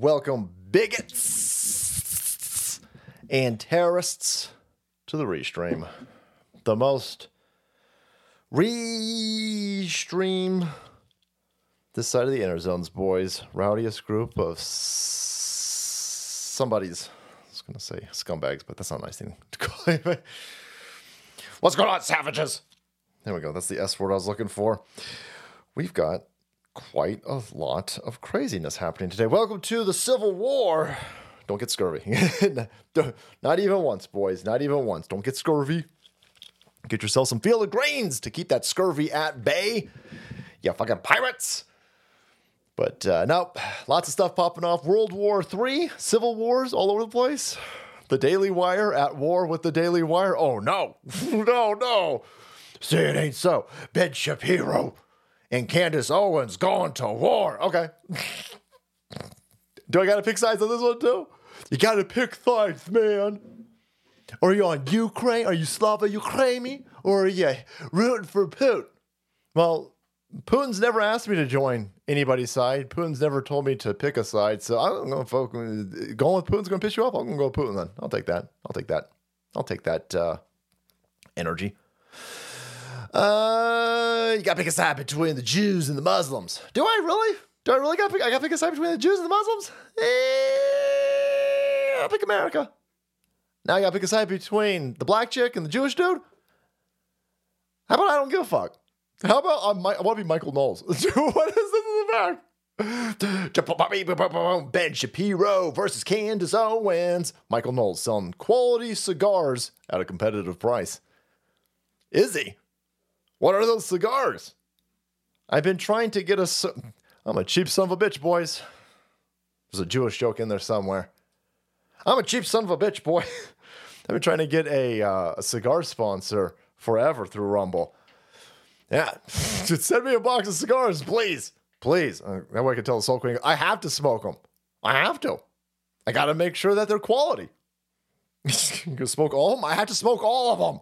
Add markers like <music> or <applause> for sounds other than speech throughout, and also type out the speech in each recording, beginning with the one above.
welcome bigots and terrorists to the Restream. The most Restream this side of the inner zones, boys. Rowdiest group of somebody's. I was gonna say scumbags, but that's not a nice thing to call it. What's going on, savages? There we go. That's the S word I was looking for. We've got quite a lot of craziness happening today. Welcome to the Civil War. Don't get scurvy. <laughs> Not even once, boys. Not even once. Don't get scurvy. Get yourself some field of greens to keep that scurvy at bay. You fucking pirates. But uh, no, lots of stuff popping off. World War III, civil wars all over the place. The Daily Wire at war with the Daily Wire. Oh no, <laughs> no, no. Say it ain't so. Ben Shapiro and Candace Owens going to war. Okay. Do I got to pick sides on this one too? You got to pick sides, man. Are you on Ukraine? Are you Slava Ukraini? Or are you rooting for Putin? Well, Putin's never asked me to join anybody's side. Putin's never told me to pick a side. So I'm going to focus. Going with Putin's going to piss you off. I'm going to go with Putin then. I'll take that. I'll take that. I'll take that uh, energy. Uh, you got to pick a side between the Jews and the Muslims. Do I really? Do I really got to pick? I got to pick a side between the Jews and the Muslims? Eh, I'll pick America. Now I got to pick a side between the black chick and the Jewish dude. How about I don't give a fuck? How about I'm, I want to be Michael Knowles? <laughs> what is this back? <laughs> Ben Shapiro versus Candace Owens. Michael Knowles selling quality cigars at a competitive price. Is he? What are those cigars? I've been trying to get a. I'm a cheap son of a bitch, boys. There's a Jewish joke in there somewhere. I'm a cheap son of a bitch, boy. <laughs> I've been trying to get a, uh, a cigar sponsor forever through Rumble. Yeah, <laughs> just send me a box of cigars, please, please. Uh, that way I can tell the Salt Queen I have to smoke them. I have to. I got to make sure that they're quality. <laughs> you can smoke all of them. I have to smoke all of them.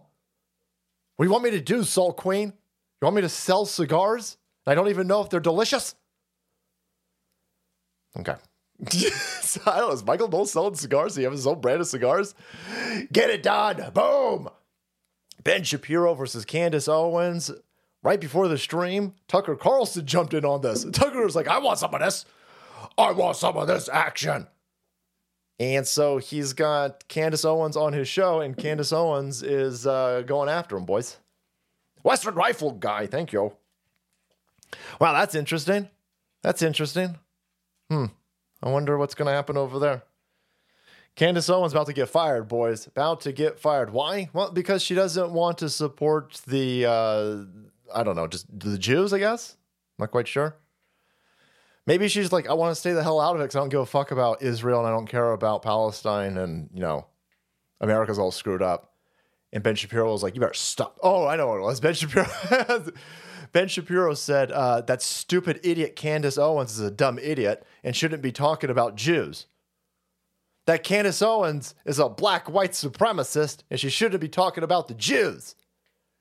What do you want me to do, Salt Queen? You want me to sell cigars? I don't even know if they're delicious. Okay. so, I don't know. Is Michael Knowles selling cigars? Does he have his own brand of cigars? Get it done. Boom. Ben Shapiro versus Candace Owens. Right before the stream, Tucker Carlson jumped in on this. Tucker was like, I want some of this. I want some of this action. And so he's got Candace Owens on his show, and Candace Owens is uh, going after him, boys. Western Rifle guy, thank you. Wow, that's interesting. That's interesting. Hmm. I wonder what's going to happen over there. Candace Owens about to get fired, boys. About to get fired. Why? Well, because she doesn't want to support the, uh, I don't know, just the Jews, I guess. Not quite sure. Maybe she's like, I want to stay the hell out of it because I don't give a fuck about Israel and I don't care about Palestine and, you know, America's all screwed up. And Ben Shapiro was like, you better stop. Oh, I know what it was. Ben Shapiro. <laughs> ben Shapiro said, uh, that stupid idiot Candace Owens is a dumb idiot and shouldn't be talking about Jews. That Candace Owens is a black white supremacist and she shouldn't be talking about the Jews.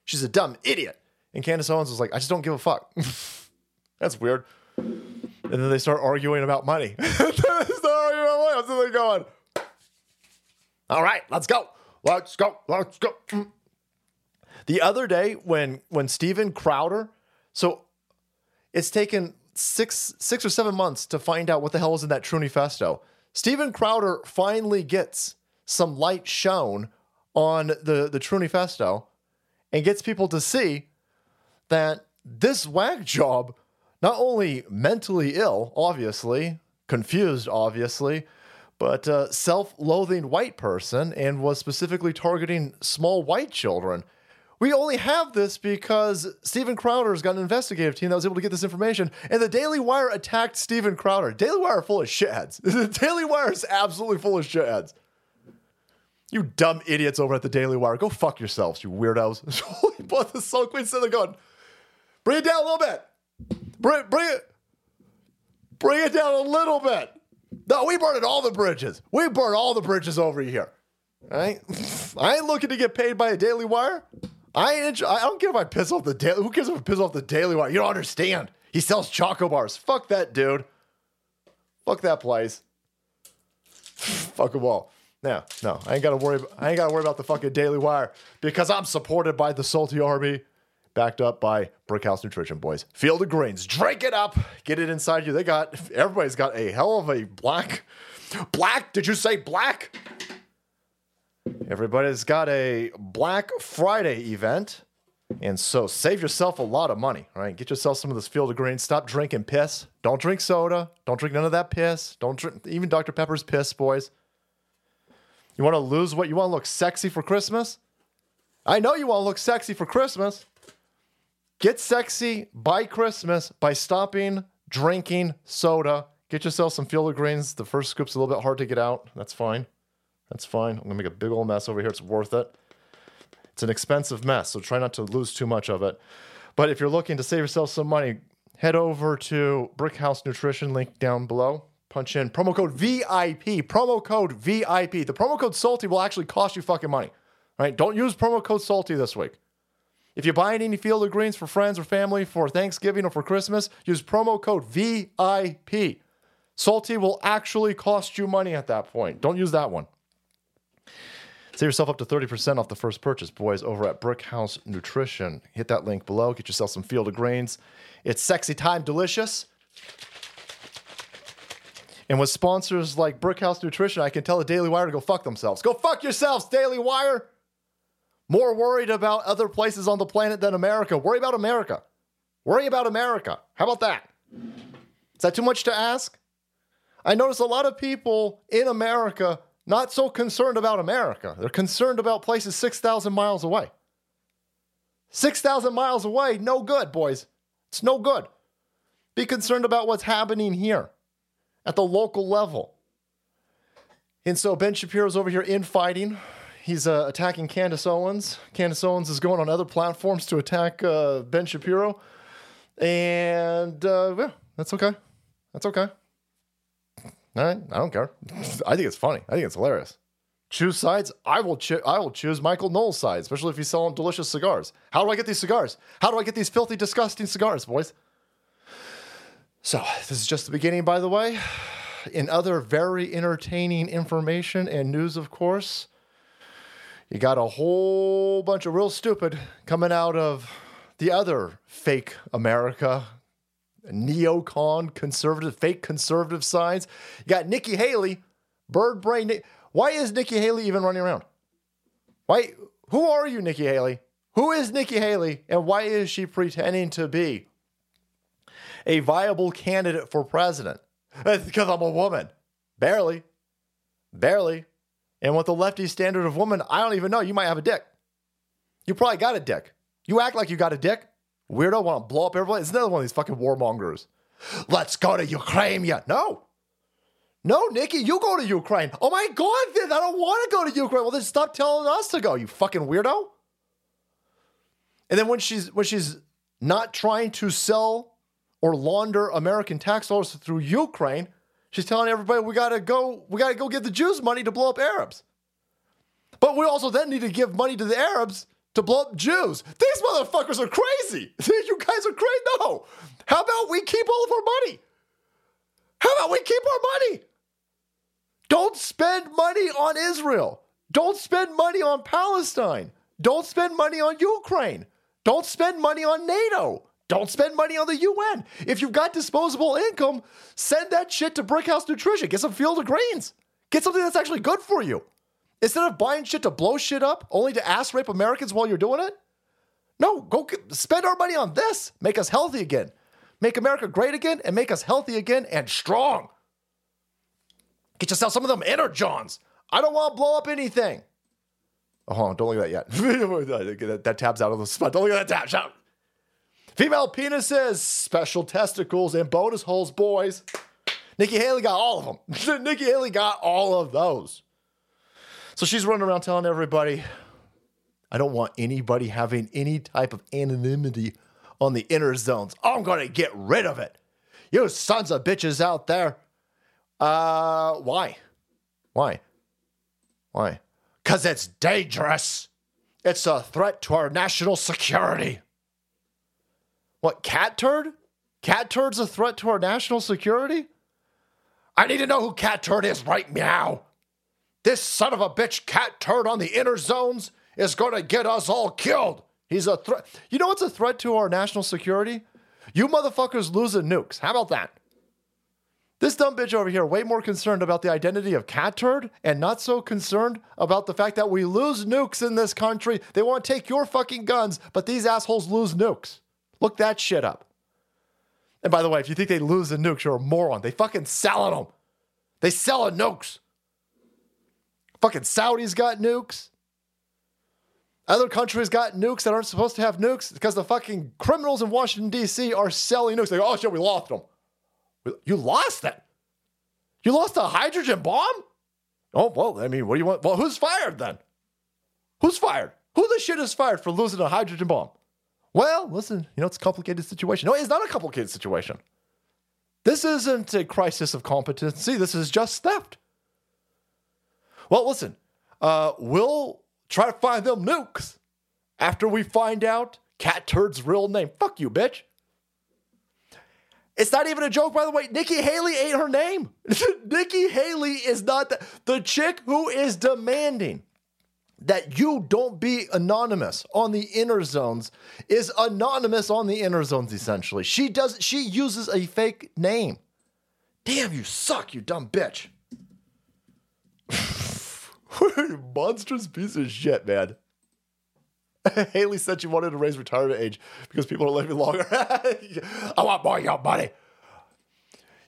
She's a dumb idiot. And Candace Owens was like, I just don't give a fuck. <laughs> That's weird. And then they start arguing about money. <laughs> they start arguing about money. I'm going, all right, let's go. Let's go. Let's go. Mm. The other day when when Steven Crowder, so it's taken six six or seven months to find out what the hell is in that Trunifesto. Steven Crowder finally gets some light shown on the the Trunifesto and gets people to see that this whack job not only mentally ill, obviously, confused, obviously, but uh, self loathing white person and was specifically targeting small white children. We only have this because Steven Crowder's got an investigative team that was able to get this information, and the Daily Wire attacked Steven Crowder. Daily Wire full of shitheads. <laughs> The Daily Wire is absolutely full of shitheads. You dumb idiots over at the Daily Wire, go fuck yourselves, you weirdos. <laughs> but the Salt Queen said they're going, bring it down a little bit. Bring, bring it, bring it down a little bit. No, we burned all the bridges. We burned all the bridges over here. Right? <laughs> I ain't looking to get paid by a Daily Wire. I ain't. I don't care if I piss off the Daily. Who cares if I piss off the Daily Wire? You don't understand. He sells choco bars. Fuck that dude. Fuck that place. <sighs> Fuck them all. No, no, I ain't gotta worry. I ain't gotta worry about the fucking Daily Wire because I'm supported by the Salty Army, backed up by Brickhouse Nutrition Boys. Field of Greens, drink it up, get it inside you. They got everybody's got a hell of a black, black. Did you say black? Everybody's got a Black Friday event. And so save yourself a lot of money, right? Get yourself some of this field of greens. Stop drinking piss. Don't drink soda. Don't drink none of that piss. Don't drink even Dr. Pepper's piss, boys. You want to lose what you want to look sexy for Christmas? I know you want to look sexy for Christmas. Get sexy by Christmas by stopping drinking soda. Get yourself some field of greens. The first scoop's a little bit hard to get out. That's fine. That's fine. I'm to make a big old mess over here. It's worth it. It's an expensive mess, so try not to lose too much of it. But if you're looking to save yourself some money, head over to Brickhouse Nutrition, link down below. Punch in promo code VIP. Promo code VIP. The promo code Salty will actually cost you fucking money. Right? Don't use promo code Salty this week. If you're buying any field of greens for friends or family for Thanksgiving or for Christmas, use promo code VIP. Salty will actually cost you money at that point. Don't use that one. Save yourself up to 30% off the first purchase, boys, over at Brickhouse Nutrition. Hit that link below. Get yourself some Field of Greens. It's sexy time delicious. And with sponsors like Brickhouse Nutrition, I can tell the Daily Wire to go fuck themselves. Go fuck yourselves, Daily Wire. More worried about other places on the planet than America. Worry about America. Worry about America. How about that? Is that too much to ask? I notice a lot of people in America not so concerned about America. They're concerned about places 6,000 miles away. 6,000 miles away, no good, boys. It's no good. Be concerned about what's happening here at the local level. And so Ben Shapiro's over here infighting. He's uh, attacking Candace Owens. Candace Owens is going on other platforms to attack uh, Ben Shapiro. And uh, yeah, that's okay. That's okay. All right, I don't care. <laughs> I think it's funny. I think it's hilarious. Choose sides. I will. Cho- I will choose Michael Knowles' side, especially if he's selling delicious cigars. How do I get these cigars? How do I get these filthy, disgusting cigars, boys? So this is just the beginning, by the way. In other very entertaining information and news, of course, you got a whole bunch of real stupid coming out of the other fake America neocon conservative, fake conservative sides. You got Nikki Haley, bird brain. Why is Nikki Haley even running around? Why? Who are you, Nikki Haley? Who is Nikki Haley, and why is she pretending to be a viable candidate for president? It's because I'm a woman. Barely. Barely. And with the lefty standard of woman, I don't even know. You might have a dick. You probably got a dick. You act like you got a dick. Weirdo want to blow up everybody. It's another one of these fucking warmongers. Let's go to Ukraine. Yeah, no. No, Nikki, you go to Ukraine. Oh my God, Vin, I don't want to go to Ukraine. Well, then stop telling us to go, you fucking weirdo. And then when she's when she's not trying to sell or launder American tax dollars through Ukraine, she's telling everybody we gotta go, we gotta go get the Jews money to blow up Arabs. But we also then need to give money to the Arabs to blow up Jews. These motherfuckers are crazy. <laughs> you guys are crazy. No. How about we keep all of our money? How about we keep our money? Don't spend money on Israel. Don't spend money on Palestine. Don't spend money on Ukraine. Don't spend money on NATO. Don't spend money on the UN. If you've got disposable income, send that shit to Brickhouse Nutrition. Get some field of greens. Get something that's actually good for you. Instead of buying shit to blow shit up only to ass rape Americans while you're doing it? No, go spend our money on this. Make us healthy again. Make America great again and make us healthy again and strong. Get yourself some of them energons. I don't want to blow up anything. Oh, don't look at that yet. <laughs> that, tab's out of the spot. Don't look at that tab. Female penises, special testicles, and bonus holes, boys. Nikki Haley got all of them. <laughs> Nikki Haley got all of those. So she's running around telling everybody, I don't want anybody having any type of anonymity on the inner zones. I'm going to get rid of it. You sons of bitches out there. Uh, why? Why? Why? Because it's dangerous. It's a threat to our national security. What, cat turd? Cat turd's a threat to our national security? I need to know who cat turd is right now. This son of a bitch cat turd on the inner zones is going to get us all killed. He's a threat. You know what's a threat to our national security? You motherfuckers losing nukes. How about that? This dumb bitch over here, way more concerned about the identity of cat turd and not so concerned about the fact that we lose nukes in this country. They want to take your fucking guns, but these assholes lose nukes. Look that shit up. And by the way, if you think they lose the nukes, you're a moron. They fucking selling them. They selling nukes. Fucking Saudis got nukes. Other countries got nukes that aren't supposed to have nukes because the fucking criminals in Washington, D.C. are selling nukes. They go, oh shit, we lost them. You lost them. You lost a hydrogen bomb? Oh, well, I mean, what do you want? Well, who's fired then? Who's fired? Who the shit is fired for losing a hydrogen bomb? Well, listen, you know, it's a complicated situation. No, it's not a complicated situation. This isn't a crisis of competency. This is just theft. Well, listen, uh, we'll try to find them nukes after we find out Cat Turd's real name. Fuck you, bitch. It's not even a joke, by the way. Nikki Haley ain't her name. <laughs> Nikki Haley is not the, the chick who is demanding that you don't be anonymous on the inner zones is anonymous on the inner zones essentially. She does she uses a fake name. Damn, you suck, you dumb bitch. <laughs> Monstrous piece of shit, man. <laughs> Haley said she wanted to raise retirement age because people are living longer. <laughs> I want more of your money.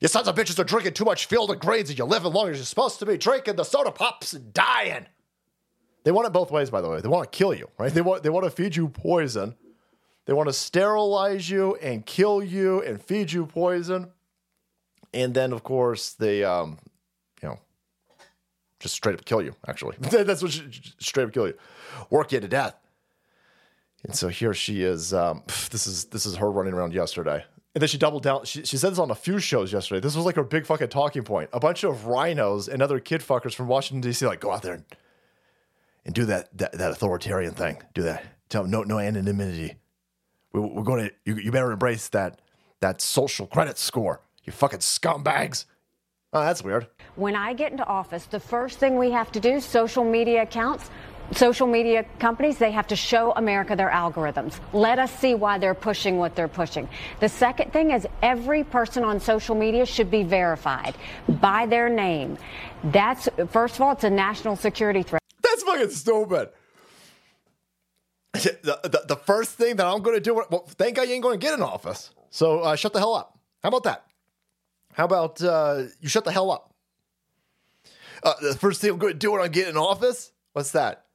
You sons of bitches are drinking too much field and greens and you're living longer. You're supposed to be drinking the soda pops and dying. They want it both ways, by the way. They want to kill you, right? They want they want to feed you poison. They want to sterilize you and kill you and feed you poison. And then, of course, they um, you know, just straight up kill you. Actually, <laughs> that's what she, straight up kill you, work you to death. And so here she is. Um, <sighs> this is this is her running around yesterday. And then she doubled down. She, she said this on a few shows yesterday. This was like her big fucking talking point. A bunch of rhinos and other kid fuckers from Washington D.C. like go out there and, and do that, that that authoritarian thing. Do that. Tell them no no anonymity. We, are going to. You, you better embrace that that social credit score. You fucking scumbags. Oh, that's weird. When I get into office, the first thing we have to do, social media accounts, social media companies, they have to show America their algorithms. Let us see why they're pushing what they're pushing. The second thing is every person on social media should be verified by their name. That's, first of all, it's a national security threat. That's fucking stupid. <laughs> The, the, the first thing that I'm going to do, well, thank God you ain't going to get in office. So uh, shut the hell up. How about that? How about uh, you shut the hell up? Uh, the first thing I'm going to do when I get in office, what's that?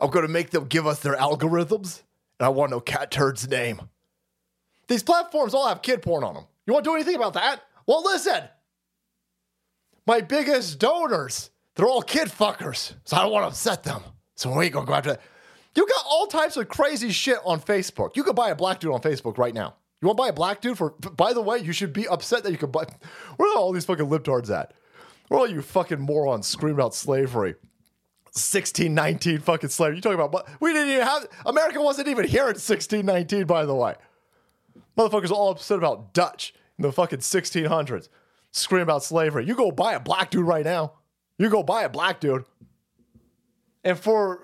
I'm going to make them give us their algorithms, and I want know Cat Turd's name. These platforms all have kid porn on them. You want to do anything about that? Well, listen. My biggest donors, they're all kid fuckers, so I don't want to upset them. So we gonna go after that. You got all types of crazy shit on Facebook. You could buy a black dude on Facebook right now. You want to buy a black dude for? By the way, you should be upset that you could buy. <laughs> Where are all these fucking libtards at? Where are all you fucking morons screaming about slavery? 1619 fucking slavery. You talking about? We didn't even have. America wasn't even here in 1619, by the way. Motherfuckers all upset about Dutch in the fucking 1600s. Scream about slavery. You go buy a black dude right now. You go buy a black dude. And for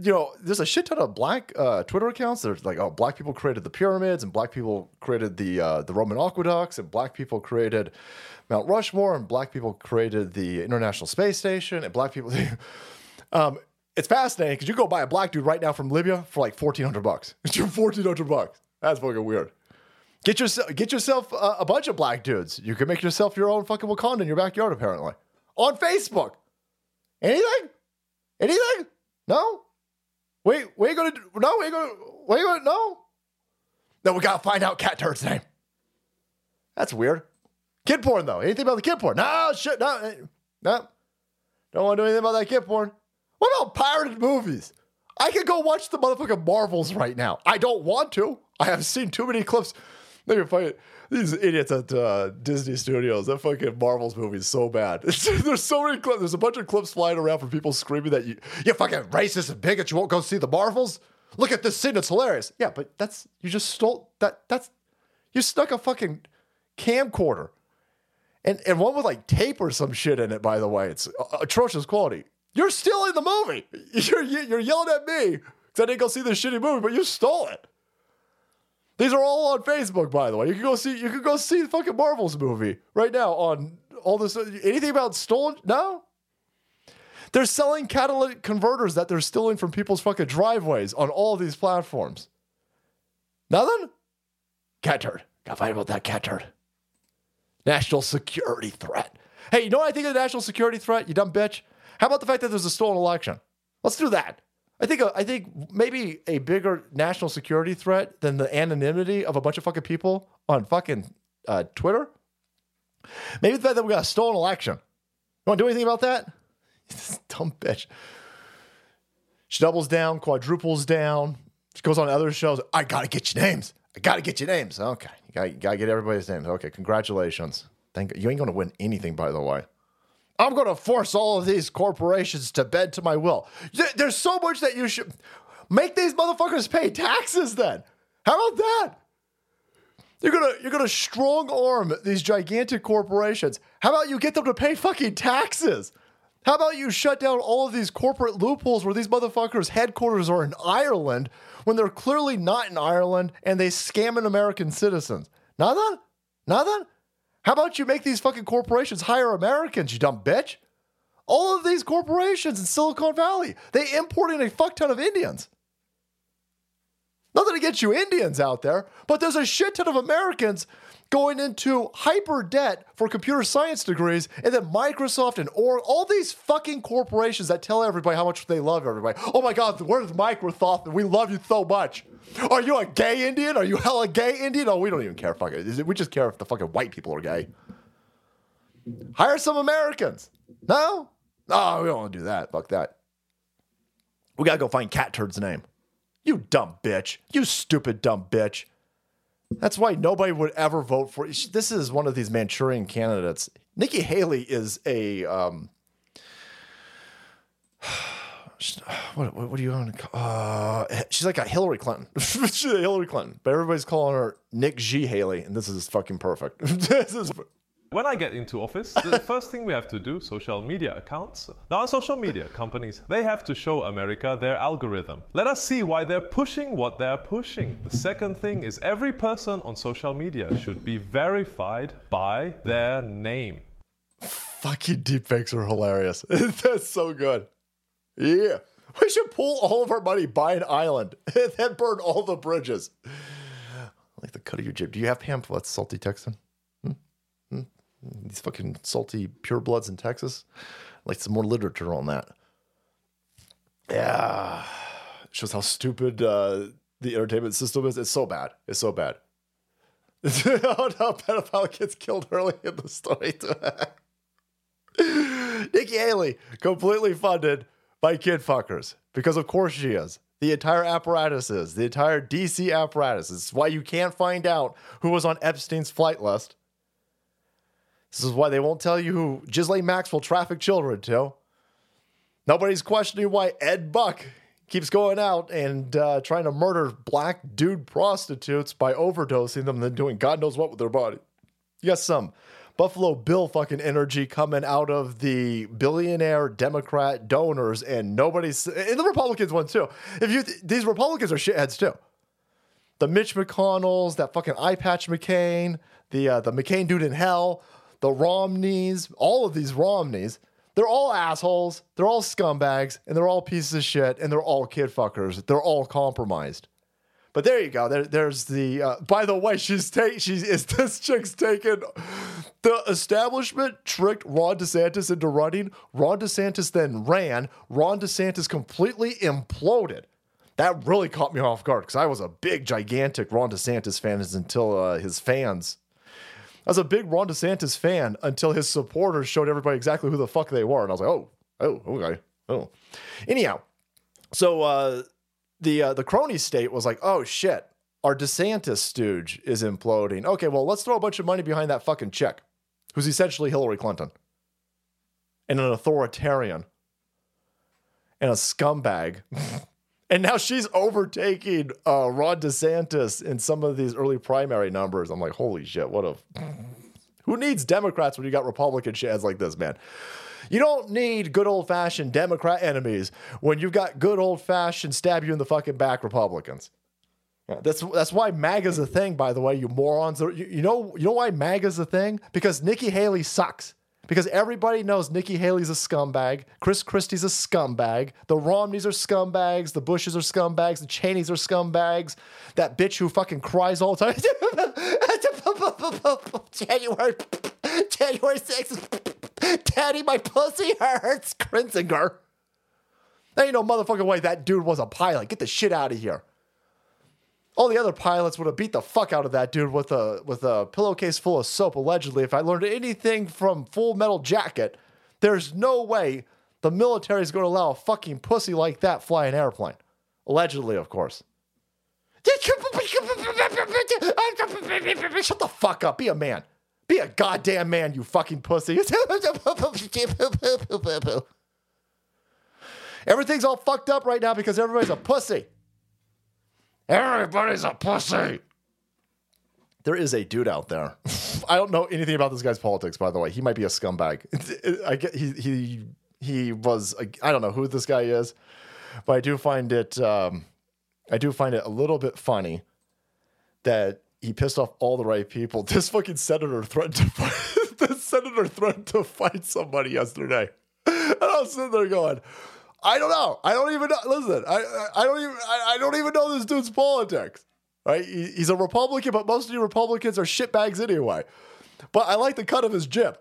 you know, there's a shit ton of black uh, Twitter accounts. There's like, oh, black people created the pyramids, and black people created the uh, the Roman aqueducts, and black people created Mount Rushmore, and black people created the International Space Station, and black people. <laughs> Um, it's fascinating because you go buy a black dude right now from Libya for like fourteen hundred bucks. <laughs> It's your fourteen hundred bucks. That's fucking weird. Get yourself get yourself a, a, bunch of black dudes. You can make yourself your own fucking Wakanda in your backyard, apparently. On Facebook. Anything? Anything? No? Wait, we ain't gonna no, we ain't gonna we ain't gonna no. Then we gotta find out Cat Turd's name. That's weird. Kid porn though. Anything about the kid porn? No, shit, no, eh, no. Don't want to do anything about that kid porn. What about pirated movies? I could go watch the motherfucking Marvels right now. I don't want to. I have seen too many clips. Let me find these idiots at uh, Disney Studios. That fucking Marvels movie is so bad. <laughs> there's so many clips. There's a bunch of clips flying around from people screaming that you, you fucking racist and bigot. You won't go see the Marvels. Look at this scene. It's hilarious. Yeah, but that's you just stole that. That's you stuck a fucking camcorder and and one with like tape or some shit in it. By the way, it's atrocious quality. You're stealing the movie. <laughs> You're, you're yelling at me because I didn't go see this shitty movie, but you stole it. These are all on Facebook, by the way. You can go see. You can go see the fucking Marvel's movie right now on all this. Anything about stolen? No. They're selling catalytic converters that they're stealing from people's fucking driveways on all these platforms. Nothing. Cat turd. Gotta about that cat turd. National security threat. Hey, you know what I think of the national security threat? You dumb bitch. How about the fact that there's a stolen election? Let's do that. I think I think maybe a bigger national security threat than the anonymity of a bunch of fucking people on fucking uh, Twitter. Maybe the fact that we got a stolen election. You want to do anything about that? <laughs> dumb bitch. She doubles down, quadruples down. She goes on other shows. I gotta get your names. I gotta get your names. Okay, you gotta, you gotta get everybody's names. Okay, congratulations. Thank you. You ain't gonna win anything, by the way. I'm going to force all of these corporations to bend to my will. There's so much that you should make these motherfuckers pay taxes then. How about that? You're gonna you're gonna strong arm these gigantic corporations. How about you get them to pay fucking taxes? How about you shut down all of these corporate loopholes where these motherfuckers' headquarters are in Ireland when they're clearly not in Ireland and they scamming American citizens? Nothing? Nothing? How about you make these fucking corporations hire Americans, you dumb bitch? All of these corporations in Silicon Valley, they import in a fuck ton of Indians. Nothing against you Indians out there, but there's a shit ton of Americans going into hyper debt for computer science degrees, and then Microsoft and all these fucking corporations that tell everybody how much they love everybody. Oh my God, where's Microsoft? We love you so much. Are you a gay Indian? Are you hella gay Indian? Oh, we don't even care. Fuck it. We just care if the fucking white people are gay. Hire some Americans. No? No, we don't want to do that. Fuck that. We gotta go find Cat Turd's name. You dumb bitch. You stupid dumb bitch. That's why nobody would ever vote for. This is one of these Manchurian candidates. Nikki Haley is a um, <sighs> what, what, what do you want to call? Uh, she's like a Hillary Clinton. <laughs> she's a Hillary Clinton, but everybody's calling her Nick G Haley, and this is fucking perfect. <laughs> this is. When I get into office, the <laughs> first thing we have to do, social media accounts. Now, on social media companies, they have to show America their algorithm. Let us see why they're pushing what they're pushing. The second thing is every person on social media should be verified by their name. Fucking deepfakes are hilarious. That's so good. Yeah. We should pull all of our money, buy an island, <laughs> and then burn all the bridges. I like the cut of your jib. Do you have pamphlets, Salty Texan? Hmm? Hmm? These fucking salty purebloods in Texas? I'd like some more literature on that. Yeah. Shows how stupid uh, the entertainment system is. It's so bad. It's so bad. <laughs> oh no, pedophile gets killed early in the story. <laughs> Nikki Haley, completely funded by kid fuckers because of course she is. The entire apparatus is the entire DC apparatus. It's why you can't find out who was on Epstein's flight list. This is why they won't tell you who Ghislaine Maxwell trafficked children to. Nobody's questioning why Ed Buck keeps going out and uh, trying to murder black dude prostitutes by overdosing them and then doing God knows what with their body. You got some Buffalo Bill fucking energy coming out of the billionaire Democrat donors, and nobody's and the Republicans one too. If you these Republicans are shitheads too. The Mitch McConnells, that fucking eye patch McCain, the uh, the McCain dude in hell, the Romneys, all of these Romneys, they're all assholes, they're all scumbags, and they're all pieces of shit, and they're all kid fuckers. They're all compromised. But there you go. There, there's the. Uh, by the way, she's take. She's is this chick's taken. The establishment tricked Ron DeSantis into running. Ron DeSantis then ran. Ron DeSantis completely imploded. That really caught me off guard because I was a big, gigantic Ron DeSantis fan until uh, his fans. I was a big Ron DeSantis fan until his supporters showed everybody exactly who the fuck they were, and I was like, oh, oh, okay, oh. Anyhow, so uh, the uh, the crony state was like, oh shit, our DeSantis stooge is imploding. Okay, well, let's throw a bunch of money behind that fucking chick, who's essentially Hillary Clinton, and an authoritarian, and a scumbag. <laughs> and now she's overtaking uh, Ron DeSantis in some of these early primary numbers. I'm like, holy shit, what a <laughs> Who needs Democrats when you got Republican shads like this, man? You don't need good old fashioned Democrat enemies when you've got good old fashioned stab you in the fucking back Republicans. Yeah, that's that's why MAGA's a thing, by the way, you morons. You, you know you know why MAGA's a thing? Because Nikki Haley sucks. Because everybody knows Nikki Haley's a scumbag, Chris Christie's a scumbag, the Romneys are scumbags, the Bushes are scumbags, the Cheneys are scumbags, that bitch who fucking cries all the time. <laughs> January January 6th. Daddy, my pussy hurts. Kinzinger. There ain't no motherfucking way that dude was a pilot. Get the shit out of here. All the other pilots would have beat the fuck out of that dude with a with a pillowcase full of soap, allegedly. If I learned anything from Full Metal Jacket, there's no way the military is going to allow a fucking pussy like that fly an airplane. Allegedly, of course. Shut the fuck up. Be a man. Be a goddamn man, you fucking pussy. <laughs> Everything's all fucked up right now because everybody's a pussy. Everybody's a pussy. There is a dude out there. <laughs> I don't know anything about this guy's politics, by the way. He might be a scumbag. <laughs> I get he he he was. I don't know who this guy is, but I do find it. Um, I do find it a little bit funny that he pissed off all the right people. <laughs> This fucking senator threatened to fight. the senator threatened to fight somebody yesterday, and I was sitting there going. I don't know. I don't even know. Listen, I I don't even I, I don't even know this dude's politics. Right? He, he's a Republican, but most of you Republicans are shitbags anyway. But I like the cut of his jib.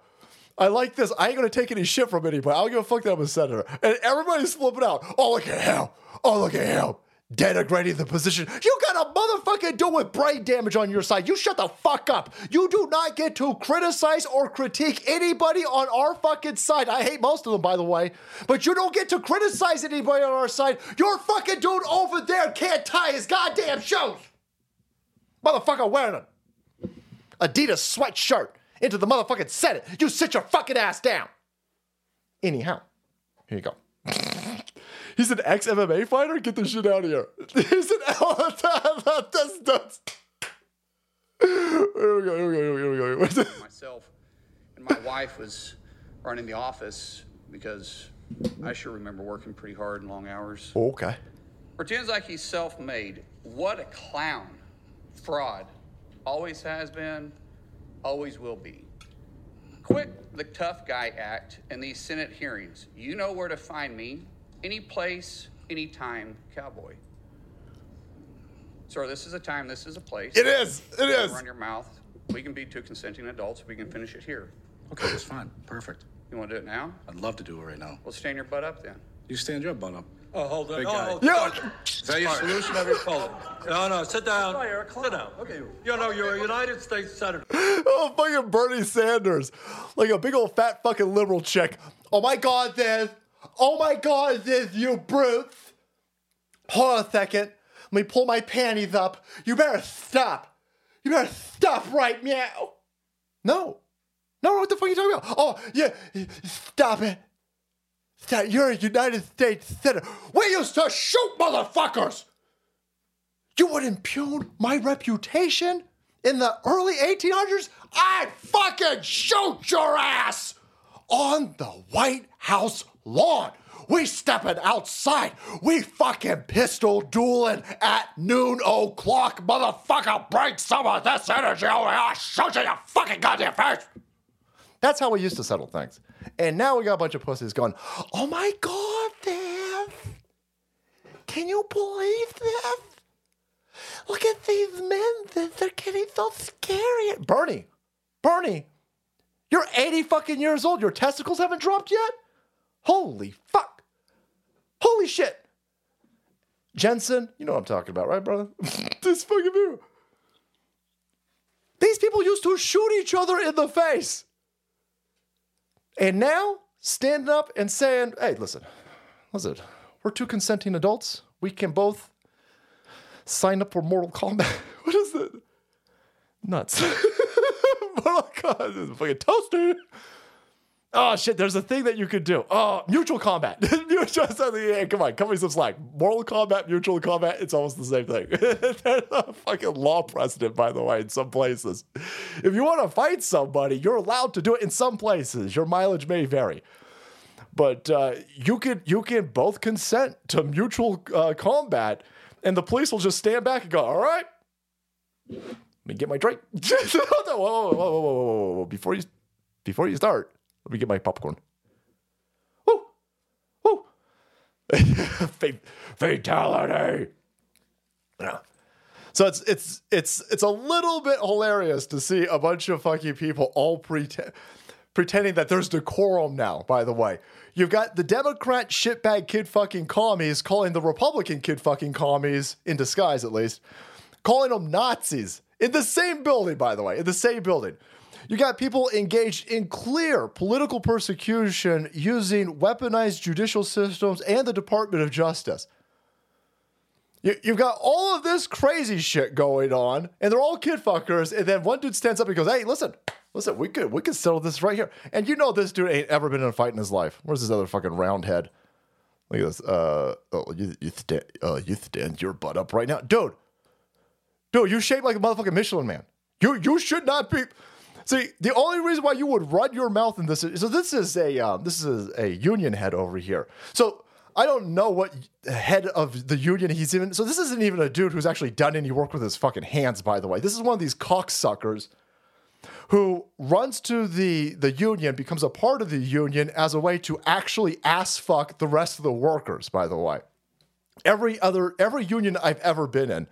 I like this. I ain't gonna take any shit from anybody. I don't give a fuck that I'm a senator. And everybody's flipping out. Oh look at him. Oh look at him denigrating the position. You got a motherfucking dude with brain damage on your side. You shut the fuck up. You do not get to criticize or critique anybody on our fucking side. I hate most of them, by the way, but you don't get to criticize anybody on our side. Your fucking dude over there can't tie his goddamn shoes. Motherfucker wearing an Adidas sweatshirt into the motherfucking Senate. You sit your fucking ass down. Anyhow, here you go. He's an ex MMA fighter. Get the shit out of here. <laughs> He's an that's nuts. Here we go. Here we go. Here we go. Here we go. <laughs> Myself and my wife was running the office because I sure remember working pretty hard and long hours. Okay. Pretends like he's self-made. What a clown. Fraud. Always has been, always will be. Quit the tough guy act in these Senate hearings. You know where to find me any place, anytime cowboy. Sir, this is a time, this is a place. It is. It is. Run your mouth. We can be two consenting adults. We can finish it here. Okay, that's fine. Perfect. You want to do it now? I'd love to do it right now. Well, stand your butt up then. You stand your butt up. Oh, hold on. Big Oh, guy. hold Yo, on. Is that your solution? Hold it. No, no, sit down. Sit down. Okay. You know, you're a United States Senator. <laughs> oh, fucking Bernie Sanders. Like a big old fat fucking liberal chick. Oh my God, this. Oh my God, this, you brutes. Hold on a second. Let me pull my panties up. You better stop. You better stop right now. No. No, what the fuck are you talking about? Oh, yeah. Stop it. Stop. You're a United States Senator. We used to shoot motherfuckers. You would impugn my reputation in the early 1800s? I'd fucking shoot your ass on the White House lawn. We stepping outside. We fucking pistol dueling at noon o'clock. Motherfucker, bring some of this energy over here. I'll shoot you in your fucking goddamn face. That's how we used to settle things. And now we got a bunch of pussies going, oh my God, Viv. Can you believe this? Look at these men. They're getting so scary. Bernie, Bernie, you're 80 fucking years old. Your testicles haven't dropped yet? Holy fuck. Holy shit. Jensen, you know what I'm talking about, right, brother? <laughs> this fucking view. These people used to shoot each other in the face. And now, standing up and saying, hey, listen, listen, we're two consenting adults. We can both sign up for Mortal Kombat. <laughs> What is it? Nuts. <laughs> Mortal Kombat is a fucking toaster. Oh shit! There's a thing that you could do. Oh, mutual combat. <laughs> mutual. Yeah, come on, cut me some slack. Moral combat, mutual combat. It's almost the same thing. <laughs> There's a fucking law precedent, by the way, in some places. If you want to fight somebody, you're allowed to do it in some places. Your mileage may vary, but uh, you can you can both consent to mutual uh, combat, and the police will just stand back and go, "All right, let me get my drink." <laughs> whoa, whoa, whoa, whoa, whoa, whoa, whoa! Before you before you start. Let me get my popcorn. Woo! Woo! <laughs> Fatality! Yeah. So it's it's it's it's a little bit hilarious to see a bunch of fucking people all pretend pretending that there's decorum now, by the way. You've got the Democrat shitbag kid fucking commies calling the Republican kid fucking commies, in disguise at least, calling them Nazis. In the same building, by the way, in the same building. You got people engaged in clear political persecution using weaponized judicial systems and the Department of Justice. You, have got all of this crazy shit going on, and they're all kid fuckers. And then one dude stands up and goes, "Hey, listen, listen, we could we could settle this right here." And you know this dude ain't ever been in a fight in his life. Where's this other fucking round head? Look at this. Uh, oh, you you stand, uh, you stand your butt up right now, dude. Dude, you shaped like a motherfucking Michelin man. You you should not be. See, the only reason why you would run your mouth in this is so this is a um, this is a union head over here. So I don't know what head of the union he's even. So this isn't even a dude who's actually done any work with his fucking hands. By the way, this is one of these cocksuckers who runs to the the union, becomes a part of the union as a way to actually ass fuck the rest of the workers. By the way, every other every union I've ever been in,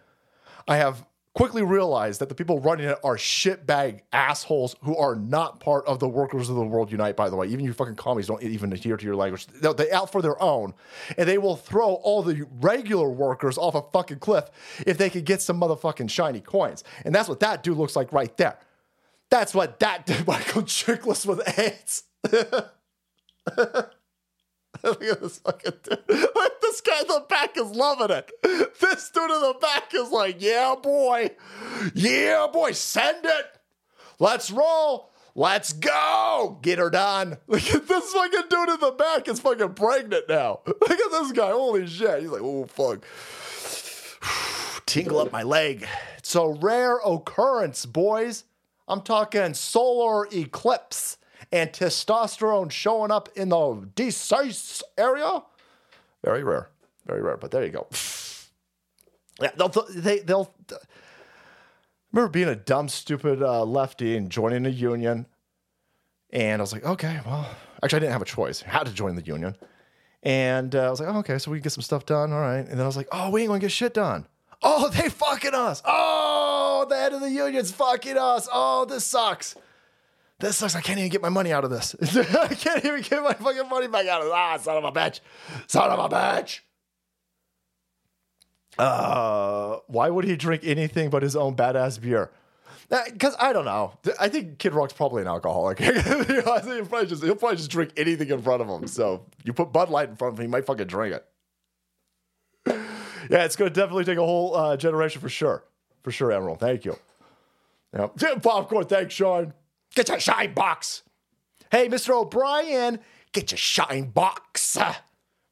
I have quickly realized that the people running it are shitbag assholes who are not part of the workers of the world unite, by the way. Even you fucking commies don't even adhere to your language. They're, they out for their own. And they will throw all the regular workers off a fucking cliff if they could get some motherfucking shiny coins. And that's what that dude looks like right there. That's what that dude, <laughs> Michael Chiklis with AIDS. <laughs> Look at this fucking dude. <laughs> This guy in the back is loving it. This dude in the back is like, yeah, boy. Yeah, boy, send it. Let's roll. Let's go. Get her done. <laughs> Look at this fucking dude in the back is fucking pregnant now. <laughs> Look at this guy. Holy shit. He's like, oh, fuck. <sighs> Tingle up my leg. It's a rare occurrence, boys. I'm talking solar eclipse and testosterone showing up in the decise area. Very rare, very rare. But there you go. <laughs> Yeah, they'll they they'll. Remember being a dumb, stupid uh, lefty and joining a union, and I was like, okay, well, actually, I didn't have a choice. I had to join the union, and uh, I was like, oh, okay, so we can get some stuff done, all right. And then I was like, oh, we ain't gonna get shit done. Oh, they fucking us. Oh, the head of the union's fucking us. Oh, this sucks this sucks. I can't even get my money out of this. <laughs> I can't even get my fucking money back out of this. Ah, son of a bitch. Son of a bitch. Uh, why would he drink anything but his own badass beer? Because I don't know. I think Kid Rock's probably an alcoholic. I <laughs> think he'll probably, just, he'll probably just drink anything in front of him. So you put Bud Light in front of him, he might fucking drink it. Yeah, it's going to definitely take a whole uh, generation for sure. For sure, Emerald. Thank you. Yep. <laughs> Popcorn. Thanks, Sean. Get your shine box. Hey, Mr. O'Brien, get your shine box.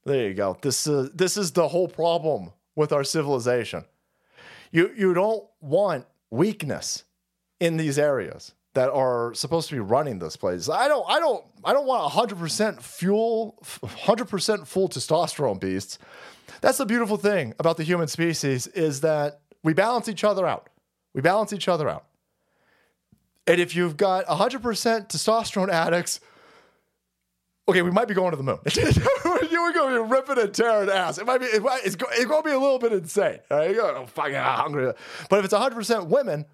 There you go. This is this is the whole problem with our civilization. You you don't want weakness in these areas that are supposed to be running this place. I don't I don't I don't want 100% fuel 100% full testosterone beasts. That's the beautiful thing about the human species is that we balance each other out. We balance each other out. And if you've got 100% testosterone addicts, okay, we might be going to the moon. Going to be ripping and tearing ass. It might be, it might, it's, it's going to be a little bit insane. Right, you're going to fucking hungry. But if it's 100% women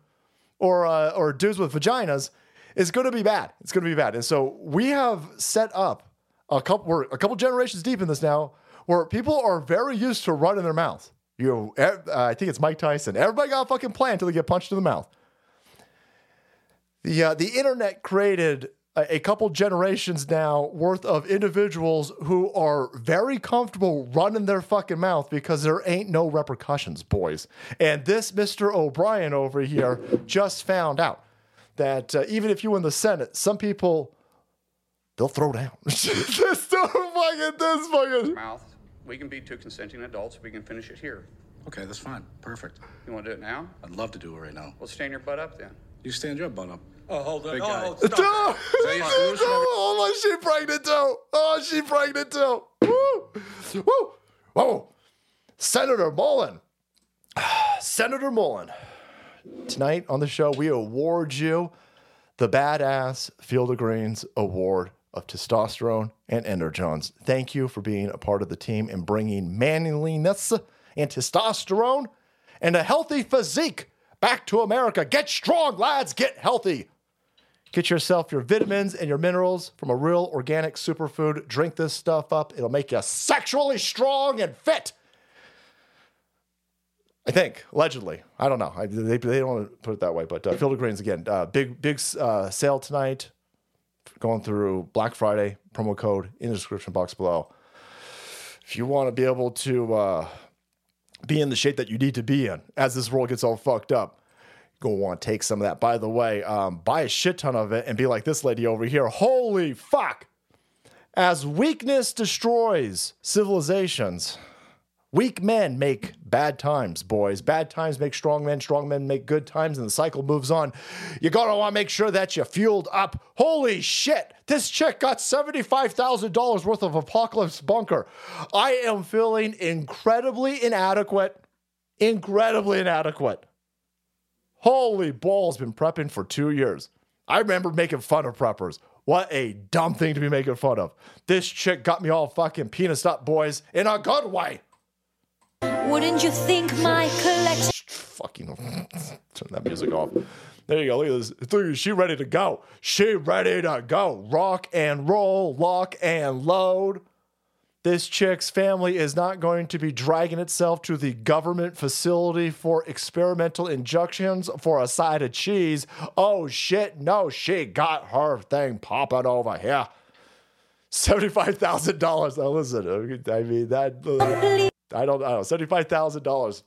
or uh, or dudes with vaginas, it's going to be bad. It's going to be bad. And so we have set up a couple. We're a couple generations deep in this now, where people are very used to running their mouth. You, uh, I think it's Mike Tyson. Everybody got a fucking plan until they get punched in the mouth. The uh, the internet created a, a couple generations now worth of individuals who are very comfortable running their fucking mouth because there ain't no repercussions, boys. And this Mr. O'Brien over here just found out that uh, even if you win the Senate, some people they'll throw down. <laughs> this dude fucking, this fucking. Mouth. We can be two consenting adults. We can finish it here. Okay, that's fine. Perfect. You want to do it now? I'd love to do it right now. Well, stand your butt up then. You stand your butt up. Oh, hold on. Big Oh, guy. oh, stop. <laughs> Oh, that your solution? oh, my, she pregnant too. Oh, she pregnant too. Woo, woo, whoa. Senator Mullin. <sighs> Senator Mullin. Tonight on the show, we award you the Badass Field of Greens Award of Testosterone and Energens. Thank you for being a part of the team and bringing manliness and testosterone and a healthy physique back to America. Get strong, lads. Get healthy. Get yourself your vitamins and your minerals from a real organic superfood. Drink this stuff up. It'll make you sexually strong and fit. I think, allegedly. I don't know. I, they, they don't want to put it that way, but uh, Field of Greens, again, uh, big, big uh, sale tonight. Going through Black Friday, promo code in the description box below. If you want to be able to uh, be in the shape that you need to be in as this world gets all fucked up, gonna want to take some of that. By the way, um, buy a shit ton of it and be like this lady over here. Holy fuck! As weakness destroys civilizations, weak men make bad times, boys. Bad times make strong men, strong men make good times, and the cycle moves on. You gotta want to make sure that you're fueled up. Holy shit! This chick got $75,000 worth of Apocalypse Bunker. I am feeling incredibly inadequate. Incredibly inadequate. Holy balls, been prepping for two years. I remember making fun of preppers. What a dumb thing to be making fun of. This chick got me all fucking penis up, boys, in a good way. Wouldn't you think my collection? Fucking <laughs> turn that music off. There you go. Look at this. She ready to go. She ready to go. Rock and roll, lock and load. This chick's family is not going to be dragging itself to the government facility for experimental injections for a side of cheese. Oh shit, no, she got her thing popping over here. <laughs> $75,000. Now listen, I mean, that, I don't know, $75,000.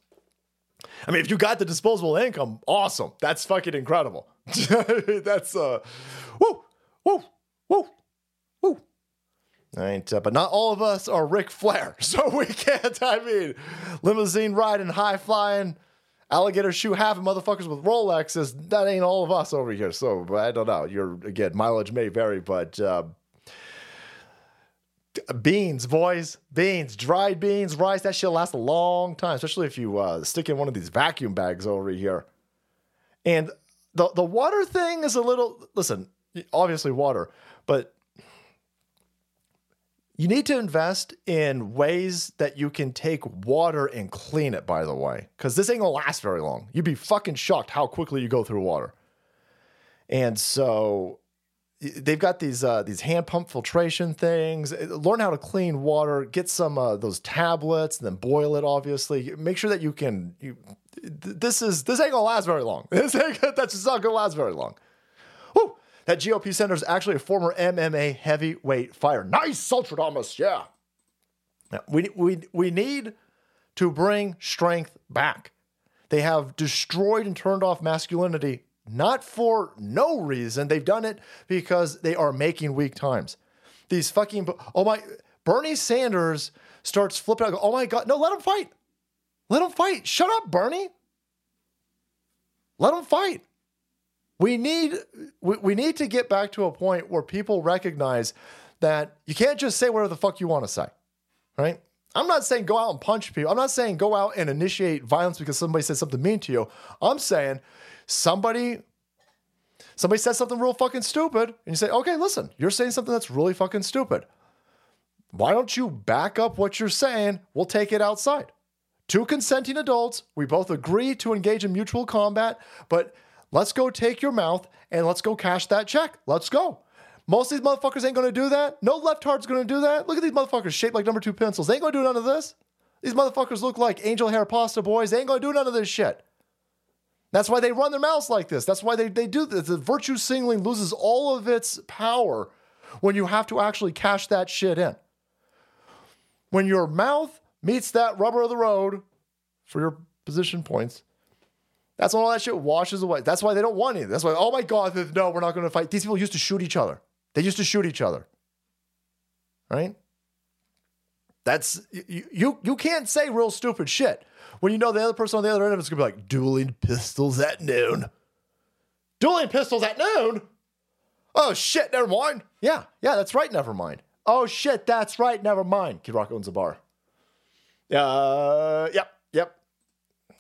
I mean, if you got the disposable income, awesome. That's fucking incredible. <laughs> That's, uh, woo, woo, woo, woo. Right, uh, but not all of us are Ric Flair, <laughs> so we can't. I mean, limousine riding, high flying, alligator shoe having motherfuckers with Rolexes. That ain't all of us over here. So I don't know. You're again, mileage may vary, but uh, beans, boys, beans, dried beans, rice. That shit lasts a long time, especially if you uh, stick in one of these vacuum bags over here. And the the water thing is a little. Listen, obviously water, but you need to invest in ways that you can take water and clean it, by the way, because this ain't gonna last very long. You'd be fucking shocked how quickly you go through water. And so they've got these uh, these hand pump filtration things. Uh, Learn how to clean water. Get some uh, those tablets, and then boil it. Obviously, make sure that you can. You, th- this is this ain't gonna last very long. <laughs> This ain't, that's just not gonna last very long. Woo! That GOP senator is actually a former MMA heavyweight fighter. Nice, Sultradamus. Yeah. We, we, we need to bring strength back. They have destroyed and turned off masculinity, not for no reason. They've done it because they are making weak times. These fucking, oh my, Bernie Sanders starts flipping out. Oh my God. No, let him fight. Let him fight. Shut up, Bernie. Let him fight. We need we, we need to get back to a point where people recognize that you can't just say whatever the fuck you want to say. Right? I'm not saying go out and punch people. I'm not saying go out and initiate violence because somebody said something mean to you. I'm saying somebody somebody said something real fucking stupid and you say, "Okay, listen, you're saying something that's really fucking stupid. Why don't you back up what you're saying? We'll take it outside." Two consenting adults, we both agree to engage in mutual combat, but let's go take your mouth and let's go cash that check. Let's go. Most of these motherfuckers ain't gonna do that. No left heart's gonna do that. Look at these motherfuckers shaped like number two pencils. They ain't gonna do none of this. These motherfuckers look like angel hair pasta boys. They ain't gonna do none of this shit. That's why they run their mouths like this. That's why they, they do this. The virtue signaling loses all of its power when you have to actually cash that shit in. When your mouth meets that rubber of the road for your position points, that's when all that shit washes away. That's why they don't want it. That's why, oh my God, no, we're not going to fight. These people used to shoot each other. They used to shoot each other. right? That's you, you you can't say real stupid shit when you know the other person on the other end of it's gonna be like dueling pistols at noon. Dueling pistols at noon? Oh shit, never mind. Yeah, yeah, that's right, never mind. Oh shit, that's right, never mind. Kid Rock owns a bar. Uh yep, yep.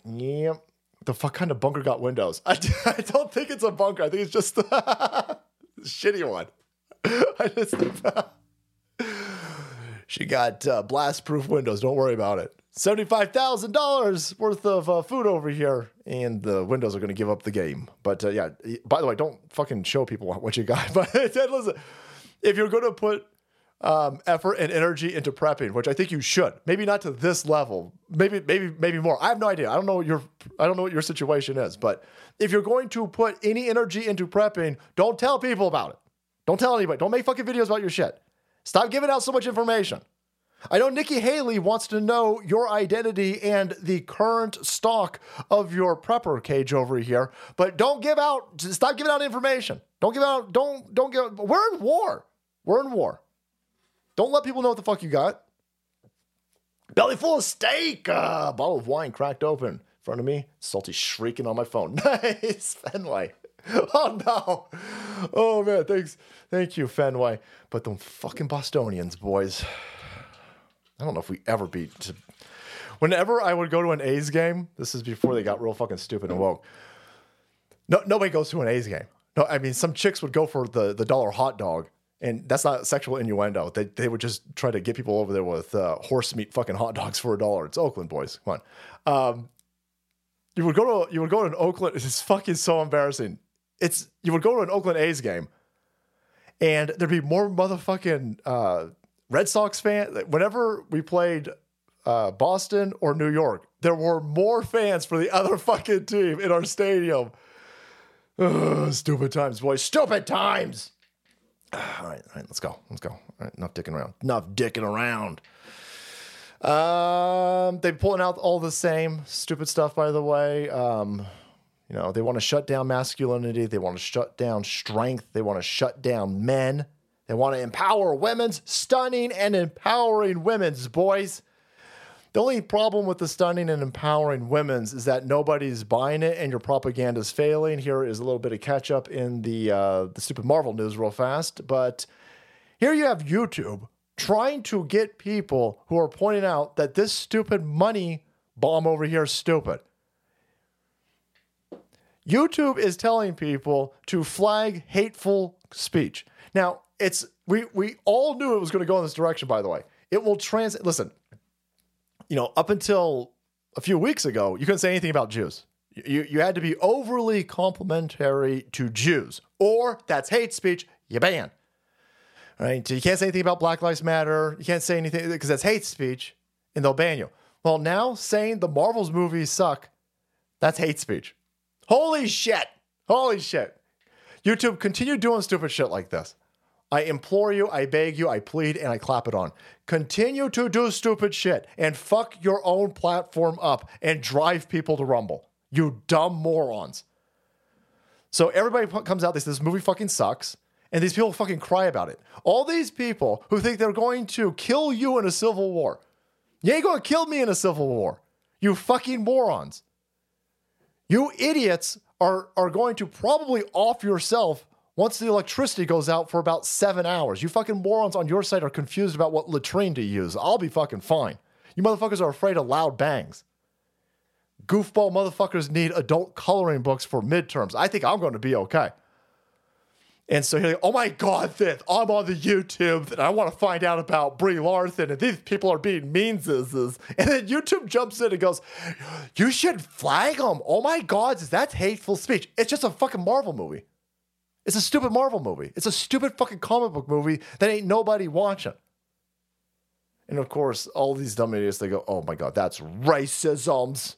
Yep. The fuck kind of bunker got windows? <laughs> I, I don't think it's a bunker. I think it's just <laughs> a shitty one. <laughs> I just she got uh, blast proof windows. Don't worry about it. $75,000 worth of uh, food over here, and the windows are going to give up the game. But uh, yeah, by the way, don't fucking show people <laughs> what you got. <laughs> But listen, if you're going to put um, effort and energy into prepping, which I think you should, maybe not to this level, maybe, maybe, maybe more. I have no idea. I don't know your, I don't know what your situation is. But if you're going to put any energy into prepping, don't tell people about it. Don't tell anybody. Don't make fucking videos about your shit. Stop giving out so much information. I know Nikki Haley wants to know your identity and the current stock of your prepper cage over here, but don't give out stop giving out information. Don't give out don't don't give we're in war. We're in war. Don't let people know what the fuck you got. Belly full of steak. Uh, bottle of wine cracked open in front of me. Salty shrieking on my phone. <laughs> Nice, Fenway. <laughs> Oh no. Oh man, thanks. Thank you, Fenway. But them fucking Bostonians, boys. I don't know if we ever beat. Whenever I would go to an A's game, this is before they got real fucking stupid and woke. No, nobody goes to an A's game. No, I mean some chicks would go for the the dollar hot dog, and that's not sexual innuendo. They they would just try to get people over there with uh, horse meat fucking hot dogs for a dollar. It's Oakland boys. Come on. Um, you would go to you would go to an Oakland. <laughs> It's fucking so embarrassing. It's you would go to an Oakland A's game, and there'd be more motherfucking uh, Red Sox fan. Whenever we played uh, Boston or New York, there were more fans for the other <laughs> fucking team in our stadium. Ugh, stupid times, boys. Stupid times. <sighs> All right, all right, let's go. Let's go. All right, enough dicking around. Enough dicking around. Um, they're pulling out all the same stupid stuff, by the way. Um, you know, they want to shut down masculinity. They want to shut down strength. They want to shut down men. They want to empower women's, stunning and empowering women's, boys. The only problem with the stunning and empowering women's is that nobody's buying it and your propaganda is failing. Here is a little bit of catch up in the uh, the stupid Marvel news real fast, but here you have YouTube trying to get people who are pointing out that this stupid money bomb over here is stupid. YouTube is telling people to flag hateful speech. Now, it's we we all knew it was going to go in this direction by the way. It will trans listen. You know, up until a few weeks ago, you couldn't say anything about Jews. You you had to be overly complimentary to Jews or that's hate speech, you ban. Right? You can't say anything about Black Lives Matter. You can't say anything because that's hate speech and they'll ban you. Well, now saying the Marvels movies suck, that's hate speech. Holy shit. Holy shit. YouTube, continue doing stupid shit like this. I implore you, I beg you, I plead, and I clap it on. Continue to do stupid shit and fuck your own platform up and drive people to Rumble. You dumb morons. So everybody comes out, they say this movie fucking sucks, and these people fucking cry about it. All these people who think they're going to kill you in a civil war. You ain't gonna kill me in a civil war. You fucking morons. You idiots are, are going to probably off yourself once the electricity goes out for about seven hours. You fucking morons on your side are confused about what latrine to use. I'll be fucking fine. You motherfuckers are afraid of loud bangs. Goofball motherfuckers need adult coloring books for midterms. I think I'm going to be okay. And so you're like, oh my God, this, I'm on the YouTube and I want to find out about Brie Larson and these people are being means. And then YouTube jumps in and goes, you should flag them. Oh my God, that's hateful speech. It's just a fucking Marvel movie. It's a stupid Marvel movie. It's a stupid fucking comic book movie that ain't nobody watching. And of course, all these dumb idiots, they go, oh my God, that's racisms.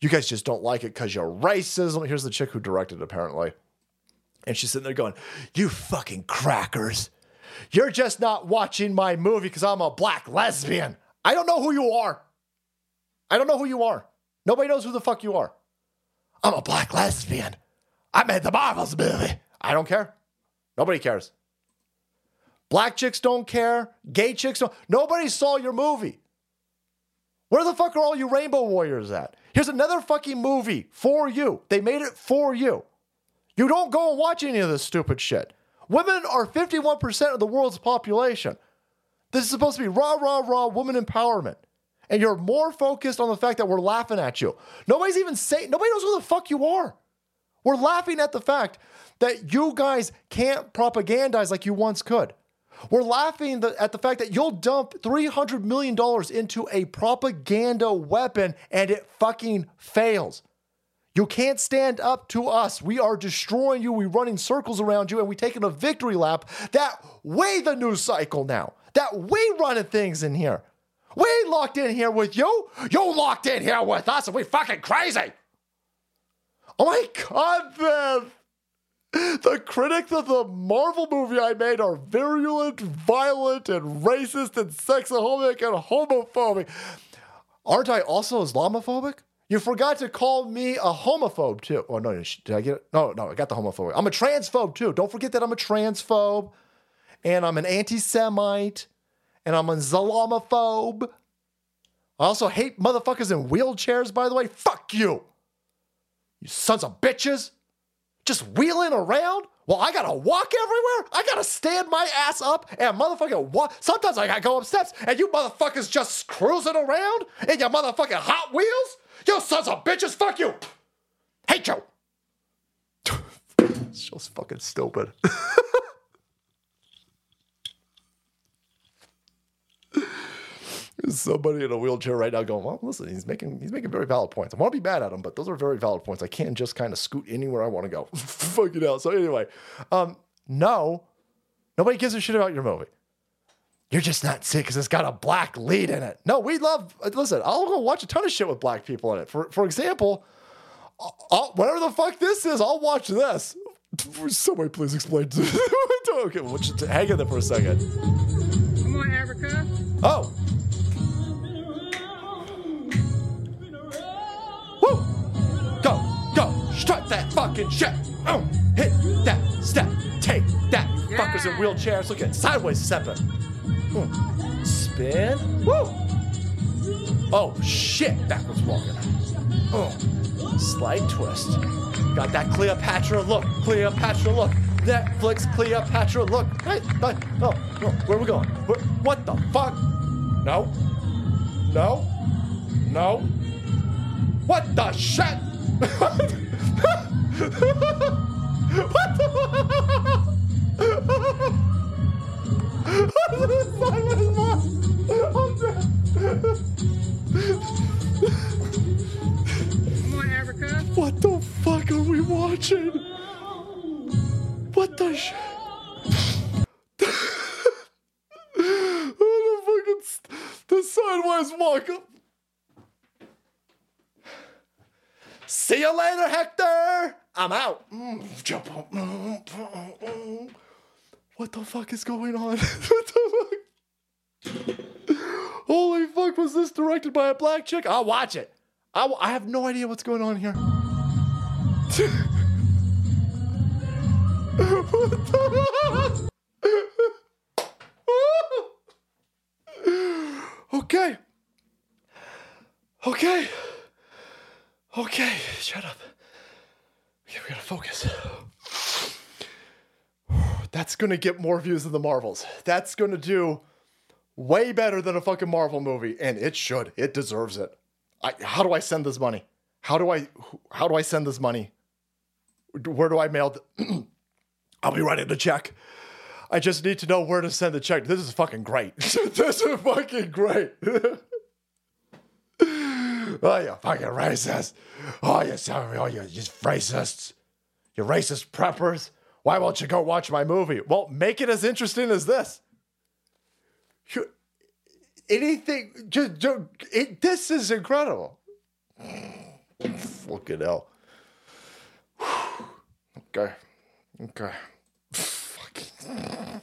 You guys just don't like it because you're racism. Here's the chick who directed apparently. And she's sitting there going, You fucking crackers. You're just not watching my movie because I'm a black lesbian. I don't know who you are. I don't know who you are. Nobody knows who the fuck you are. I'm a black lesbian. I made the Marvels movie. I don't care. Nobody cares. Black chicks don't care. Gay chicks don't. Nobody saw your movie. Where the fuck are all you Rainbow Warriors at? Here's another fucking movie for you. They made it for you. You don't go and watch any of this stupid shit. Women are 51% of the world's population. This is supposed to be rah, rah, rah woman empowerment. And you're more focused on the fact that we're laughing at you. Nobody's even saying, nobody knows who the fuck you are. We're laughing at the fact that you guys can't propagandize like you once could. We're laughing at the fact that you'll dump $300 million into a propaganda weapon and it fucking fails. You can't stand up to us. We are destroying you. We're running circles around you and we're taking a victory lap that way the news cycle now. That we running things in here. We locked in here with you. You locked in here with us and we fucking crazy. Oh my God. The critics of the Marvel movie I made are virulent, violent, and racist, and sexophobic, and homophobic. Aren't I also Islamophobic? You forgot to call me a homophobe too. Oh no, did I get it? No, no, I got the homophobic. I'm a transphobe too. Don't forget that I'm a transphobe, and I'm an anti-Semite, and I'm a Islamophobe. I also hate motherfuckers in wheelchairs. By the way, fuck you, you sons of bitches just wheeling around? Well, I gotta walk everywhere. I gotta stand my ass up and motherfucking walk. Sometimes I gotta go up steps, and you motherfuckers just cruising around in your motherfucking Hot Wheels. You sons of bitches, fuck you. Hate you. <laughs> it's just fucking stupid. <laughs> somebody in a wheelchair right now going, well, listen, he's making he's making very valid points. I want to be mad at him, but those are very valid points. I can't just kind of scoot anywhere I want to go. Fuck it out. So anyway, um, no, nobody gives a shit about your movie. You're just not sick because it's got a black lead in it. No, we love. Listen, I'll go watch a ton of shit with black people in it. For for example, I'll, whatever the fuck this is, I'll watch this. <laughs> Somebody please explain to <laughs> me. okay, well, just hang in there for a second. Come on, Africa. Oh. Strut that fucking shit. Oh, hit that step, take that. you Fuckers in wheelchairs, look at sideways stepping. Mm. Spin. Woo! Oh shit, backwards walking. Oh, slide twist. Got that Cleopatra look. Cleopatra look. Netflix Cleopatra look. Hey, hey, no, no. Where are we going? Where, what the fuck? No. No. No. What the shit? <laughs> what Come on, Africa. What the fuck are we watching? What the sh? <laughs> oh, the the sideways walk up. See you later, Hector. I'm out. Mm. Mm, mm. What the fuck is going on? <laughs> what the fuck? Holy fuck! Was this directed by a black chick? I'll watch it. I, I have no idea what's going on here. <laughs> <laughs> okay. Okay. Okay. Shut up. Okay, we gotta focus. That's gonna get more views than the Marvels. That's gonna do way better than a fucking Marvel movie, and it should. It deserves it. I, how do I send this money? How do I how do I send this money? Where do I mail? The, <clears throat> I'll be writing the check. I just need to know where to send the check. This is fucking great. <laughs> this is fucking great. <laughs> oh, you fucking racist. Oh, you sorry. Oh, you just racists. You racist preppers. Why won't you go watch my movie? Well, make it as interesting as this. Anything, just, just it, this is incredible. Fucking hell. <sighs> Okay. Okay. <sighs> Fucking.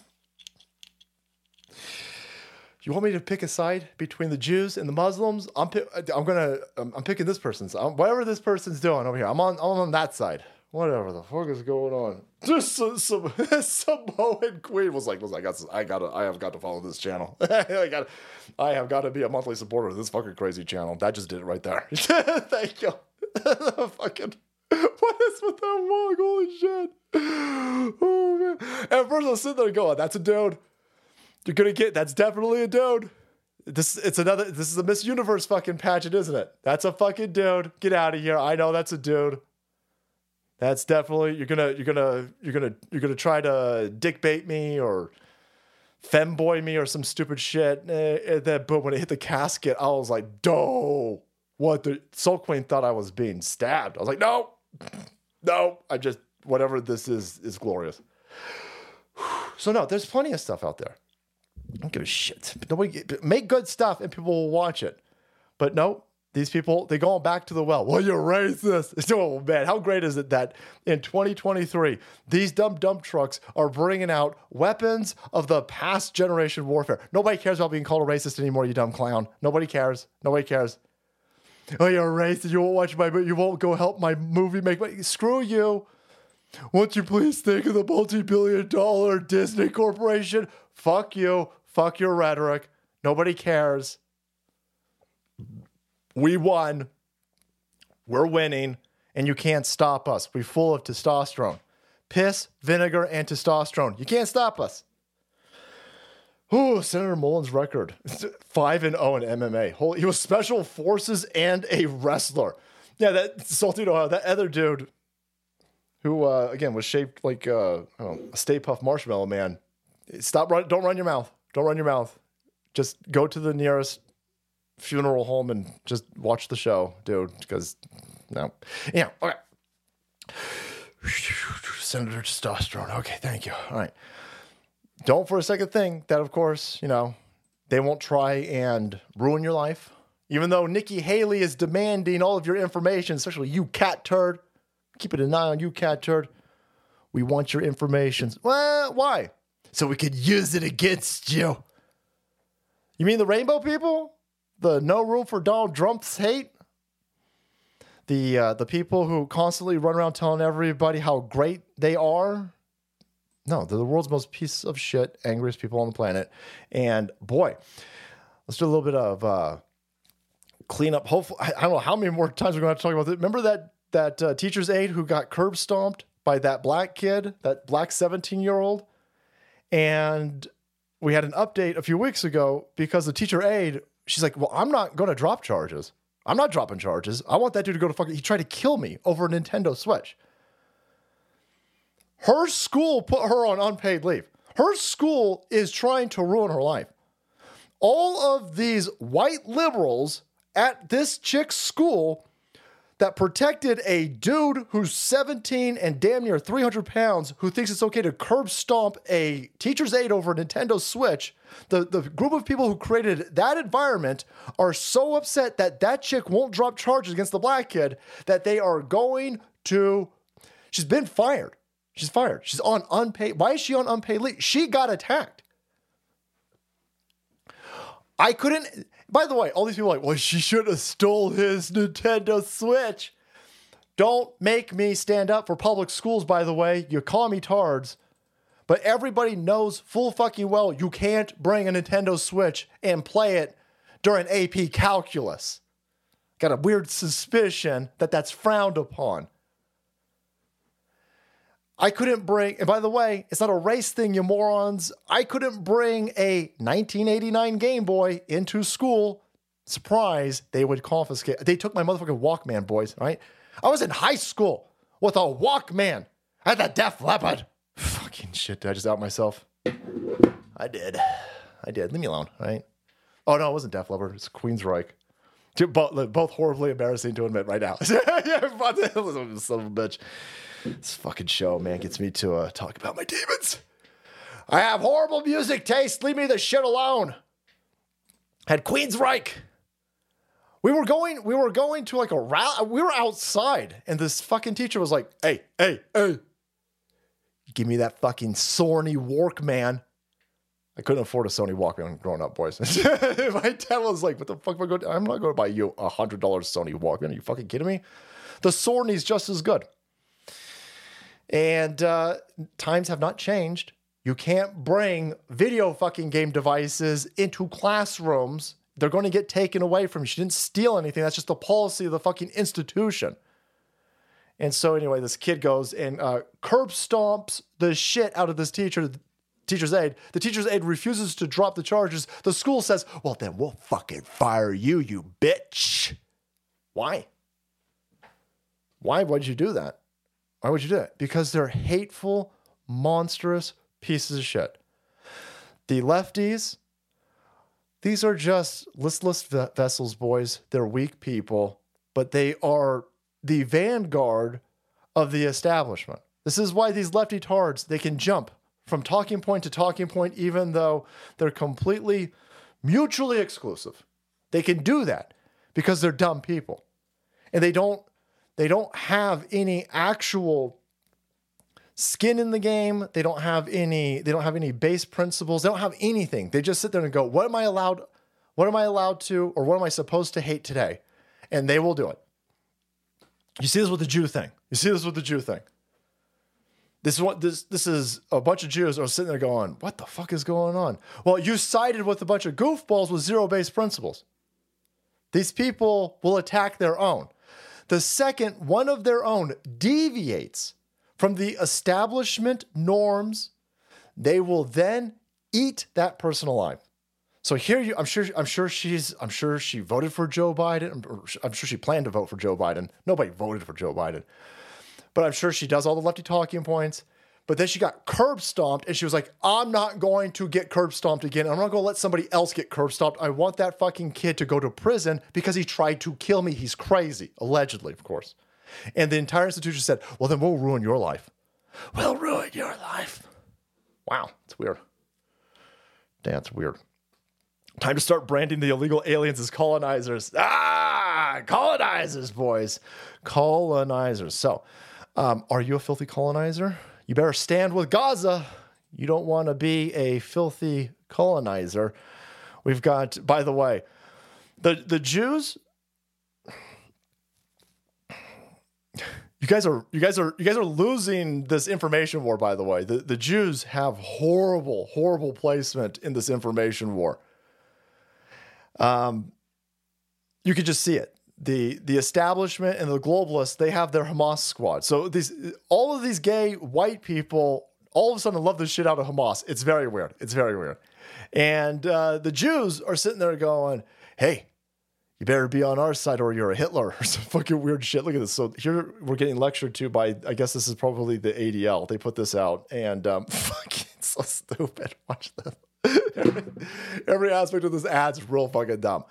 You want me to pick a side between the Jews and the Muslims? I'm I'm gonna I'm, picking this person's. I'm, whatever this person's doing over here, I'm on I'm on that side. whatever the fuck is going on? <laughs> Just some, some <laughs> Samoan Queen was like, "Listen, I got, I got, I have got to follow this channel. <laughs> I got, I have got to be a monthly supporter of this fucking crazy channel. That just did it right there. Thank you. fucking, what is with that mug? Holy shit! Oh man! At first, I was sitting there going, "That's a dude. You're gonna get. That's definitely a dude." This it's another this is a Miss Universe fucking pageant, isn't it? That's a fucking dude. Get out of here. I know that's a dude. That's definitely you're gonna you're gonna you're gonna you're gonna try to dick bait me or femboy me or some stupid shit. Eh, And then but when it hit the casket, I was like, "Doh." What the Salt Queen thought I was being stabbed. I was like, no, no. I just whatever this is is glorious. <sighs> So no, there's plenty of stuff out there. Don't give a shit. Nobody make good stuff and people will watch it. But no, these people they're going back to the well. Well, you're racist. <laughs> Oh man, how great is it that in 2023 these dumb dump trucks are bringing out weapons of the past generation warfare? Nobody cares about being called a racist anymore. You dumb clown. Nobody cares. Nobody cares. Oh, you're racist. You won't watch my. You won't go help my movie make. Screw you. Won't you please think of the multi-billion dollar Disney Corporation? Fuck you. Fuck your rhetoric. Nobody cares. We won. We're winning, and you can't stop us. We're full of testosterone. Piss, vinegar, and testosterone. You can't stop us. Ooh, Senator Mullin's record <laughs> 5 and 0 in MMA. Holy, he was special forces and a wrestler. Yeah, that Salty Ohio, that other dude who uh, again was shaped like uh, know, a Stay Puft Marshmallow Man. Stop! Run, don't run your mouth. Don't run your mouth. Just go to the nearest funeral home and just watch the show, dude. Because no, yeah, okay. Senator Testosterone. Okay, thank you. All right. Don't for a second think that, of course, you know, they won't try and ruin your life. Even though Nikki Haley is demanding all of your information, especially you Catturd, keeping an eye on you, Catturd. We want your information. Well, why? So we could use it against you. You mean the rainbow people? The no room for Donald Trump's hate? The uh, the people who constantly run around telling everybody how great they are? No, they're the world's most piece of shit, angriest people on the planet. And boy, let's do a little bit of uh, cleanup. Hopefully, I don't know how many more times we're going to to talk about this. Remember that that uh, teacher's aide who got curb stomped by that black kid, that black 17 year old? And we had an update a few weeks ago because the teacher aide, she's like, Well, I'm not going to drop charges. I'm not dropping charges. I want that dude to go to fucking. He tried to kill me over a Nintendo Switch. Her school put her on unpaid leave. Her school is trying to ruin her life. All of these white liberals at this chick's school that protected a dude who's 17 and damn near 300 pounds who thinks it's okay to curb stomp a teacher's aide over a Nintendo Switch. The, the group of people who created that environment are so upset that that chick won't drop charges against the black kid that they are going to. She's been fired. She's fired. She's on unpaid. Why is she on unpaid leave? She got attacked. I couldn't. By the way, all these people are like, well, she should have stole his Nintendo Switch. Don't make me stand up for public schools, by the way. You call me tards. But everybody knows full fucking well you can't bring a Nintendo Switch and play it during AP calculus. Got a weird suspicion that that's frowned upon. I couldn't bring, and by the way, it's not a race thing, you morons. I couldn't bring a 1989 Game Boy into school. Surprise, they would confiscate. They took my motherfucking Walkman, boys, right? I was in high school with a Walkman. Had the Def Leppard. Fucking shit, did I just out myself? I did. I did. Leave me alone, right? Oh, no, it wasn't Def Leppard. It's Queensryche. Both, both horribly embarrassing to admit right now. <laughs> yeah, son of a bitch. This fucking show, man, gets me to uh, talk about my demons. I have horrible music taste. Leave me the shit alone. Had Queensryche. We were going, we were going to like a rally. We were outside, and this fucking teacher was like, "Hey, hey, hey, give me that fucking Sony Walkman." I couldn't afford a Sony Walkman growing up, boys. <laughs> my dad was like, "What the fuck am I going? To, I'm not going to buy you a hundred dollars Sony Walkman. Are you fucking kidding me? The Sony's just as good." And uh, times have not changed. You can't bring video fucking game devices into classrooms. They're going to get taken away from you. She didn't steal anything. That's just the policy of the fucking institution. And so, anyway, this kid goes and uh, curb stomps the shit out of this teacher, teacher's aide. The teacher's aide refuses to drop the charges. The school says, Well, then we'll fucking fire you, you bitch. Why? Why would you do that? Why would you do that? Because they're hateful, monstrous pieces of shit. The lefties, these are just listless ve- vessels, boys. They're weak people, but they are the vanguard of the establishment. This is why these lefty tards, they can jump from talking point to talking point, even though they're completely mutually exclusive. They can do that because they're dumb people. And they don't they don't have any actual skin in the game. They don't have any they don't have any base principles. They don't have anything. They just sit there and go, "What am I allowed what am I allowed to or what am I supposed to hate today?" And they will do it. You see this with the Jew thing. You see this with the Jew thing. This is what this this is a bunch of Jews are sitting there going, "What the fuck is going on?" Well, you sided with a bunch of goofballs with zero base principles. These people will attack their own. The second one of their own deviates from the establishment norms, they will then eat that person alive. So here you, I'm sure, I'm sure she's, I'm sure she voted for Joe Biden. I'm, I'm sure she planned to vote for Joe Biden. Nobody voted for Joe Biden, but I'm sure she does all the lefty talking points. But then she got curb stomped and she was like, I'm not going to get curb stomped again. I'm not going to let somebody else get curb stomped. I want that fucking kid to go to prison because he tried to kill me. He's crazy, allegedly, of course. And the entire institution said, Well, then we'll ruin your life. We'll ruin your life. Wow, it's weird. That's weird. Time to start branding the illegal aliens as colonizers. Ah, colonizers, boys. Colonizers. So, um, are you a filthy colonizer? You better stand with Gaza. You don't want to be a filthy colonizer. We've got, by the way, the, the Jews. You guys are you guys are you guys are losing this information war, by the way. The the Jews have horrible, horrible placement in this information war. Um you could just see it the the establishment and the globalists they have their Hamas squad. So these all of these gay white people all of a sudden love the shit out of Hamas. It's very weird. It's very weird. And uh, the Jews are sitting there going, "Hey, you better be on our side or you're a Hitler or <laughs> some fucking weird shit." Look at this. So here we're getting lectured to by I guess this is probably the ADL. They put this out and um, <laughs> fucking so stupid. Watch this. <laughs> Every aspect of this ad's real fucking dumb.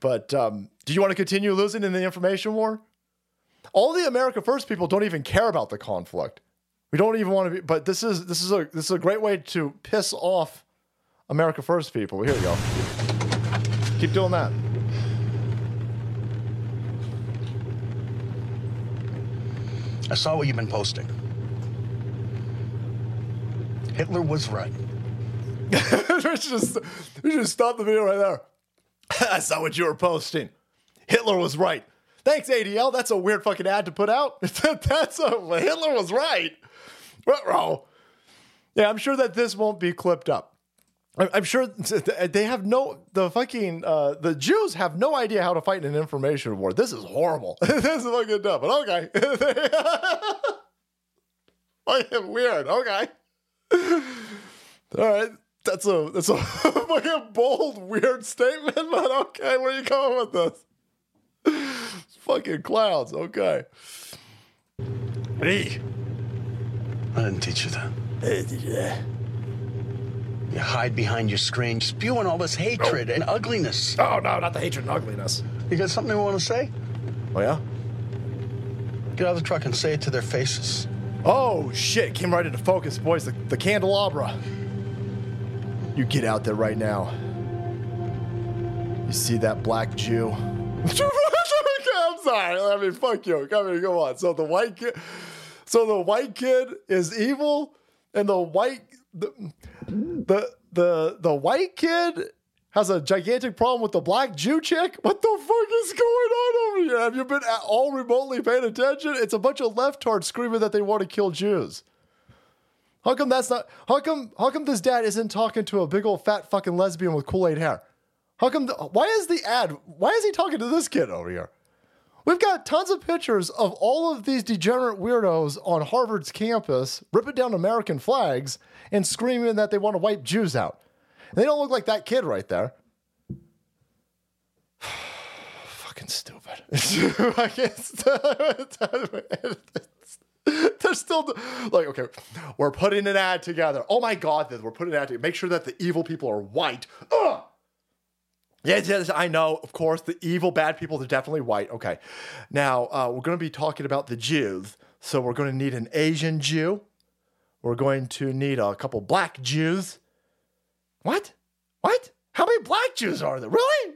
But um, do you want to continue losing in the information war? All the America First people don't even care about the conflict. We don't even want to be. But this is this is a this is a great way to piss off America First people. Here we go. Keep doing that. I saw what you've been posting. Hitler was right. <laughs> let's just let's just stop the video right there. <laughs> I saw what you were posting. Hitler was right. Thanks, ADL. That's a weird fucking ad to put out. <laughs> That's a Hitler was right. Bro. Yeah, I'm sure that this won't be clipped up. I'm sure <laughs> they have no the fucking uh, the Jews have no idea how to fight in an information war. This is horrible. this is fucking dumb. But okay, fucking weird. Okay, all right. That's a that's a <laughs> fucking bold, weird statement. <laughs> But okay, where are you going with this? It's fucking clowns. Okay. Hey. I didn't teach you that. Yeah. You hide behind your screen, spewing all this hatred and ugliness. Oh no, not the hatred and ugliness. You got something you want to say? Oh yeah. Get out of the truck and say it to their faces. Oh shit! Came right into focus, boys. The, the candelabra. You get out there right now. You see that black Jew? <laughs> I'm sorry. I mean, fuck you. Come here, go on. So the white kid, so the white kid is evil, and the white the the the, the white kid has a gigantic problem with the black Jew chick. What the fuck is going on over here? Have you been at all remotely paying attention? It's a bunch of left leftards screaming that they want to kill Jews. How come that's not? How come? How come this dad isn't talking to a big old fat fucking lesbian with Kool Aid hair? How come? The, why is the ad? Why is he talking to this kid over here? We've got tons of pictures of all of these degenerate weirdos on Harvard's campus ripping down American flags and screaming that they want to wipe Jews out. They don't look like that kid right there. <sighs> Fucking stupid. <laughs> Fucking stupid. <laughs> <laughs> They're still like, okay, we're putting an ad together. Oh my God, we're putting an ad together. Make sure that the evil people are white. Ugh! Yes, yes, I know. Of course, the evil, bad people, they're definitely white. Okay. Now, uh, we're going to be talking about the Jews. So, we're going to need an Asian Jew. We're going to need a couple black Jews. What? What? How many black Jews are there? Really?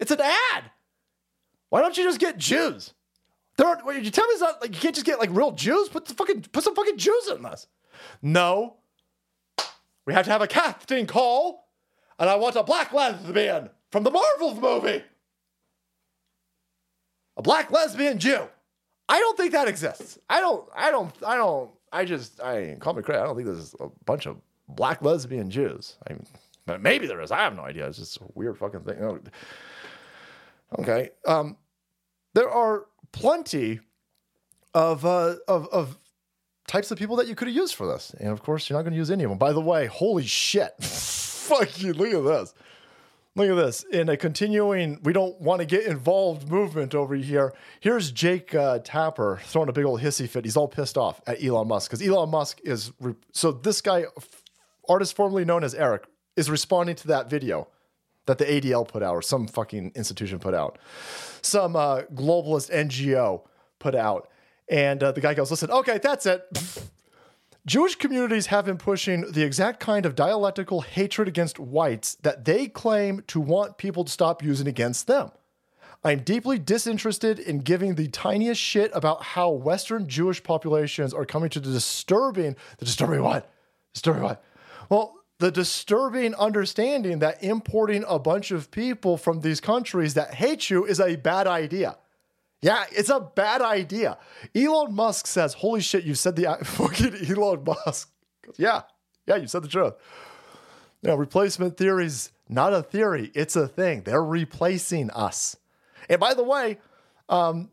It's an ad. Why don't you just get Jews? There are, wait, you tell me it's not like you can't just get like real Jews? Put the fucking put some fucking Jews in this. No. We have to have a casting call, and I want a black lesbian from the Marvel movie. A black lesbian Jew. I don't think that exists. I don't. I don't. I don't. I just. I call me crazy. I don't think there's a bunch of black lesbian Jews. I mean, but maybe there is. I have no idea. It's just a weird fucking thing. Oh, Okay. Um, there are plenty of uh, of of types of people that you could have used for this, and of course, you're not going to use any of them. By the way, holy shit! <laughs> Fuck you! Look at this. Look at this. In a continuing, we don't want to get involved movement over here. Here's Jake uh, Tapper throwing a big old hissy fit. He's all pissed off at Elon Musk because Elon Musk is. Re- so this guy, artist formerly known as Eric, is responding to that video that the ADL put out or some fucking institution put out, some uh, globalist NGO put out. And uh, the guy goes, listen, okay, that's it. <laughs> Jewish communities have been pushing the exact kind of dialectical hatred against whites that they claim to want people to stop using against them. I'm deeply disinterested in giving the tiniest shit about how Western Jewish populations are coming to the disturbing, the disturbing what? Disturbing what? Well, the disturbing understanding that importing a bunch of people from these countries that hate you is a bad idea. Yeah, it's a bad idea. Elon Musk says, Holy shit, you said the <laughs> fucking Elon Musk. Yeah, yeah, you said the truth. Now, replacement theory's not a theory, it's a thing. They're replacing us. And by the way, um,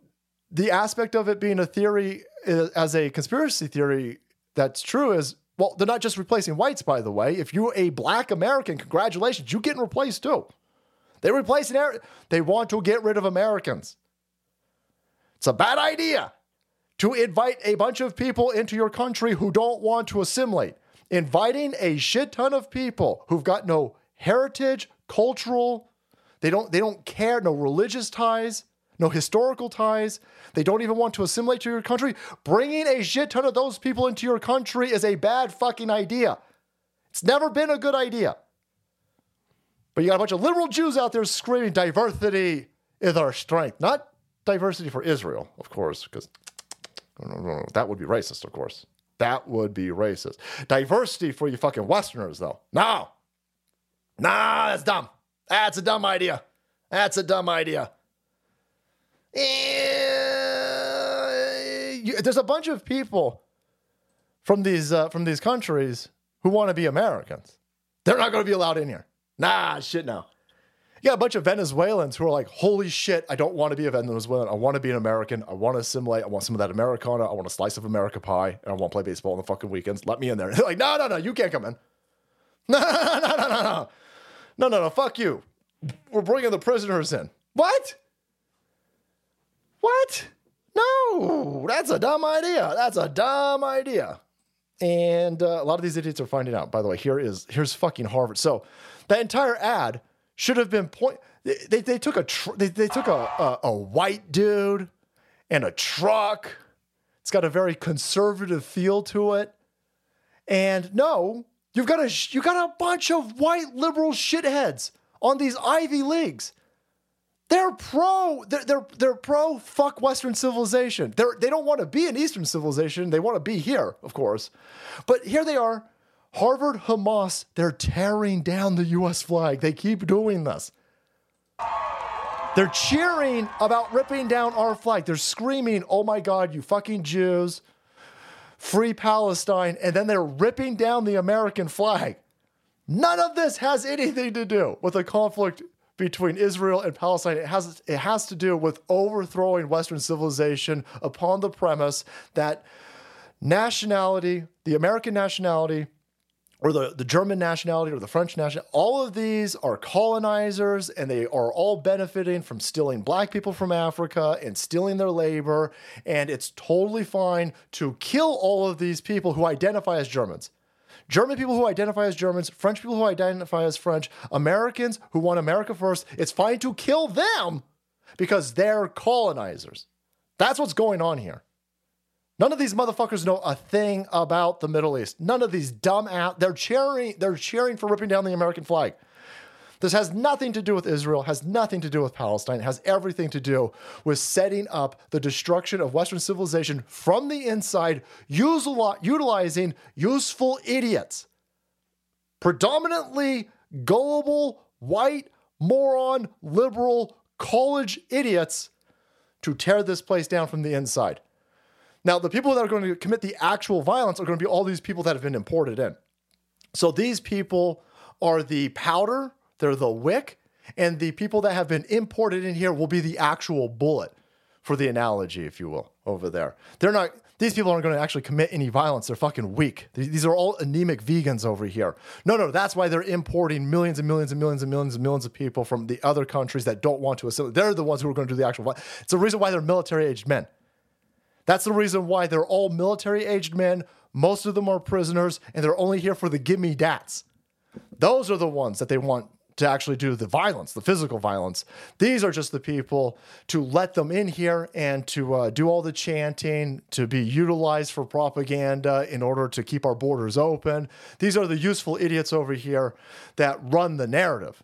the aspect of it being a theory as a conspiracy theory that's true is well, they're not just replacing whites, by the way. If you're a black American, congratulations, you're getting replaced too. They're replacing, they want to get rid of Americans. It's a bad idea to invite a bunch of people into your country who don't want to assimilate. Inviting a shit ton of people who've got no heritage, cultural, they don't they don't care, no religious ties, no historical ties. They don't even want to assimilate to your country. Bringing a shit ton of those people into your country is a bad fucking idea. It's never been a good idea. But you got a bunch of liberal Jews out there screaming diversity is our strength. Not diversity for Israel, of course, because that would be racist, of course. That would be racist. Diversity for you fucking Westerners, though. No. Nah, that's dumb. That's a dumb idea. That's a dumb idea. Eh, there's a bunch of people from these uh, from these countries who want to be Americans. They're not going to be allowed in here. Nah, shit, no. You got a bunch of Venezuelans who are like, holy shit, I don't want to be a Venezuelan. I want to be an American. I want to assimilate. I want some of that Americana. I want a slice of America pie. And I want to play baseball on the fucking weekends. Let me in there. They're <laughs> like, no, no, no, you can't come in. No, <laughs> no, no, no, no, no. No, no, no, fuck you. We're bringing the prisoners in. What? What? No, that's a dumb idea. That's a dumb idea. And uh, a lot of these idiots are finding out. By the way, here is here's fucking Harvard. So that entire ad should have been point. They, they, took a tr- they, they took a, a a white dude and a truck. It's got a very conservative feel to it. And no, you've got a you got a bunch of white liberal shitheads on these Ivy leagues. They're pro. They're they're, they're pro. Fuck Western civilization. They're they don't want to be an Eastern civilization. They want to be here, of course. But here they are, Harvard, Hamas, they're tearing down the US flag. They keep doing this. They're cheering about ripping down our flag. They're screaming, oh my God, you fucking Jews, free Palestine. And then they're ripping down the American flag. None of this has anything to do with the conflict between Israel and Palestine. It has, it has to do with overthrowing Western civilization upon the premise that nationality, the American nationality, or the, the German nationality or the French nationality, all of these are colonizers and they are all benefiting from stealing black people from Africa and stealing their labor. And it's totally fine to kill all of these people who identify as Germans. German people who identify as Germans, French people who identify as French, Americans who want America first, it's fine to kill them because they're colonizers. That's what's going on here. None of these motherfuckers know a thing about the Middle East. None of these dumb ass. They're cheering. They're cheering for ripping down the American flag. This has nothing to do with Israel. Has nothing to do with Palestine. Has everything to do with setting up the destruction of Western civilization from the inside, utilizing useful idiots, predominantly gullible, white, moron, liberal, college idiots, to tear this place down from the inside. Now, the people that are going to commit the actual violence are going to be all these people that have been imported in. So these people are the powder, they're the wick, and the people that have been imported in here will be the actual bullet for the analogy, if you will, over there. They're not, these people aren't going to actually commit any violence. They're fucking weak. These are all anemic vegans over here. No, no, that's why they're importing millions and millions and millions and millions and millions of people from the other countries that don't want to assimilate. They're the ones who are going to do the actual violence. It's the reason why they're military aged men. That's the reason why they're all military aged men. Most of them are prisoners, and they're only here for the gimme dats. Those are the ones that they want to actually do the violence, the physical violence. These are just the people to let them in here and to uh, do all the chanting, to be utilized for propaganda in order to keep our borders open. These are the useful idiots over here that run the narrative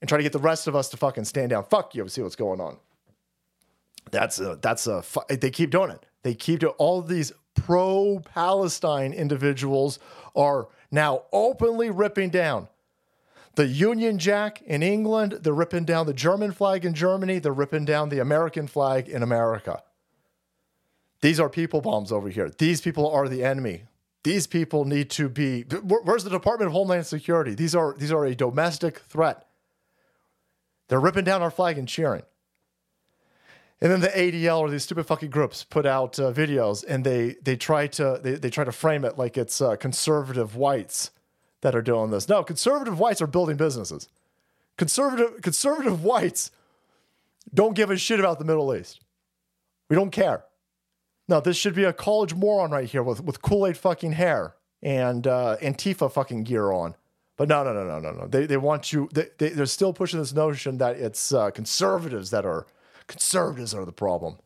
and try to get the rest of us to fucking stand down. Fuck you see what's going on. That's a, that's a, they keep doing it. They keep doing all these pro Palestine individuals are now openly ripping down the Union Jack in England. They're ripping down the German flag in Germany. They're ripping down the American flag in America. These are people bombs over here. These people are the enemy. These people need to be. Where's the Department of Homeland Security? These are these are a domestic threat. They're ripping down our flag and cheering. And then the ADL or these stupid fucking groups put out uh, videos and they they try to they, they try to frame it like it's uh, conservative whites that are doing this. No, conservative whites are building businesses. Conservative conservative whites don't give a shit about the Middle East. We don't care. No, this should be a college moron right here with with Kool Aid fucking hair and uh, Antifa fucking gear on. But no, no, no, no, no, no. They they want you. They, they they're still pushing this notion that it's uh, conservatives that are Conservatives are the problem.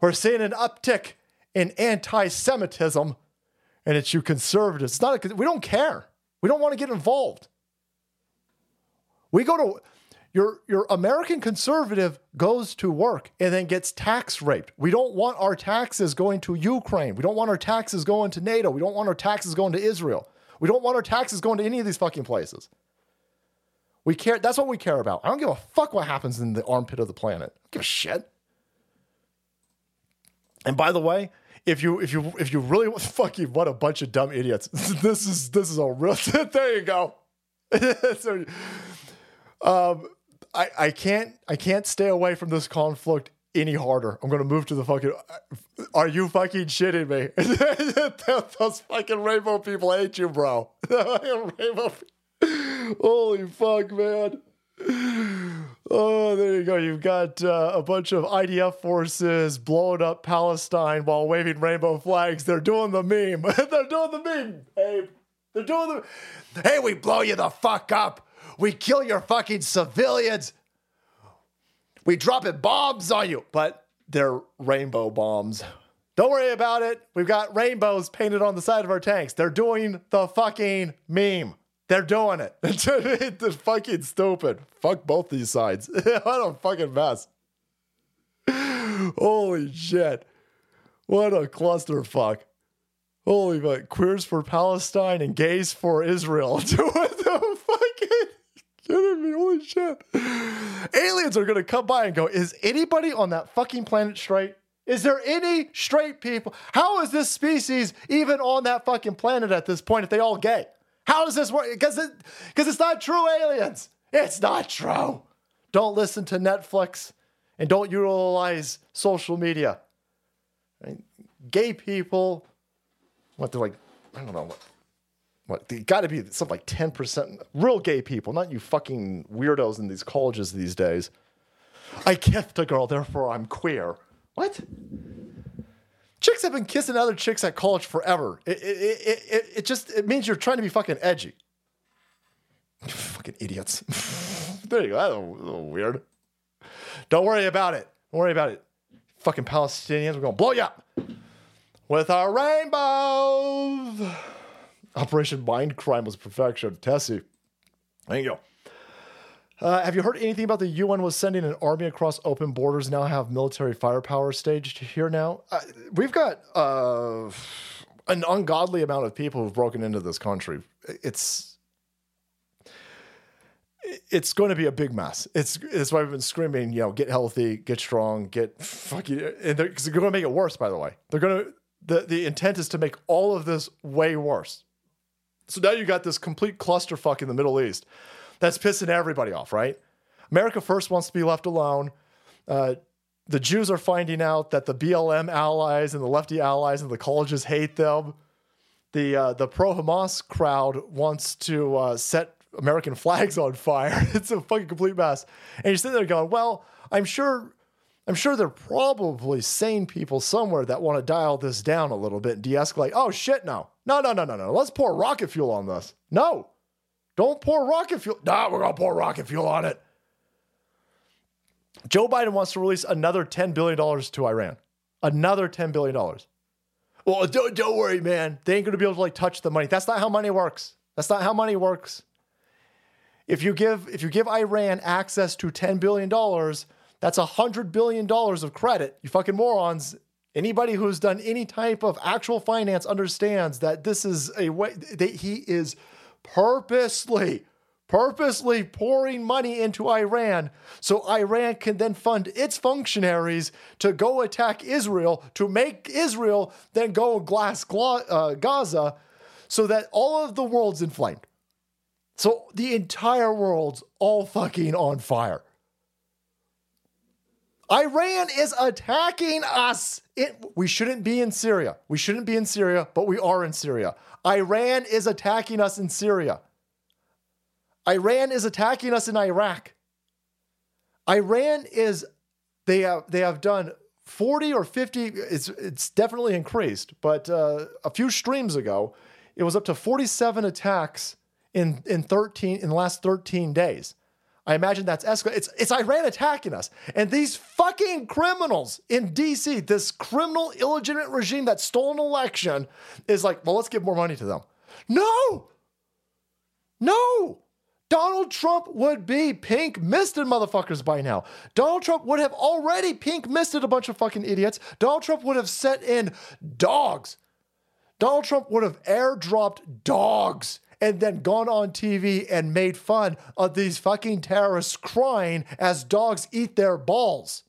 We're seeing an uptick in anti Semitism, and it's you conservatives. It's not a, we don't care. We don't want to get involved. We go to your your American conservative goes to work and then gets tax raped. We don't want our taxes going to Ukraine. We don't want our taxes going to NATO. We don't want our taxes going to Israel. We don't want our taxes going to any of these fucking places. We care. That's what we care about. I don't give a fuck what happens in the armpit of the planet. I don't give a shit. And by the way, if you if you if you really <laughs> fuck you, what a bunch of dumb idiots. <laughs> this is this is a real. <laughs> there you go. so, um, I I can't I can't stay away from this conflict any harder. I'm gonna move to the fucking. Are you fucking shitting me? Those fucking rainbow people hate you, bro. rainbow. Holy fuck, man. Oh, there you go. You've got uh, a bunch of IDF forces blowing up Palestine while waving rainbow flags. They're doing the meme. <laughs> They're doing the meme, Abe. They're doing the. Hey, we blow you the fuck up. We kill your fucking civilians. We dropping bombs on you, but they're rainbow bombs. Don't worry about it. We've got rainbows painted on the side of our tanks. They're doing the fucking meme. They're doing it. <laughs> It's fucking stupid. Fuck both these sides. <laughs> what a fucking mess. Holy shit. What a clusterfuck. Holy fuck. Queers for Palestine and gays for Israel. <laughs> what the fucking kidding me? Holy shit. Aliens are gonna come by and go, is anybody on that fucking planet straight? Is there any straight people? How is this species even on that fucking planet at this point if they all gay? How does this work? Because it, because it's not true aliens. It's not true. Don't listen to Netflix and don't utilize social media. Gay people, what they're like, I don't know what. What they got to be something like ten percent real gay people, not you fucking weirdos in these colleges these days. I kissed a girl, therefore I'm queer. What? Chicks have been kissing other chicks at college forever. It, it, it, it, it just it means you're trying to be fucking edgy. <laughs> fucking idiots. <laughs> there you go. That's a little weird. Don't worry about it. Don't worry about it. Fucking Palestinians, we're gonna blow you up with our rainbows. Operation Mind Crime was perfection. Tessie. There you go. Uh, have you heard anything about the UN was sending an army across open borders now have military firepower staged here now? Uh, we've got uh, an ungodly amount of people who've broken into this country. It's it's going to be a big mess. It's it's why we've been screaming, you know, get healthy, get strong, get fucking, and they're, cause they're going to make it worse. By the way, they're going to the the intent is to make all of this way worse. So now you got this complete clusterfuck in the Middle East that's pissing everybody off, right? America first wants to be left alone. Uh, the Jews are finding out that the BLM allies and the lefty allies and the colleges hate them. The uh, the pro Hamas crowd wants to uh, set American <laughs> flags on fire. <laughs> it's a fucking complete mess. And you're sitting there going, well, I'm sure. I'm sure there are probably sane people somewhere that want to dial this down a little bit and de-escalate. Oh shit, no. No, no, no, no, no. Let's pour rocket fuel on this. No. Don't pour rocket fuel. Nah, we're gonna pour rocket fuel on it. Joe Biden wants to release another $10 billion to Iran. Another $10 billion. Well, don't, don't worry, man. They ain't gonna be able to like touch the money. That's not how money works. That's not how money works. If you give if you give Iran access to $10 billion, that's $100 billion of credit. You fucking morons. Anybody who's done any type of actual finance understands that this is a way that he is purposely, purposely pouring money into Iran so Iran can then fund its functionaries to go attack Israel, to make Israel then go glass uh, Gaza so that all of the world's inflamed. So the entire world's all fucking on fire. Iran is attacking us. It, we shouldn't be in Syria. We shouldn't be in Syria, but we are in Syria. Iran is attacking us in Syria. Iran is attacking us in Iraq. Iran is they have they have done 40 or 50 it's it's definitely increased, but uh, a few streams ago it was up to 47 attacks in in 13 in the last 13 days. I imagine that's escalated. It's, it's Iran attacking us. And these fucking criminals in DC, this criminal illegitimate regime that stole an election, is like, well, let's give more money to them. No! No! Donald Trump would be pink misted motherfuckers by now. Donald Trump would have already pink misted a bunch of fucking idiots. Donald Trump would have set in dogs. Donald Trump would have airdropped dogs and then gone on TV and made fun of these fucking terrorists crying as dogs eat their balls.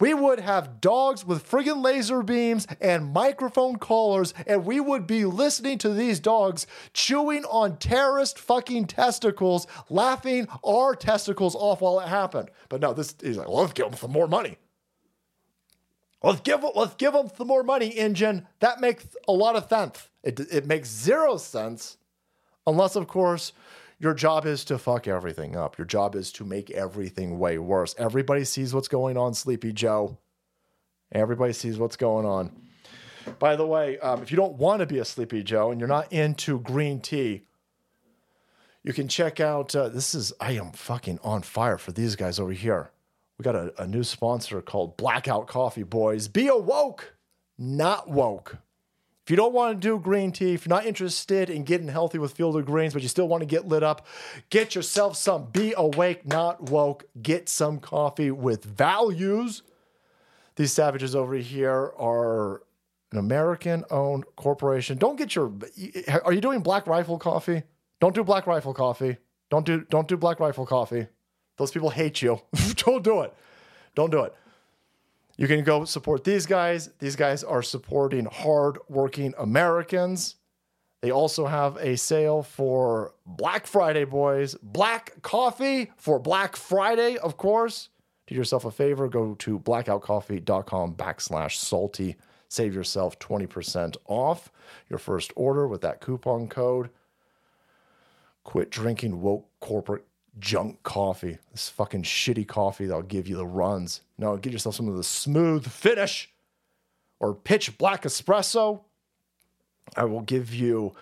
We would have dogs with friggin' laser beams and microphone collars, and we would be listening to these dogs chewing on terrorist fucking testicles, laughing our testicles off while it happened. But no, this is like, well, let's give them some more money. Let's give let's give them some more money, engine. That makes a lot of sense. It, it makes zero sense, unless of course your job is to fuck everything up. Your job is to make everything way worse. Everybody sees what's going on, Sleepy Joe. Everybody sees what's going on. By the way, um, if you don't want to be a Sleepy Joe and you're not into green tea, you can check out. Uh, this is I am fucking on fire for these guys over here. We got a, a new sponsor called Blackout Coffee Boys. Be awoke, not woke. If you don't want to do green tea, if you're not interested in getting healthy with Field of Greens, but you still want to get lit up, get yourself some Be Awake, Not Woke. Get some coffee with values. These savages over here are an American owned corporation. Don't get your Are you doing Black Rifle coffee? Don't do Black Rifle coffee. Don't do don't do Black Rifle coffee. Those people hate you. <laughs> don't do it. Don't do it. You can go support these guys. These guys are supporting hard-working Americans. They also have a sale for Black Friday, boys. Black coffee for Black Friday, of course. Do yourself a favor, go to blackoutcoffee.com backslash salty. Save yourself 20% off your first order with that coupon code. Quit drinking woke corporate junk coffee. This fucking shitty coffee that'll give you the runs. No, get yourself some of the smooth finish or pitch black espresso. I will give you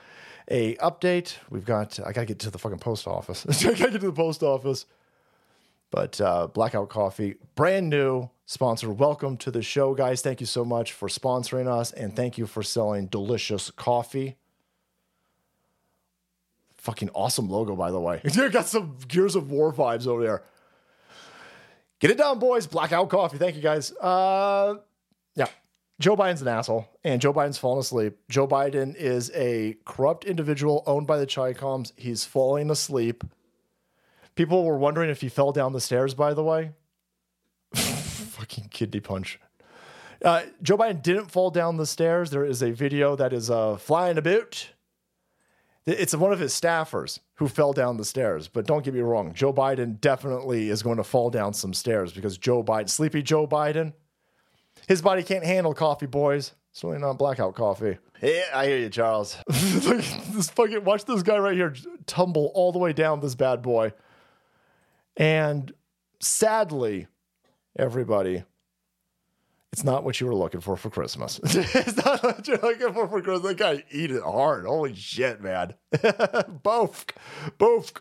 a update. We've got I gotta get to the fucking post office. <laughs> I gotta get to the post office. But uh, Blackout Coffee, brand new sponsor. Welcome to the show, guys. Thank you so much for sponsoring us, and thank you for selling delicious coffee. Fucking awesome logo, by the way. <laughs> You got some Gears of War vibes over there. Get it done, boys. Blackout Coffee. Thank you, guys. Uh, yeah. Joe Biden's an asshole, and Joe Biden's fallen asleep. Joe Biden is a corrupt individual owned by the Chicoms. He's falling asleep. People were wondering if he fell down the stairs, by the way. <laughs> Fucking kidney punch. Uh, Joe Biden didn't fall down the stairs. There is a video that is uh, flying about. It's one of his staffers who fell down the stairs. But don't get me wrong, Joe Biden definitely is going to fall down some stairs because Joe Biden, sleepy Joe Biden, his body can't handle coffee, boys. Certainly not blackout coffee. Yeah, I hear you, Charles. <laughs> This fucking watch this guy right here tumble all the way down this bad boy. And sadly, everybody, it's not what you were looking for for Christmas. <laughs> it's not what you're looking for for Christmas. That guy eat it hard. Holy shit, man. <laughs> Boof. Boof.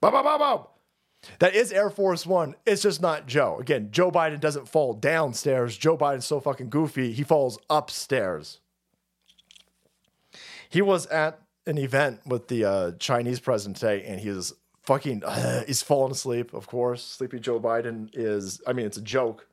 Boom, boom, boom, boom. That is Air Force One. It's just not Joe. Again, Joe Biden doesn't fall downstairs. Joe Biden's so fucking goofy, he falls upstairs. He was at an event with the uh, Chinese president today, and he is fucking, uh, <sighs> he's falling asleep, of course. Sleepy Joe Biden is, I mean, it's a joke.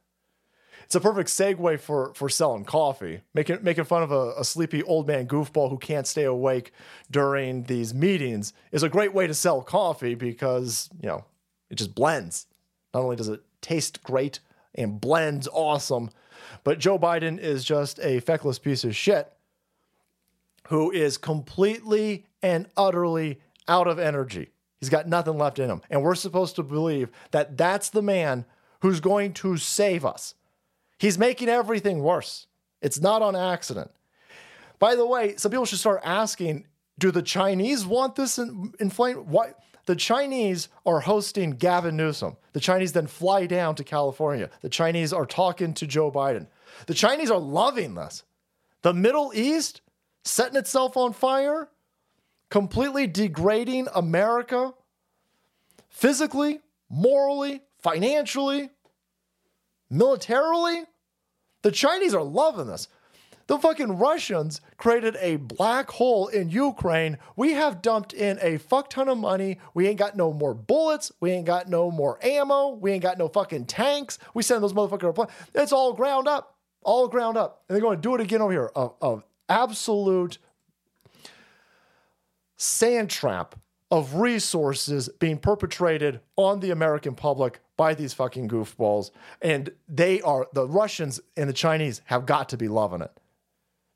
It's a perfect segue for for selling coffee, making making fun of a, a sleepy old man goofball who can't stay awake during these meetings is a great way to sell coffee because you know it just blends. Not only does it taste great and blends awesome, but Joe Biden is just a feckless piece of shit who is completely and utterly out of energy. He's got nothing left in him. And we're supposed to believe that that's the man who's going to save us. He's making everything worse. It's not on accident. By the way, some people should start asking do the Chinese want this in, inflame? Why? The Chinese are hosting Gavin Newsom. The Chinese then fly down to California. The Chinese are talking to Joe Biden. The Chinese are loving this. The Middle East setting itself on fire, completely degrading America physically, morally, financially, militarily. The Chinese are loving this. The fucking Russians created a black hole in Ukraine. We have dumped in a fuck ton of money. We ain't got no more bullets. We ain't got no more ammo. We ain't got no fucking tanks. We send those motherfuckers. It's all ground up, all ground up, and they're going to do it again over here. Of, of absolute sand trap of resources being perpetrated on the American public by these fucking goofballs. And they are, the Russians and the Chinese have got to be loving it.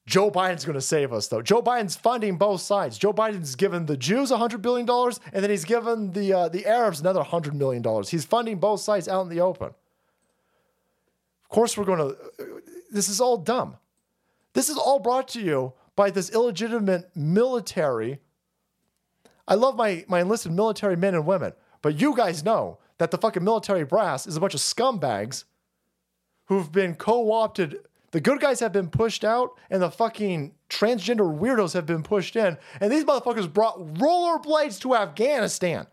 Joe Biden's going to save us, though. Joe Biden's funding both sides. Joe Biden's given the Jews $100 billion, and then he's given the, uh, the Arabs another $100 million. He's funding both sides out in the open. Of course, we're going to, this is all dumb. This is all brought to you by this illegitimate military. I love my, my enlisted military men and women, but you guys know that the fucking military brass is a bunch of scumbags who've been co opted. The good guys have been pushed out, and the fucking transgender weirdos have been pushed in. And these motherfuckers brought rollerblades to Afghanistan.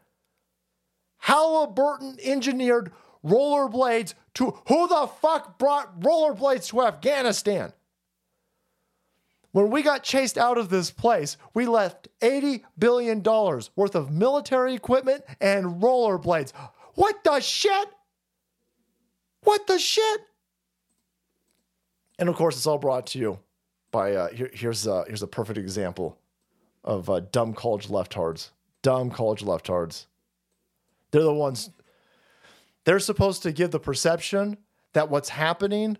Halliburton engineered rollerblades to who the fuck brought rollerblades to Afghanistan? When we got chased out of this place, we left $80 billion worth of military equipment and rollerblades. What the shit? What the shit? And of course, it's all brought to you by uh, here, here's uh, here's a perfect example of uh, dumb college leftards. Dumb college leftards. They're the ones. They're supposed to give the perception that what's happening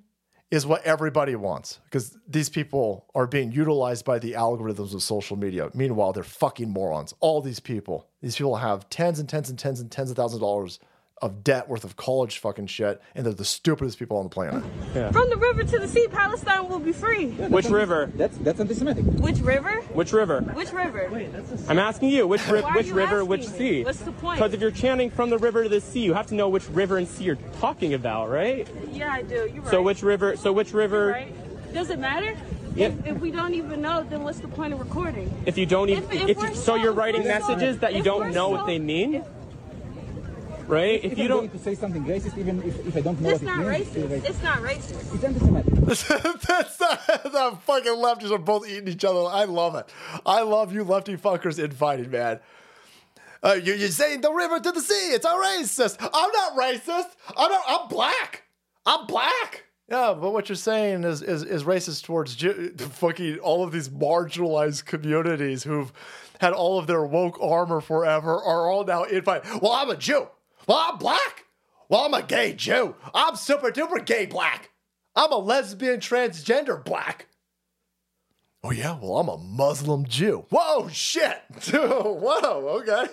is what everybody wants because these people are being utilized by the algorithms of social media. Meanwhile, they're fucking morons. All these people, these people have tens and tens and tens and tens of thousands of dollars of debt worth of college fucking shit, and they're the stupidest people on the planet. From the river to the sea, Palestine will be free. Which river? That's that's anti-Semitic. Which river? Which river? Which river? I'm asking you, which, ri- which you river, which me? sea? What's the point? Because if you're chanting from the river to the sea, you have to know which river and sea you're talking about, right? Yeah, I do. You're right. So which river? So which river? right. Does it matter? Yeah. If, if we don't even know, then what's the point of recording? If you don't even, If- if if, you, so so- you're writing we're so- messages that you don't know so- what they mean, if- right? If If you I'm don't, to say something racist, even if, if I don't know It's what it not means, it's, racist. It's not racist. it's anti-Semitic. <laughs> That's not, the fucking lefties are both eating each other. I love it. I love you lefty fuckers infighting, man. Uh, you, you're saying the river to the sea. It's a racist. I'm not racist. I'm not. I'm black. I'm black. Yeah, but what you're saying is is, is racist towards Jew, fucking all of these marginalized communities who've had all of their woke armor forever are all now infighting. Well, I'm a Jew. Well, I'm black. Well, I'm a gay Jew. I'm super duper gay black. I'm a lesbian transgender black. Oh yeah, well I'm a Muslim Jew. Whoa, shit. <laughs> Whoa, okay.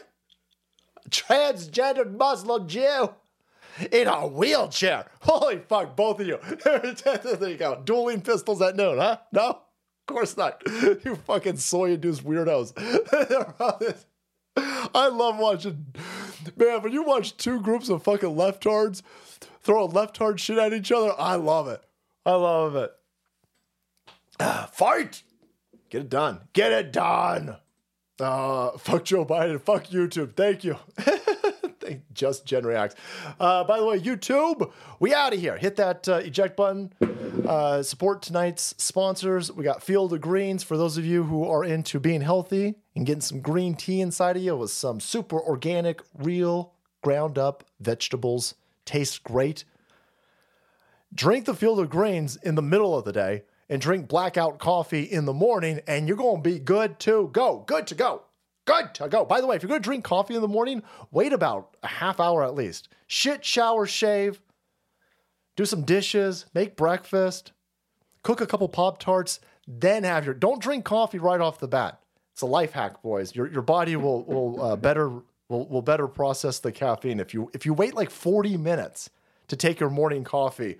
Transgendered Muslim Jew in a wheelchair. Holy fuck, both of you. <laughs> there you go. Dueling pistols at noon, huh? No? Of course not. <laughs> You fucking soy-induced weirdos. I love watching. Man, when you watch two groups of fucking leftards throw a leftard shit at each other, I love it. I love it. Ah, fight! Get it done. Get it done. Uh, fuck Joe Biden. Fuck YouTube. Thank you. <laughs> Just Gen Reacts. Uh, by the way, YouTube, we out of here. Hit that uh, eject button. Uh, support tonight's sponsors. We got Field of Greens for those of you who are into being healthy and getting some green tea inside of you with some super organic, real, ground up vegetables. Tastes great. Drink the Field of Greens in the middle of the day and drink blackout coffee in the morning, and you're going to be good to go. Good to go. Good to go. By the way, if you're going to drink coffee in the morning, wait about a half hour at least. Shit, shower, shave, do some dishes, make breakfast, cook a couple Pop Tarts, then have your. Don't drink coffee right off the bat. It's a life hack, boys. Your, your body will, will uh, better will, will better process the caffeine if you if you wait like 40 minutes to take your morning coffee.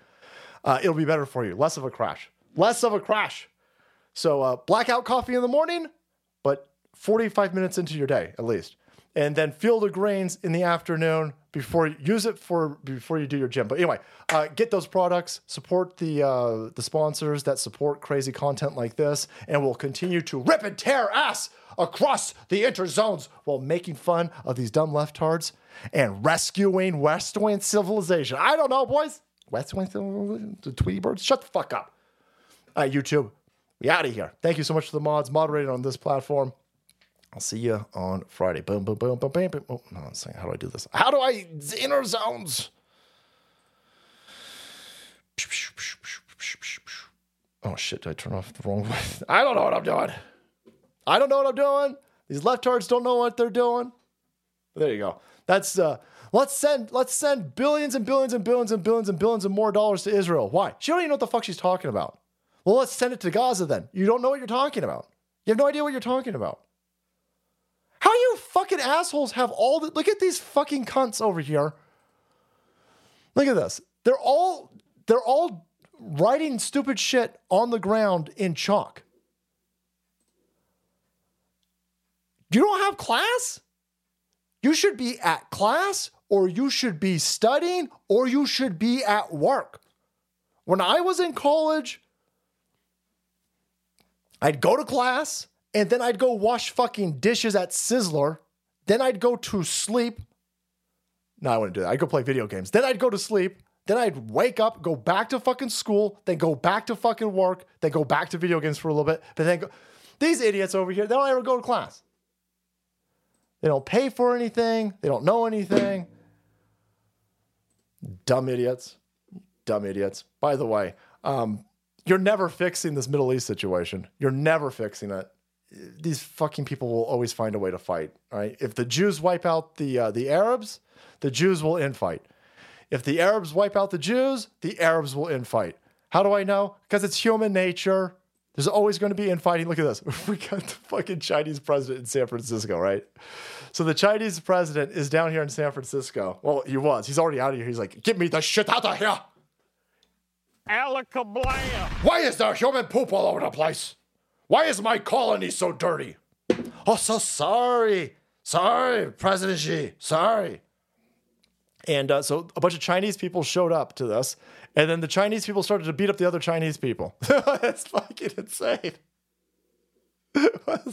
Uh, it'll be better for you. Less of a crash. Less of a crash. So uh, blackout coffee in the morning, but 45 minutes into your day at least, and then field of greens in the afternoon before use it for before you do your gym. But anyway, uh, get those products. Support the uh, the sponsors that support crazy content like this, and we'll continue to rip and tear ass across the interzones while making fun of these dumb leftards and rescuing West Wing civilization. I don't know, boys. West Wing civilization, the Tweety birds. Shut the fuck up. All right, YouTube, we out of here. Thank you so much for the mods moderated on this platform. I'll see you on Friday. Boom, boom, boom, boom, boom, boom. Oh, no, I'm saying, how do I do this? How do I inner zones? Oh shit! Did I turn off the wrong way? <laughs> I don't know what I'm doing. I don't know what I'm doing. These leftards don't know what they're doing. There you go. That's uh let's send let's send billions and billions and billions and billions and billions and more dollars to Israel. Why? She don't even know what the fuck she's talking about. Well, let's send it to Gaza then. You don't know what you're talking about. You have no idea what you're talking about. How you fucking assholes have all the look at these fucking cunts over here. Look at this. They're all they're all writing stupid shit on the ground in chalk. You don't have class? You should be at class or you should be studying or you should be at work. When I was in college, I'd go to class and then I'd go wash fucking dishes at Sizzler. Then I'd go to sleep. No, I wouldn't do that. I'd go play video games. Then I'd go to sleep. Then I'd wake up, go back to fucking school, then go back to fucking work, then go back to video games for a little bit. But then go. These idiots over here, they don't ever go to class. They don't pay for anything. They don't know anything. Dumb idiots. Dumb idiots. By the way, um, You're never fixing this Middle East situation. You're never fixing it. These fucking people will always find a way to fight. Right? If the Jews wipe out the uh, the Arabs, the Jews will infight. If the Arabs wipe out the Jews, the Arabs will infight. How do I know? Because it's human nature. There's always going to be infighting. Look at this. <laughs> We got the fucking Chinese president in San Francisco, right? So the Chinese president is down here in San Francisco. Well, he was. He's already out of here. He's like, get me the shit out of here. Alakablam! Why is there human poop all over the place? Why is my colony so dirty? Oh, so sorry. Sorry, President Xi. Sorry. And uh, so a bunch of Chinese people showed up to this. And then the Chinese people started to beat up the other Chinese people. <laughs> That's fucking insane. <laughs> What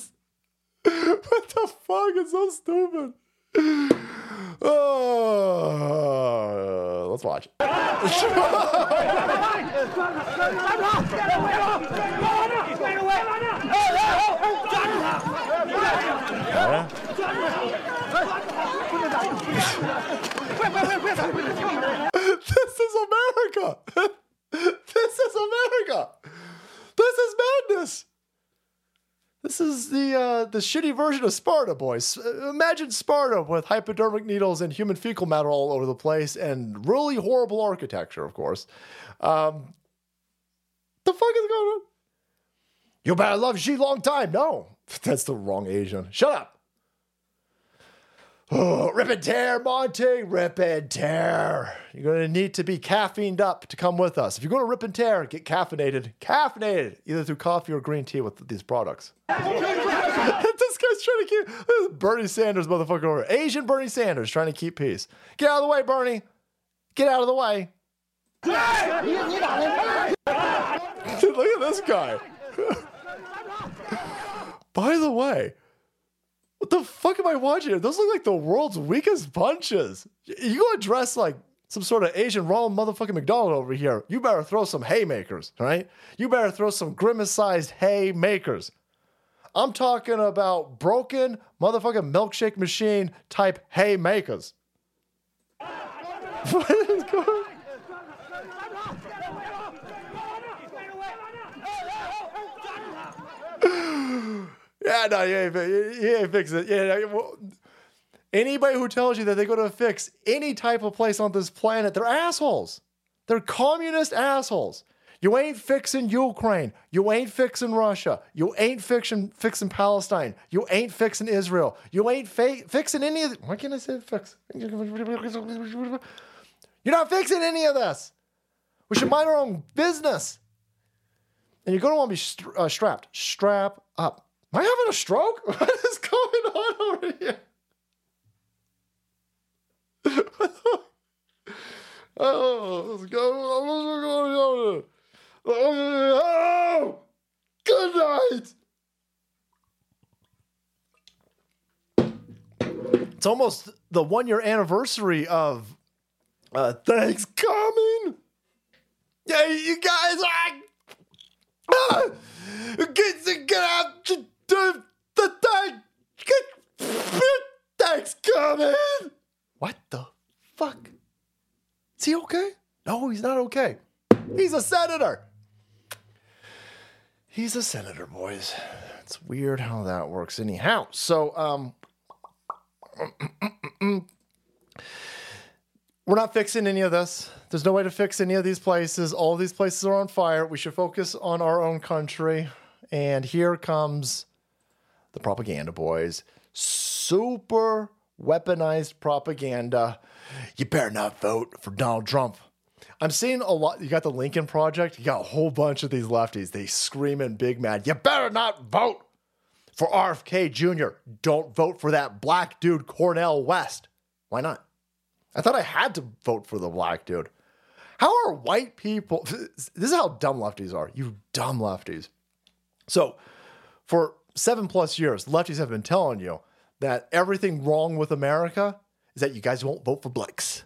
the fuck? It's so stupid. Oh, let's watch. This is America. <laughs> this is America. This is madness. This is the uh, the shitty version of Sparta, boys. Imagine Sparta with hypodermic needles and human fecal matter all over the place, and really horrible architecture, of course. Um, the fuck is going on? You better love Xi long time. No, <laughs> that's the wrong Asian. Shut up. Oh, <sighs> rip and tear, Monty. Rip and tear. You're going to need to be caffeined up to come with us. If you're going to rip and tear, get caffeinated. Caffeinated, either through coffee or green tea with these products. <laughs> this guy's trying to keep Bernie Sanders, motherfucker, over. Asian Bernie Sanders trying to keep peace. Get out of the way, Bernie. Get out of the way. <laughs> Look at this guy. By the way, what the fuck am I watching here? Those look like the world's weakest punches. You go dress like some sort of Asian Ronald motherfucking McDonald over here. You better throw some haymakers, right? You better throw some grimace sized haymakers. I'm talking about broken motherfucking milkshake machine type haymakers. What is going Yeah, no, you ain't, you ain't fix it. Yeah, well, anybody who tells you that they're going to fix any type of place on this planet, they're assholes. They're communist assholes. You ain't fixing Ukraine. You ain't fixing Russia. You ain't fixing fixing Palestine. You ain't fixing Israel. You ain't fa- fixing any of. Why can't I say fix? You're not fixing any of this. We should mind our own business. And you're going to want to be stra- uh, strapped. Strap up. Am I having a stroke? <laughs> What is going on over here? <laughs> oh, let's go. Oh, good night. It's almost the one year anniversary of uh, Thanksgiving. Yeah, you guys are. Ah, get, get out the, thing. Get, What the fuck? Is he okay? No, he's not okay. He's a senator. He's a senator, boys. It's weird how that works, anyhow. So, um, we're not fixing any of this. There's no way to fix any of these places. All these places are on fire. We should focus on our own country. And here comes the propaganda boys. Super weaponized propaganda. You better not vote for Donald Trump. I'm seeing a lot. You got the Lincoln Project. You got a whole bunch of these lefties. They screaming big mad. You better not vote for RFK Jr. Don't vote for that black dude, Cornel West. Why not? I thought I had to vote for the black dude. How are white people? <laughs> This is how dumb lefties are. You dumb lefties. So, for seven plus years, lefties have been telling you that everything wrong with America is that you guys won't vote for Blix.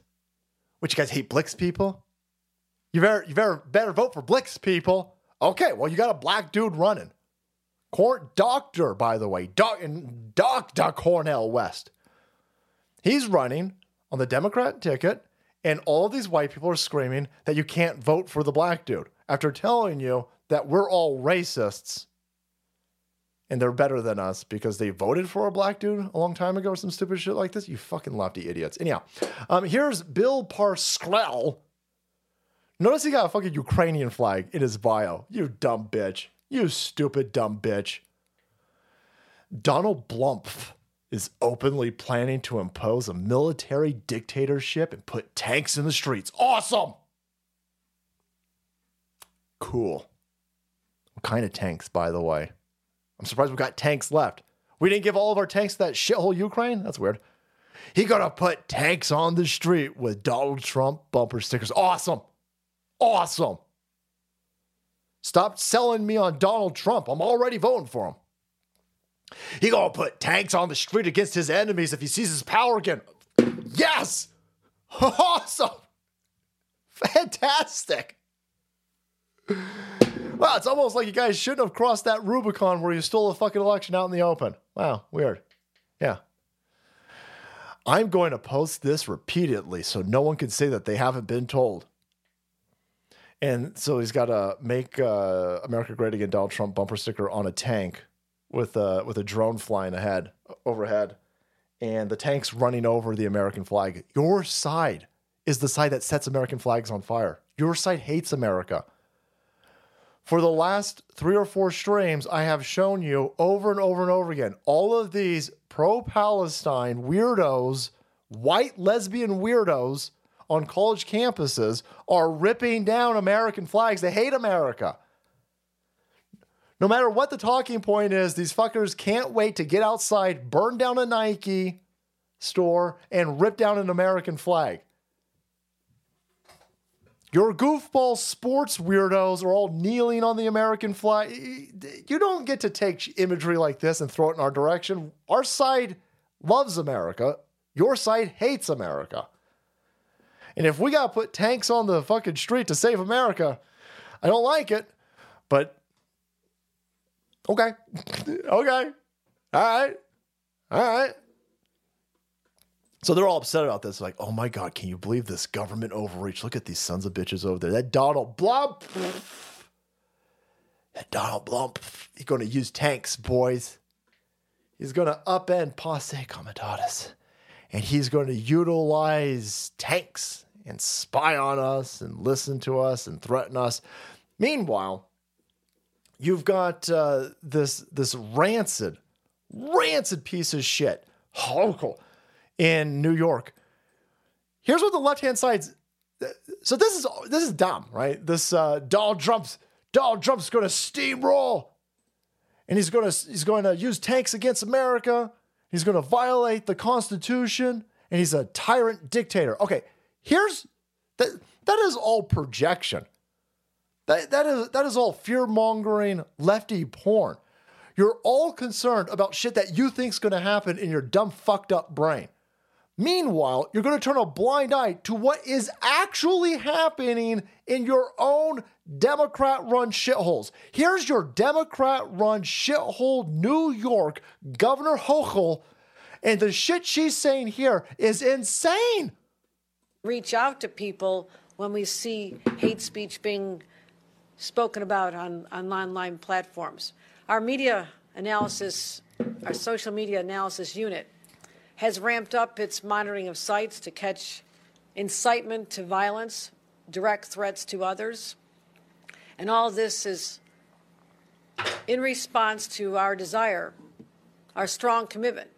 Which you guys hate Blix people? You better, you better, better vote for Blix people. Okay, well, you got a black dude running. Court doctor, by the way, doc, Dr. Cornel West. He's running on the Democrat ticket, and all these white people are screaming that you can't vote for the black dude after telling you that we're all racists and they're better than us because they voted for a black dude a long time ago or some stupid shit like this. You fucking lefty idiots. Anyhow, um, here's Bill Parscale. Notice he got a fucking Ukrainian flag in his bio. You dumb bitch. You stupid dumb bitch. Donald Blumpf is openly planning to impose a military dictatorship and put tanks in the streets. Awesome. Cool. What kind of tanks, by the way? I'm surprised we've got tanks left. We didn't give all of our tanks to that shithole Ukraine? That's weird. He gonna put tanks on the street with Donald Trump bumper stickers. Awesome. Awesome. Stop selling me on Donald Trump. I'm already voting for him. He gonna put tanks on the street against his enemies if he sees his power again. Yes! <laughs> Awesome! Fantastic! Wow, it's almost like you guys shouldn't have crossed that Rubicon where you stole a fucking election out in the open. Wow, weird. Yeah. I'm going to post this repeatedly so no one can say that they haven't been told. And so he's got a make uh, America Great Again Donald Trump bumper sticker on a tank with a with a drone flying ahead overhead, and the tank's running over the American flag. Your side is the side that sets American flags on fire. Your side hates America. For the last three or four streams, I have shown you over and over and over again all of these pro Palestine weirdos, white lesbian weirdos on college campuses are ripping down American flags. They hate America. No matter what the talking point is, these fuckers can't wait to get outside, burn down a Nike store, and rip down an American flag. Your goofball sports weirdos are all kneeling on the American flag. You don't get to take imagery like this and throw it in our direction. Our side loves America. Your side hates America. And if we got to put tanks on the fucking street to save America, I don't like it. But okay. <laughs> okay. All right. All right. So they're all upset about this. Like, oh my God, can you believe this government overreach? Look at these sons of bitches over there. That Donald Blump. That Donald Blump. He's going to use tanks, boys. He's going to upend Posse Comitatus. And he's going to utilize tanks and spy on us and listen to us and threaten us. Meanwhile, you've got uh, this this rancid, rancid piece of shit, Hochul, in New York. Here's what the left hand side's. So this is this is dumb, right? This uh, Donald Trump's Donald Trump's going to steamroll, and he's going to he's going to use tanks against America. He's going to violate the Constitution, and he's a tyrant dictator. Okay, here's that that is all projection. That, that is that is all fear mongering lefty porn. You're all concerned about shit that you think's going to happen in your dumb fucked up brain. Meanwhile, you're going to turn a blind eye to what is actually happening in your own Democrat run shitholes. Here's your Democrat run shithole New York Governor Hochul, and the shit she's saying here is insane. Reach out to people when we see hate speech being spoken about on, on online platforms. Our media analysis, our social media analysis unit, has ramped up its monitoring of sites to catch incitement to violence, direct threats to others. And all this is in response to our desire, our strong commitment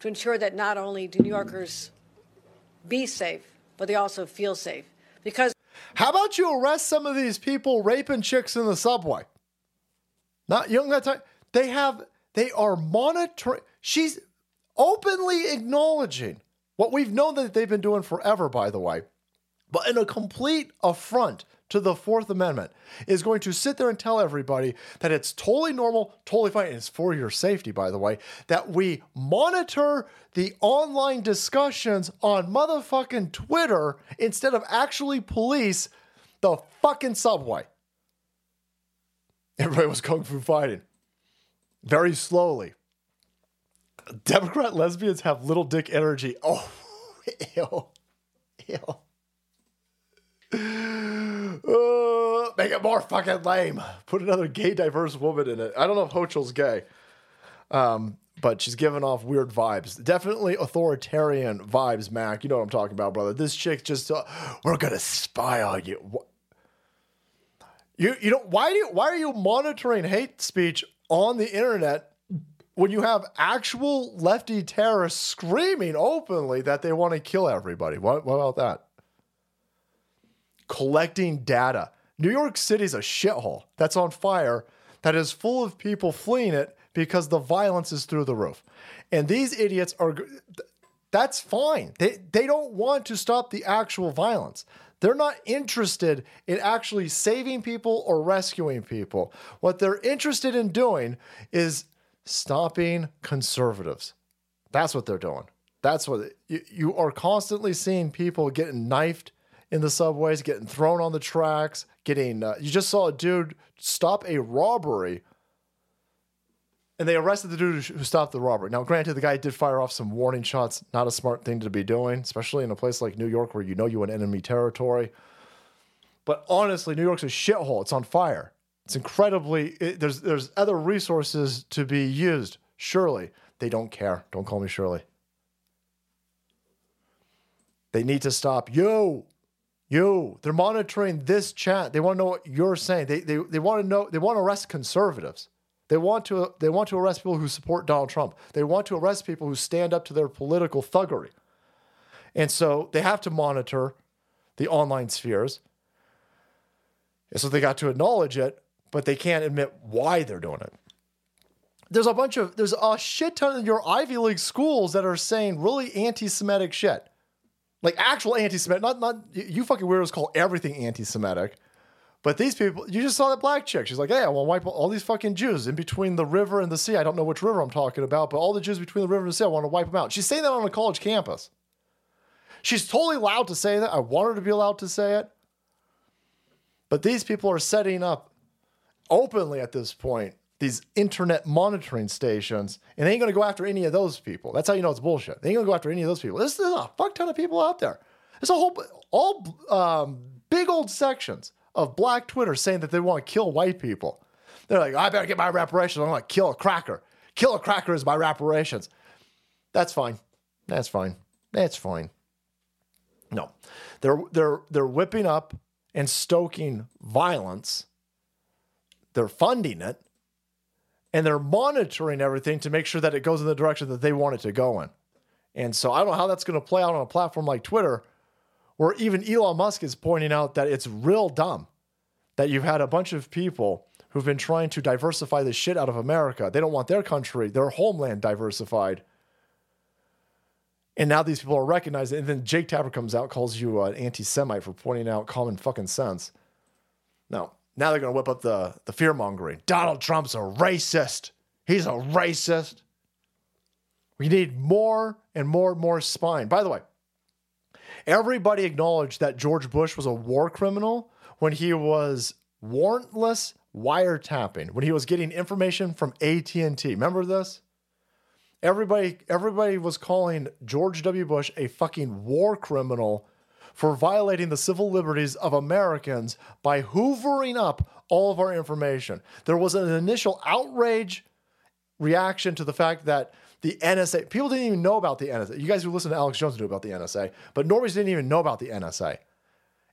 to ensure that not only do New Yorkers be safe, but they also feel safe. Because How about you arrest some of these people raping chicks in the subway? Not young don't time. They have they are monitoring. She's openly acknowledging what we've known that they've been doing forever, by the way, but in a complete affront to the Fourth Amendment, is going to sit there and tell everybody that it's totally normal, totally fine, and it's for your safety, by the way, that we monitor the online discussions on motherfucking Twitter instead of actually police the fucking subway. Everybody was kung fu fighting very slowly. Democrat lesbians have little dick energy. <laughs> Oh, ew. Ew. Uh, make it more fucking lame. Put another gay, diverse woman in it. I don't know if Hochul's gay, um, but she's giving off weird vibes. Definitely authoritarian vibes, Mac. You know what I'm talking about, brother. This chick just, uh, we're gonna spy on you. What? You, you know why do you, why are you monitoring hate speech on the internet when you have actual lefty terrorists screaming openly that they want to kill everybody? What, what about that? collecting data. New York City's a shithole that's on fire that is full of people fleeing it because the violence is through the roof. And these idiots are that's fine. They they don't want to stop the actual violence. They're not interested in actually saving people or rescuing people. What they're interested in doing is stopping conservatives. That's what they're doing. That's what you, you are constantly seeing people getting knifed in the subways, getting thrown on the tracks, getting. Uh, you just saw a dude stop a robbery, and they arrested the dude who stopped the robbery. Now, granted, the guy did fire off some warning shots. Not a smart thing to be doing, especially in a place like New York where you know you're in enemy territory. But honestly, New York's a shithole. It's on fire. It's incredibly. It, there's there's other resources to be used. Surely they don't care. Don't call me Shirley. They need to stop. You, you. They're monitoring this chat. They want to know what you're saying. They, they, they want to know. They want to arrest conservatives. They want to. They want to arrest people who support Donald Trump. They want to arrest people who stand up to their political thuggery. And so they have to monitor the online spheres. And so they got to acknowledge it, but they can't admit why they're doing it. There's a bunch of there's a shit ton of your Ivy League schools that are saying really anti-Semitic shit. Like actual anti-Semitic, not not you fucking weirdos call everything anti-Semitic. But these people, you just saw that black chick. She's like, "Hey, I want to wipe all these fucking Jews in between the river and the sea. I don't know which river I'm talking about, but all the Jews between the river and the sea, I want to wipe them out." She's saying that on a college campus. She's totally allowed to say that. I want her to be allowed to say it. But these people are setting up openly at this point these internet monitoring stations, and they ain't gonna go after any of those people. That's how you know it's bullshit. They ain't gonna go after any of those people. There's, there's a fuck ton of people out there. There's a whole all um, big old sections of black Twitter saying that they want to kill white people. They're like, I better get my reparations. I'm gonna kill a cracker. Kill a cracker is my reparations. That's fine. That's fine. That's fine. No, they're they're they're whipping up and stoking violence. They're funding it, and they're monitoring everything to make sure that it goes in the direction that they want it to go in. And so I don't know how that's going to play out on a platform like Twitter, where even Elon Musk is pointing out that it's real dumb that you've had a bunch of people who've been trying to diversify the shit out of America. They don't want their country, their homeland diversified. And now these people are recognizing. And then Jake Tapper comes out, calls you an anti Semite for pointing out common fucking sense. No, now they're going to whip up the, the fear mongering. Donald Trump's a racist. He's a racist. We need more and more and more spine. By the way, everybody acknowledged that George Bush was a war criminal when he was warrantless wiretapping, when he was getting information from AT&T. Remember this? Everybody everybody was calling George W. Bush a fucking war criminal for violating the civil liberties of Americans by hoovering up all of our information. There was an initial outrage reaction to the fact that the NSA, people didn't even know about the NSA. You guys who listen to Alex Jones knew about the NSA, but normies didn't even know about the NSA.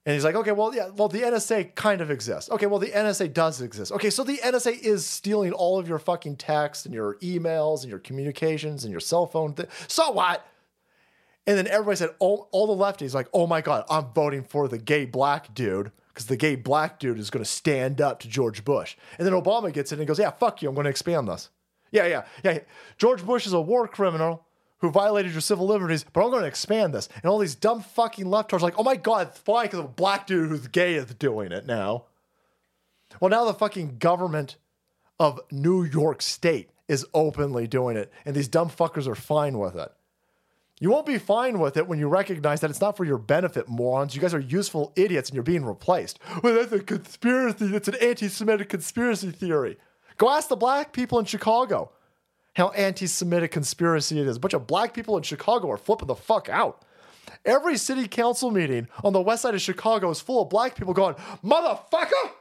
And he's like, okay, well, yeah, well, the NSA kind of exists. Okay, well, the NSA does exist. Okay, so the NSA is stealing all of your fucking texts and your emails and your communications and your cell phone. Th- so what? And then everybody said, oh, all the lefties, like, oh my God, I'm voting for the gay black dude because the gay black dude is going to stand up to George Bush. And then Obama gets in and goes, yeah, fuck you, I'm going to expand this. Yeah, yeah, yeah. George Bush is a war criminal who violated your civil liberties, but I'm going to expand this. And all these dumb fucking leftards are like, oh my God, it's fine because a black dude who's gay is doing it now. Well, now the fucking government of New York State is openly doing it, and these dumb fuckers are fine with it. You won't be fine with it when you recognize that it's not for your benefit, morons. You guys are useful idiots and you're being replaced. Well, that's a conspiracy. That's an anti Semitic conspiracy theory. Go ask the black people in Chicago how anti Semitic conspiracy it is. A bunch of black people in Chicago are flipping the fuck out. Every city council meeting on the west side of Chicago is full of black people going, motherfucker,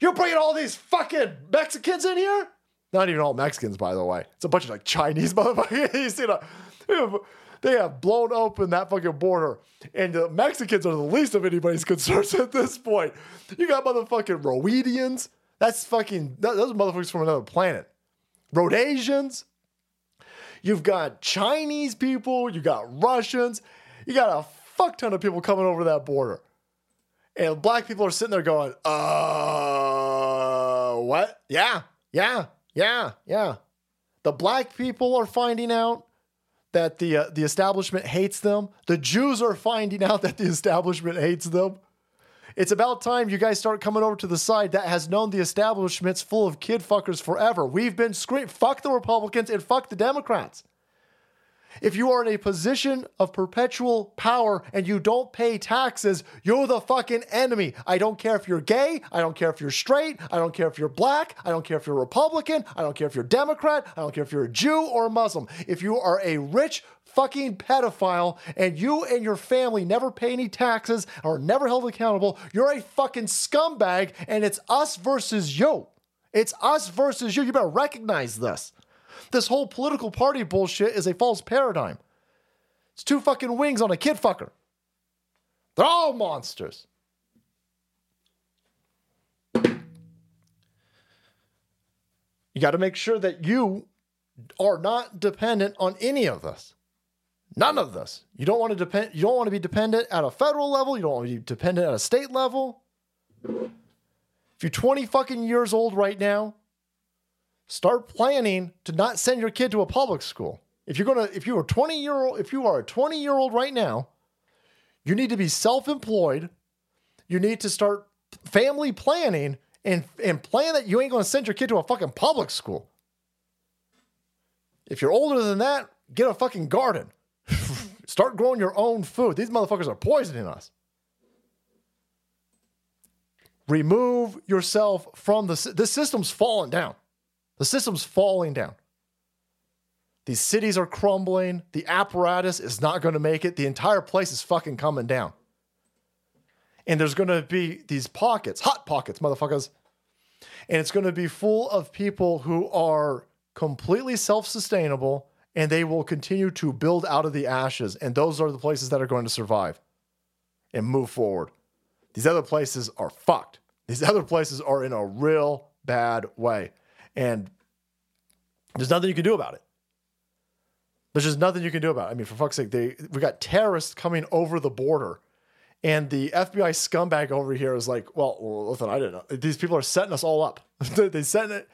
you're bringing all these fucking Mexicans in here? Not even all Mexicans, by the way. It's a bunch of like Chinese <laughs> motherfuckers. you see the, they have- they have blown open that fucking border, and the Mexicans are the least of anybody's <laughs> concerns at this point. You got motherfucking Rhoedians. That's fucking those motherfuckers from another planet. Rhodesians. You've got Chinese people. You got Russians. You got a fuck ton of people coming over that border. And black people are sitting there going, uh, what? Yeah, yeah, yeah, yeah. The black people are finding out that the uh, the establishment hates them. The Jews are finding out that the establishment hates them. It's about time you guys start coming over to the side that has known the establishment's full of kid fuckers forever. We've been screaming, fuck the Republicans and fuck the Democrats. If you are in a position of perpetual power and you don't pay taxes, you're the fucking enemy. I don't care if you're gay. I don't care if you're straight. I don't care if you're black. I don't care if you're Republican. I don't care if you're Democrat. I don't care if you're a Jew or a Muslim. If you are a rich fucking pedophile and you and your family never pay any taxes or never held accountable, you're a fucking scumbag and it's us versus you. It's us versus you. You better recognize this. This whole political party bullshit is a false paradigm. It's two fucking wings on a kid fucker. They're all monsters. You got to make sure that you are not dependent on any of this. None of this. You don't want to depend you don't want to be dependent at a federal level, you don't want to be dependent at a state level. If you're 20 fucking years old right now, start planning to not send your kid to a public school. If you're gonna, if you are 20 year old, if you are a 20 year old right now, you need to be self-employed. You need to start family planning and and plan that you ain't gonna send your kid to a fucking public school. If you're older than that, get a fucking garden. <laughs> start growing your own food. These motherfuckers are poisoning us. Remove yourself from the this system's falling down. The system's falling down. These cities are crumbling. The apparatus is not going to make it. The entire place is fucking coming down. And there's going to be these pockets, hot pockets, motherfuckers. And it's going to be full of people who are completely self sustainable and they will continue to build out of the ashes. And those are the places that are going to survive and move forward. These other places are fucked. These <laughs> other places are in a real bad way. And there's nothing you can do about it. There's just nothing you can do about it. I mean, for fuck's sake, they we got terrorists coming over the border, and the FBI scumbag over here is like, well, listen, I didn't know. These people are setting us all up. <laughs> they set it.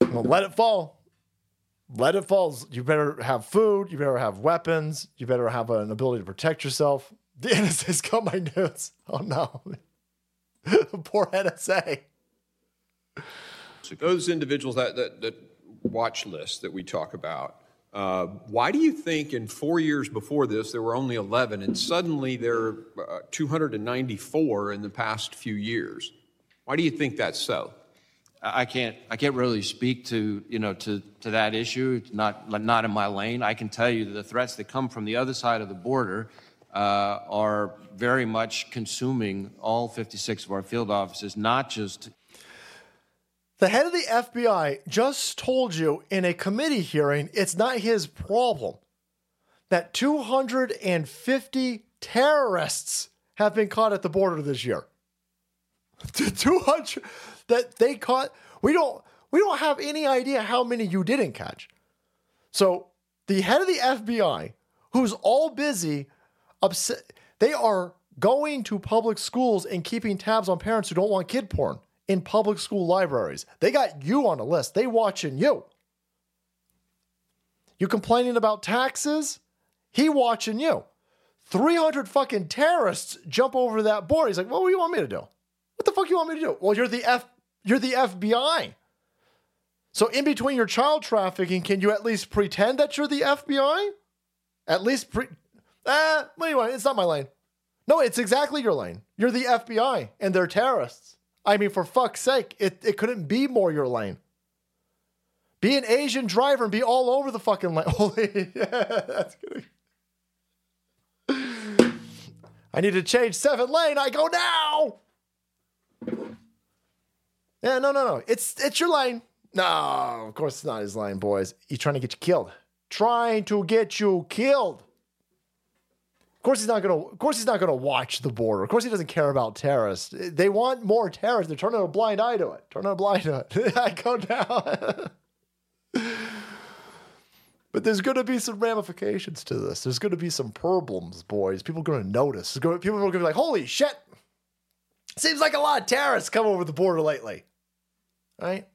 Well, let it fall. Let it fall. You better have food. You better have weapons. You better have an ability to protect yourself. <laughs> The NSA's got my notes. Oh no. <laughs> Poor NSA. Those individuals that, that, that watch list that we talk about, uh, why do you think in four years before this there were only 11 and suddenly there are uh, 294 in the past few years? Why do you think that's so? I can't, I can't really speak to, you know, to, to that issue. Not, not in my lane. I can tell you that the threats that come from the other side of the border uh, are very much consuming all 56 of our field offices, not just The head of the FBI just told you in a committee hearing it's not his problem that 250 terrorists have been caught at the border this year. <laughs> 200 that they caught. We don't we don't have any idea how many you didn't catch. So the head of the FBI, who's all busy, upset, they are going to public schools and keeping tabs on parents who don't want kid porn in public school libraries. They got you on a list. They watching you. You complaining about taxes? He watching you. 300 fucking terrorists jump over that border. He's like, what do you want me to do? What the fuck you want me to do?" Well, you're the F you're the FBI. So in between your child trafficking, can you at least pretend that you're the FBI? At least pre Ah, want? It's not my lane. No, it's exactly your lane. You're the FBI and they're terrorists. I mean, for fuck's sake, it, it couldn't be more your lane. Be an Asian driver and be all over the fucking lane. <laughs> Holy, yeah, <laughs> that's gonna. I need to change seven lane. I go now. Yeah, no, no, no. It's it's your lane. No, of course it's not his lane, boys. He's trying to get you killed. Trying to get you killed. Of course he's not gonna. Of course he's not gonna watch the border. Of course he doesn't care about terrorists. They want more terrorists. They're turning a blind eye to it. Turning a blind eye. <laughs> I go down. <laughs> but there's to be some ramifications to this. There's to be some problems, boys. People are to notice. Gonna- people are to be like, "Holy shit! Seems like a lot of terrorists come over the border lately." Right?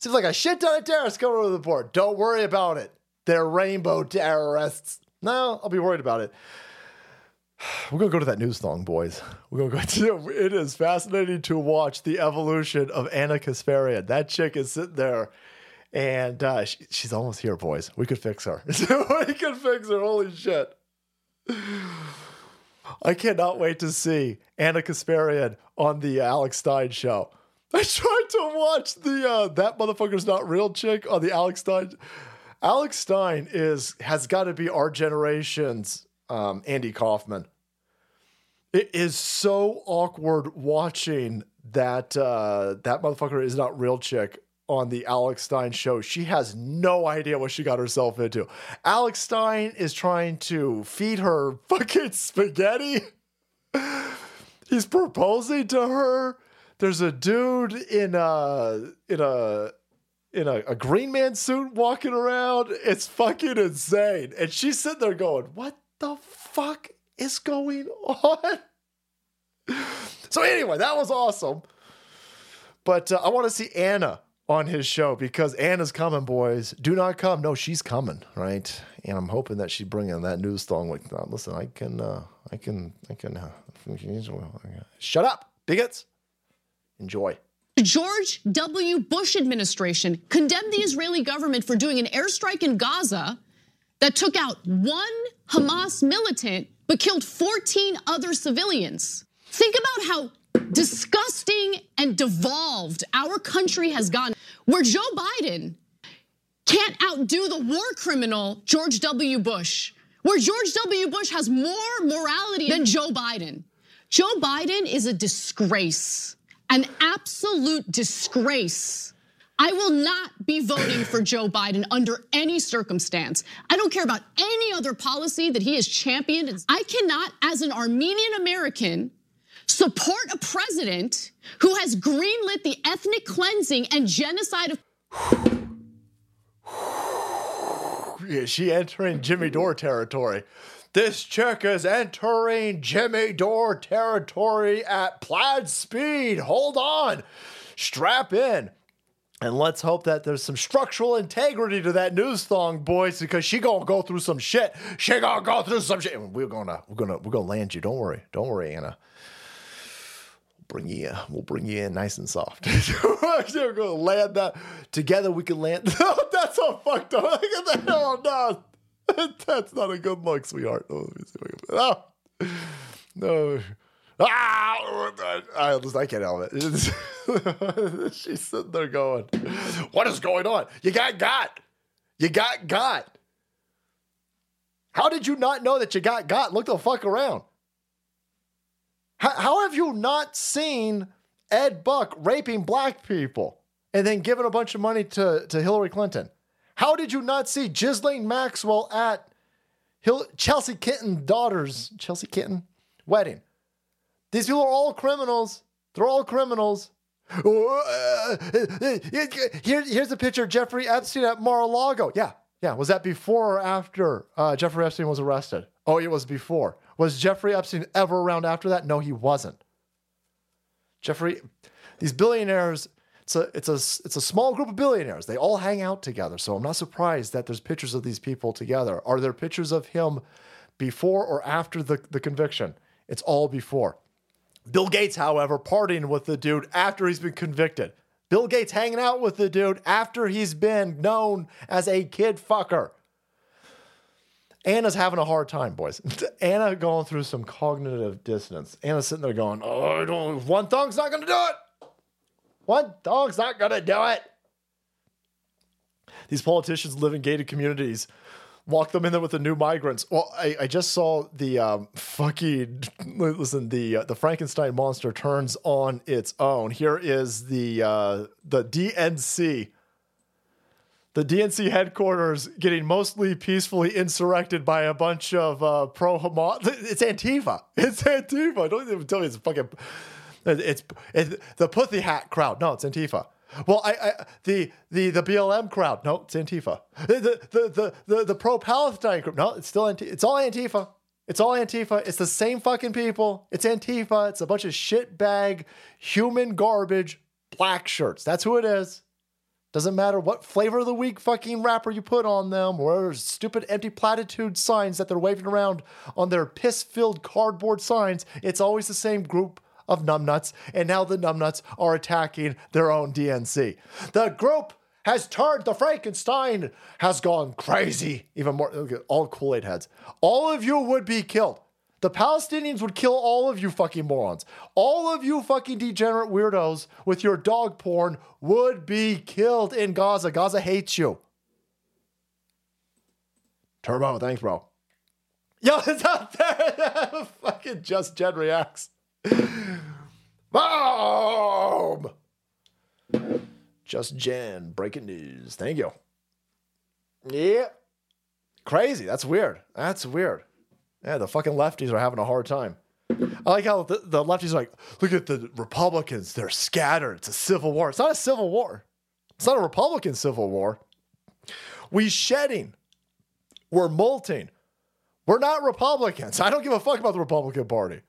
Seems like a shit ton of terrorists come over the border. Don't worry about it. They're rainbow terrorists. No, I'll be worried about it. <sighs> We're gonna go to that news thong, boys. We're gonna go <laughs> to it is fascinating to watch the evolution of Ana Kasparian. That chick is sitting there and uh, she, she's almost here, boys. We could fix her. <laughs> we could fix her. Holy shit. <sighs> I cannot wait to see Ana Kasparian on the Alex Stein show. <laughs> I tried to watch the uh, that motherfucker's not real chick on the Alex Stein. Alex Stein is has got to be our generation's um, Andy Kaufman. It is so awkward watching that uh, that motherfucker is not real chick on the Alex Stein show. She has no idea what she got herself into. Alex Stein is trying to feed her fucking spaghetti. He's proposing to her. There's a dude in a in a in a, a green man suit walking around. It's fucking insane. And she's sitting there going, What the fuck is going on? So, anyway, that was awesome. But uh, I want to see Anna on his show because Anna's coming, boys. Do not come. No, she's coming, right? And I'm hoping that she's bringing that news thong. Like, "No, listen, I can, uh, I can, I can. Uh, shut up, bigots. Enjoy. The George W. Bush administration condemned the Israeli government for doing an airstrike in Gaza that took out one Hamas militant but killed 14 other civilians. Think about how disgusting and devolved our country has gone, where Joe Biden can't outdo the war criminal George W. Bush, where George W. Bush has more morality than Joe Biden. Joe Biden is a disgrace, an absolute disgrace. I will not be voting for Joe Biden under any circumstance. I don't care about any other policy that he has championed. I cannot, as an Armenian American, support a president who has greenlit the ethnic cleansing and genocide of Yeah, she entering Jimmy Dore territory. This chick is entering Jimmy Dore territory at plaid speed. Hold on. Strap in. And let's hope that there's some structural integrity to that news thong, boys, because she gonna go through some shit. She gonna go through some shit. And We're gonna, we're gonna, we're gonna land you. Don't worry. Don't worry, Anna. We'll Bring you in. We'll bring you in nice and soft. <laughs> We're gonna land that together. We can land. <laughs> That's so fucked up. Look at that. Oh no, <laughs> that's not a good look, sweetheart. Oh, let me see can- no, no. Ah, I, I can't help it. <laughs> She's sitting there going, "What is going on? You got got. You got got. How did you not know that you got got? Look the fuck around. How, how have you not seen Ed Buck raping black people and then giving a bunch of money to, to Hillary Clinton? How did you not see Ghislaine Maxwell at Hill, Chelsea Kitten daughter's Chelsea Kitten wedding? These people are all criminals. They're all criminals. Here, here's a picture of Jeffrey Epstein at Mar-a-Lago. Yeah, yeah. Was that before or after uh, Jeffrey Epstein was arrested? Oh, it was before. Was Jeffrey Epstein ever around after that? No, he wasn't. Jeffrey, these billionaires, it's a, it's a, it's a small group of billionaires. They all hang out together. So I'm not surprised that there's pictures of these people together. Are there pictures of him before or after the, the conviction? It's all before. Bill Gates, however, partying with the dude after he's been convicted. Bill Gates hanging out with the dude after he's been known as a kid fucker. Anna's having a hard time, boys. <laughs> Anna going through some cognitive dissonance. Anna's sitting there going, "Oh, I don't. One thong's not gonna do it. One dog's not gonna do it." These politicians live in gated communities. walk them in there with the new migrants. Well, I, I just saw the um, fucking <laughs> listen. The uh, the Frankenstein monster turns on its own. Here is the uh, the DNC. The DNC headquarters getting mostly peacefully insurrected by a bunch of uh, pro Hamas. <laughs> It's Antifa. It's Antifa. Don't even tell me it's fucking. It's, it's the pussy hat crowd. No, it's Antifa. Well, I, I the the the BLM crowd. No, it's Antifa. The the the the, the pro Palestine group. No, it's still Antifa. It's all Antifa. It's all Antifa. It's the same fucking people. It's Antifa. It's a bunch of shitbag human garbage black shirts. That's who it is. Doesn't matter what flavor of the week fucking wrapper you put on them or stupid empty platitude signs that they're waving around on their piss filled cardboard signs. It's always the same group of numbnuts. And now the numbnuts are attacking their own DNC. The group has turned the Frankenstein has gone crazy. Even more, all Kool Aid heads. All of you would be killed. The Palestinians would kill all of you fucking morons. All of you fucking degenerate weirdos with your dog porn would be killed in Gaza. Gaza hates you. Turbo, thanks, bro. Yo, <laughs> it's out there. <laughs> fucking Just Jed reacts. Boom! Just Jen, breaking news. Thank you. Yeah. Crazy. That's weird. That's weird. Yeah, the fucking lefties are having a hard time. I like how the, the lefties are like, look at the Republicans. They're scattered. It's a civil war. It's not a civil war. It's not a Republican civil war. We shedding. We're molting. We're not Republicans. I don't give a fuck about the Republican Party.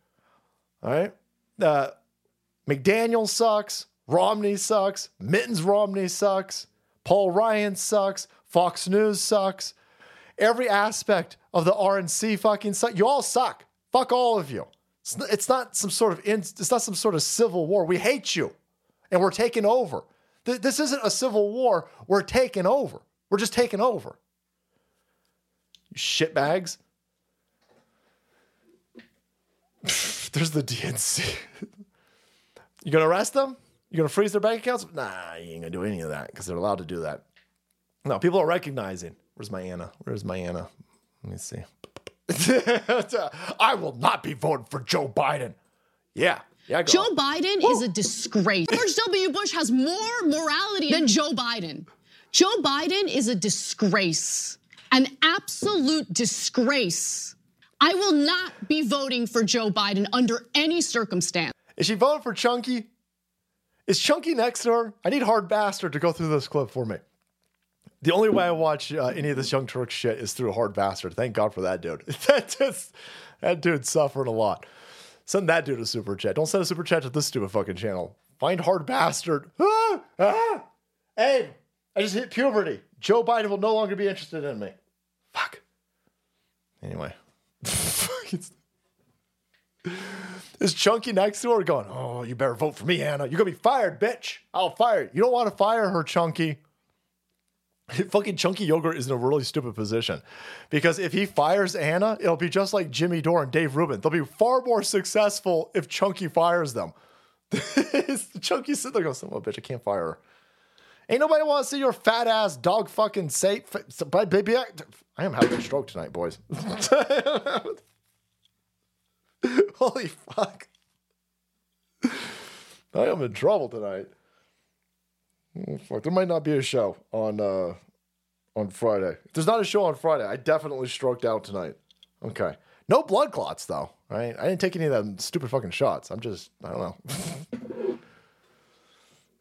All right. Uh, McDaniel sucks. Romney sucks. Mittens Romney sucks. Paul Ryan sucks. Fox News sucks. Every aspect of the RNC fucking suck. You all suck. Fuck all of you. It's not, it's not some sort of in, it's not some sort of civil war. We hate you, and we're taking over. Th- this isn't a civil war. We're taking over. We're just taking over. You shitbags. There's the DNC. you gonna arrest them? You gonna freeze their bank accounts? Nah, you ain't gonna do any of that because they're allowed to do that. No, people are recognizing. Where's my Anna? Where's my Anna? Let me see. <laughs> I will not be voting for Joe Biden. Yeah. Yeah, go. Joe Biden is a disgrace. George W. Bush has more morality than Joe Biden. Joe Biden is a disgrace, an absolute disgrace. I will not be voting for Joe Biden under any circumstance. Is she voting for Chunky? Is Chunky next to her? I need Hard Bastard to go through this clip for me. The only way I watch uh, any of this Young Turk shit is through Hard Bastard. Thank God for that dude. <laughs> that just that dude's suffering a lot. Send that dude a super chat. Don't send a super chat to this stupid fucking channel. Find Hard Bastard. Ah, ah. Hey, I just hit puberty. Joe Biden will no longer be interested in me. Fuck. Anyway. Is Chunky next her going, Oh, you better vote for me, Anna. You're going to be fired, bitch. I'll fire you. You don't want to fire her, Chunky. <laughs> Fucking Chunky Yogurt is in a really stupid position because if he fires Anna, it'll be just like Jimmy Dore and Dave Rubin. They'll be far more successful if Chunky fires them. <laughs> Chunky sitting there Son of bitch, I can't fire her. Ain't nobody want to see your fat ass dog fucking say, but baby, I am having a stroke tonight, boys. <laughs> <laughs> Holy fuck. I am in trouble tonight. Oh, fuck, there might not be a show on uh on Friday. If there's not a show on Friday, I definitely stroked out tonight. Okay. No blood clots though, right? I didn't take any of them stupid fucking shots. I'm just I don't know. <laughs>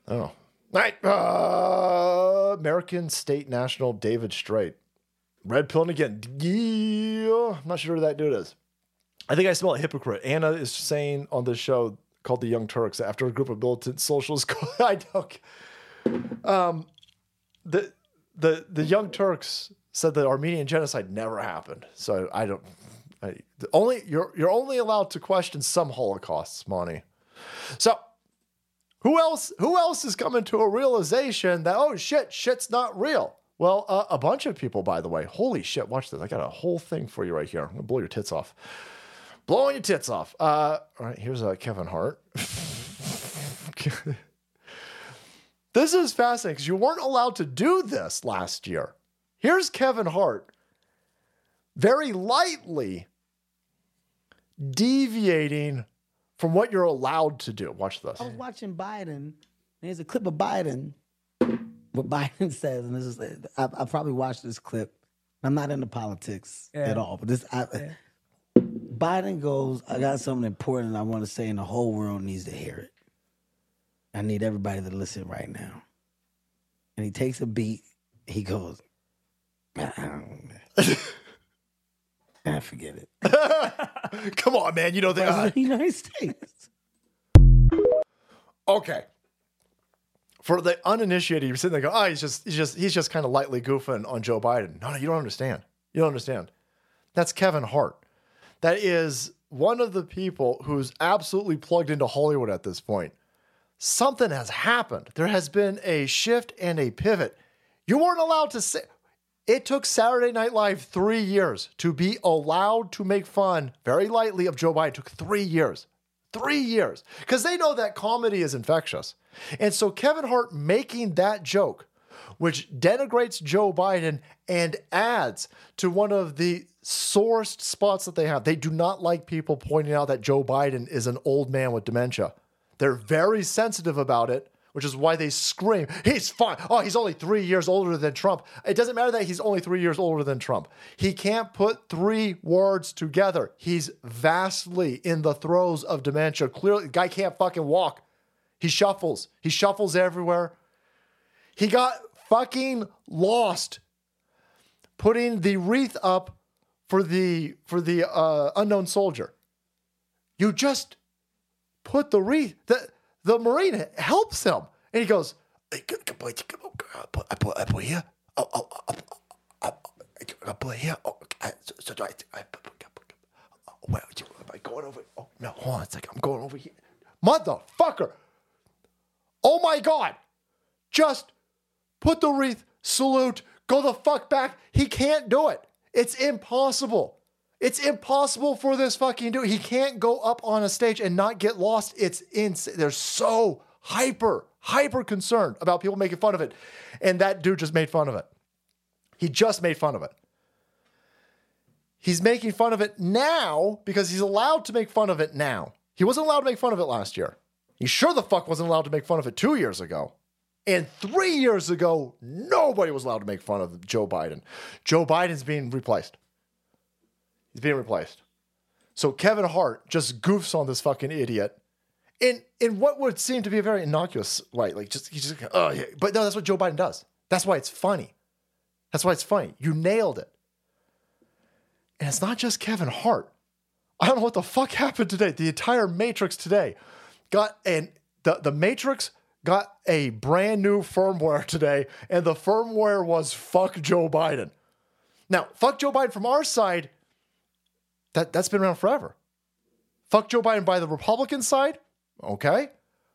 I don't know. All right. Uh, American State National David Strait. Red pilling again. Yeah. I'm not sure who that dude is. I think I smell a hypocrite. Anna is saying on this show called the Young Turks after a group of militant socialists. <laughs> I don't. Um, the the the Young Turks said the Armenian genocide never happened. So I don't. I, the only you're you're only allowed to question some holocausts, Monty. So who else who else is coming to a realization that oh shit shit's not real? Well, uh, a bunch of people, by the way. Holy shit! Watch this. I got a whole thing for you right here. I'm gonna blow your tits off. Blowing your tits off. Uh, all right, here's uh, Kevin Hart. <laughs> this is fascinating because you weren't allowed to do this last year. Here's Kevin Hart very lightly deviating from what you're allowed to do. Watch this. I was watching Biden. and There's a clip of Biden. What <laughs> Biden says, and this is I, I probably watched this clip. I'm not into politics Yeah. at all, but this I, Biden goes. I got something important I want to say, and the whole world needs to hear it. I need everybody to listen right now. And he takes a beat. He goes, <laughs> I forget it. <laughs> Come on, man. You know the President of the United States. Okay. For the uninitiated, you're sitting there going, oh, he's just he's just he's just kind of lightly goofing on Joe Biden. No, no, you don't understand. You don't understand. That's Kevin Hart. That is one of the people who's absolutely plugged into Hollywood at this point. Something has happened. There has been a shift and a pivot. You weren't allowed to say it took Saturday Night Live three years to be allowed to make fun very lightly of Joe Biden. It took three years. Three years. Because they know that comedy is infectious. And so Kevin Hart making that joke, which denigrates Joe Biden and adds to one of the sorest spots that they have. They do not like people pointing out that Joe Biden is an old man with dementia. They're very sensitive about it, which is why they scream, he's fine. Oh, he's only three years older than Trump. It doesn't matter that he's only three years older than Trump. He can't put three words together. He's vastly in the throes of dementia. Clearly, the guy can't fucking walk. He shuffles. He shuffles everywhere. He got fucking lost putting the wreath up for the for the uh, unknown soldier. You just put the wreath. The the marine helps him, and he goes, "I put here. Oh, oh, oh, I put here. So, you? Am I going over? Oh no, hold on a second. I'm going over here. Motherfucker! Oh my god! Just put the wreath, salute, go the fuck back. He can't do it. It's impossible. It's impossible for this fucking dude. He can't go up on a stage and not get lost. It's insane. They're so hyper, hyper concerned about people making fun of it. And that dude just made fun of it. He just made fun of it. He's making fun of it now because he's allowed to make fun of it now. He wasn't allowed to make fun of it last year. He sure the fuck wasn't allowed to make fun of it two years ago. And three years ago, nobody was allowed to make fun of Joe Biden. Joe Biden's being replaced. He's being replaced. So Kevin Hart just goofs on this fucking idiot in in what would seem to be a very innocuous way. Like just he's just oh yeah. But no, that's what Joe Biden does. That's why it's funny. That's why it's funny. You nailed it. And it's not just Kevin Hart. I don't know what the fuck happened today. The entire Matrix today got and the, the Matrix got a brand new firmware today, and the firmware was fuck Joe Biden. Now, fuck Joe Biden from our side, that, that's been around forever. Fuck Joe Biden by the Republican side, okay.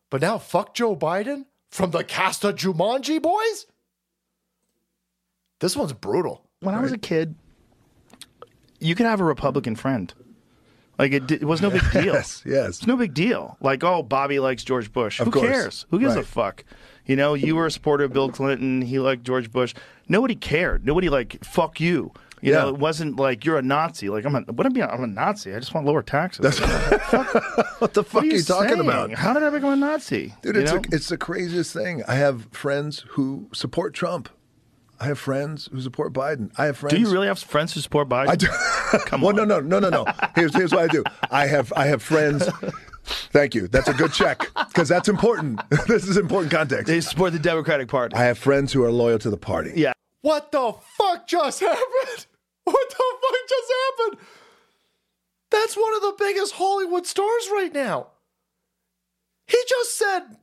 But now fuck Joe Biden from the cast of Jumanji boys? This one's brutal. When I was a kid, you could have a Republican friend. Like it, it was no big <laughs> deal. Yes, yes. It's no big deal. Like, oh, Bobby likes George Bush. Of Who course. cares? Who gives a fuck? You know, you were a supporter of Bill Clinton. He liked George Bush. Nobody cared. Nobody like fuck you. You know, Yeah. it wasn't like you're a Nazi. Like I'm a what am I? I'm a Nazi. I just want lower taxes. <laughs> what the fuck are are you talking saying? about? How did I become a Nazi? Dude, You it's, a, it's the craziest thing. I have friends who support Trump. I have friends who support Biden. I have friends. Do you really have friends who support Biden? I do. <laughs> Come on. well, on. no, no, no, no, no. Here's here's what I do. I have I have friends. <laughs> Thank you. That's a good check because that's important. <laughs> this is important context. They support the Democratic Party. I have friends who are loyal to the party. Yeah. What the fuck just happened? What the fuck just happened? That's one of the biggest Hollywood stars right now. He just said,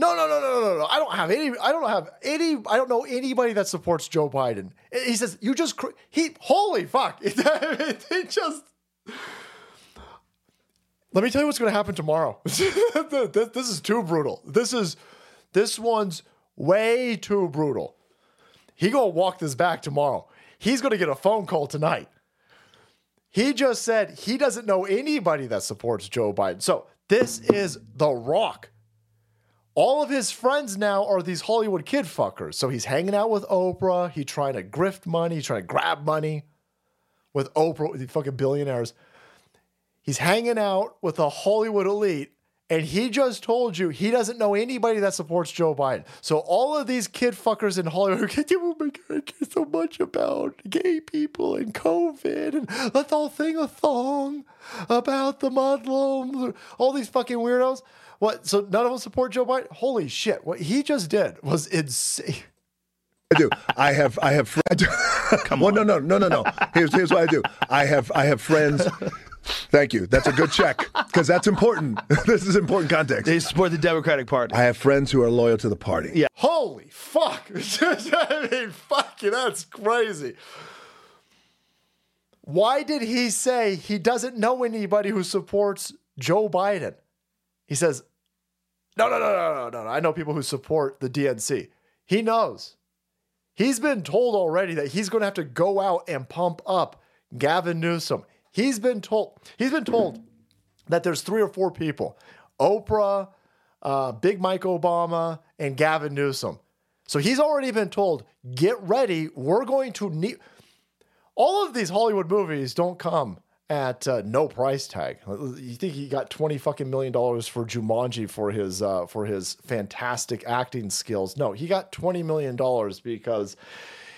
"No, no, no, no, no, no. I don't have any. I don't have any. I don't know anybody that supports Joe Biden." He says, "You just cr- he. Holy fuck! <laughs> It, it just." Let me tell you what's going to happen tomorrow. <laughs> this, this is too brutal. This is this one's way too brutal. He gonna walk this back tomorrow. He's gonna get a phone call tonight. He just said he doesn't know anybody that supports Joe Biden. So this is The Rock. All of his friends now are these Hollywood kid fuckers. So he's hanging out with Oprah. He's trying to grift money. He's trying to grab money. with Oprah, with the fucking billionaires. He's hanging out with the Hollywood elite, and he just told you he doesn't know anybody that supports Joe Biden. So all of these kid fuckers in Hollywood, oh I care so much about gay people and COVID and the whole thing a thong about the Muslims, all these fucking weirdos. What? So none of them support Joe Biden? Holy shit! What he just did was insane. I do. I have. I have. Fr- <laughs> I do. Come on. No, no, no, no, no. Here's here's what I do. I have. I have friends. Thank you. That's a good check because that's important. <laughs> this is important context. They support the Democratic Party. I have friends who are loyal to the party. Yeah. Holy fuck! <laughs> I mean, fuck you. That's crazy. Why did he say he doesn't know anybody who supports Joe Biden? He says, no, no, no, no, no, no. I know people who support the DNC. He knows. He's been told already that he's going to have to go out and pump up Gavin Newsom. He's been told. He's been told that there's three or four people: Oprah, uh, Big Mike Obama, and Gavin Newsom. So he's already been told, get ready. We're going to need. All of these Hollywood movies don't come at uh, no price tag. You think he got twenty fucking million dollars for Jumanji for his uh, for his fantastic acting skills? No, he got twenty million dollars because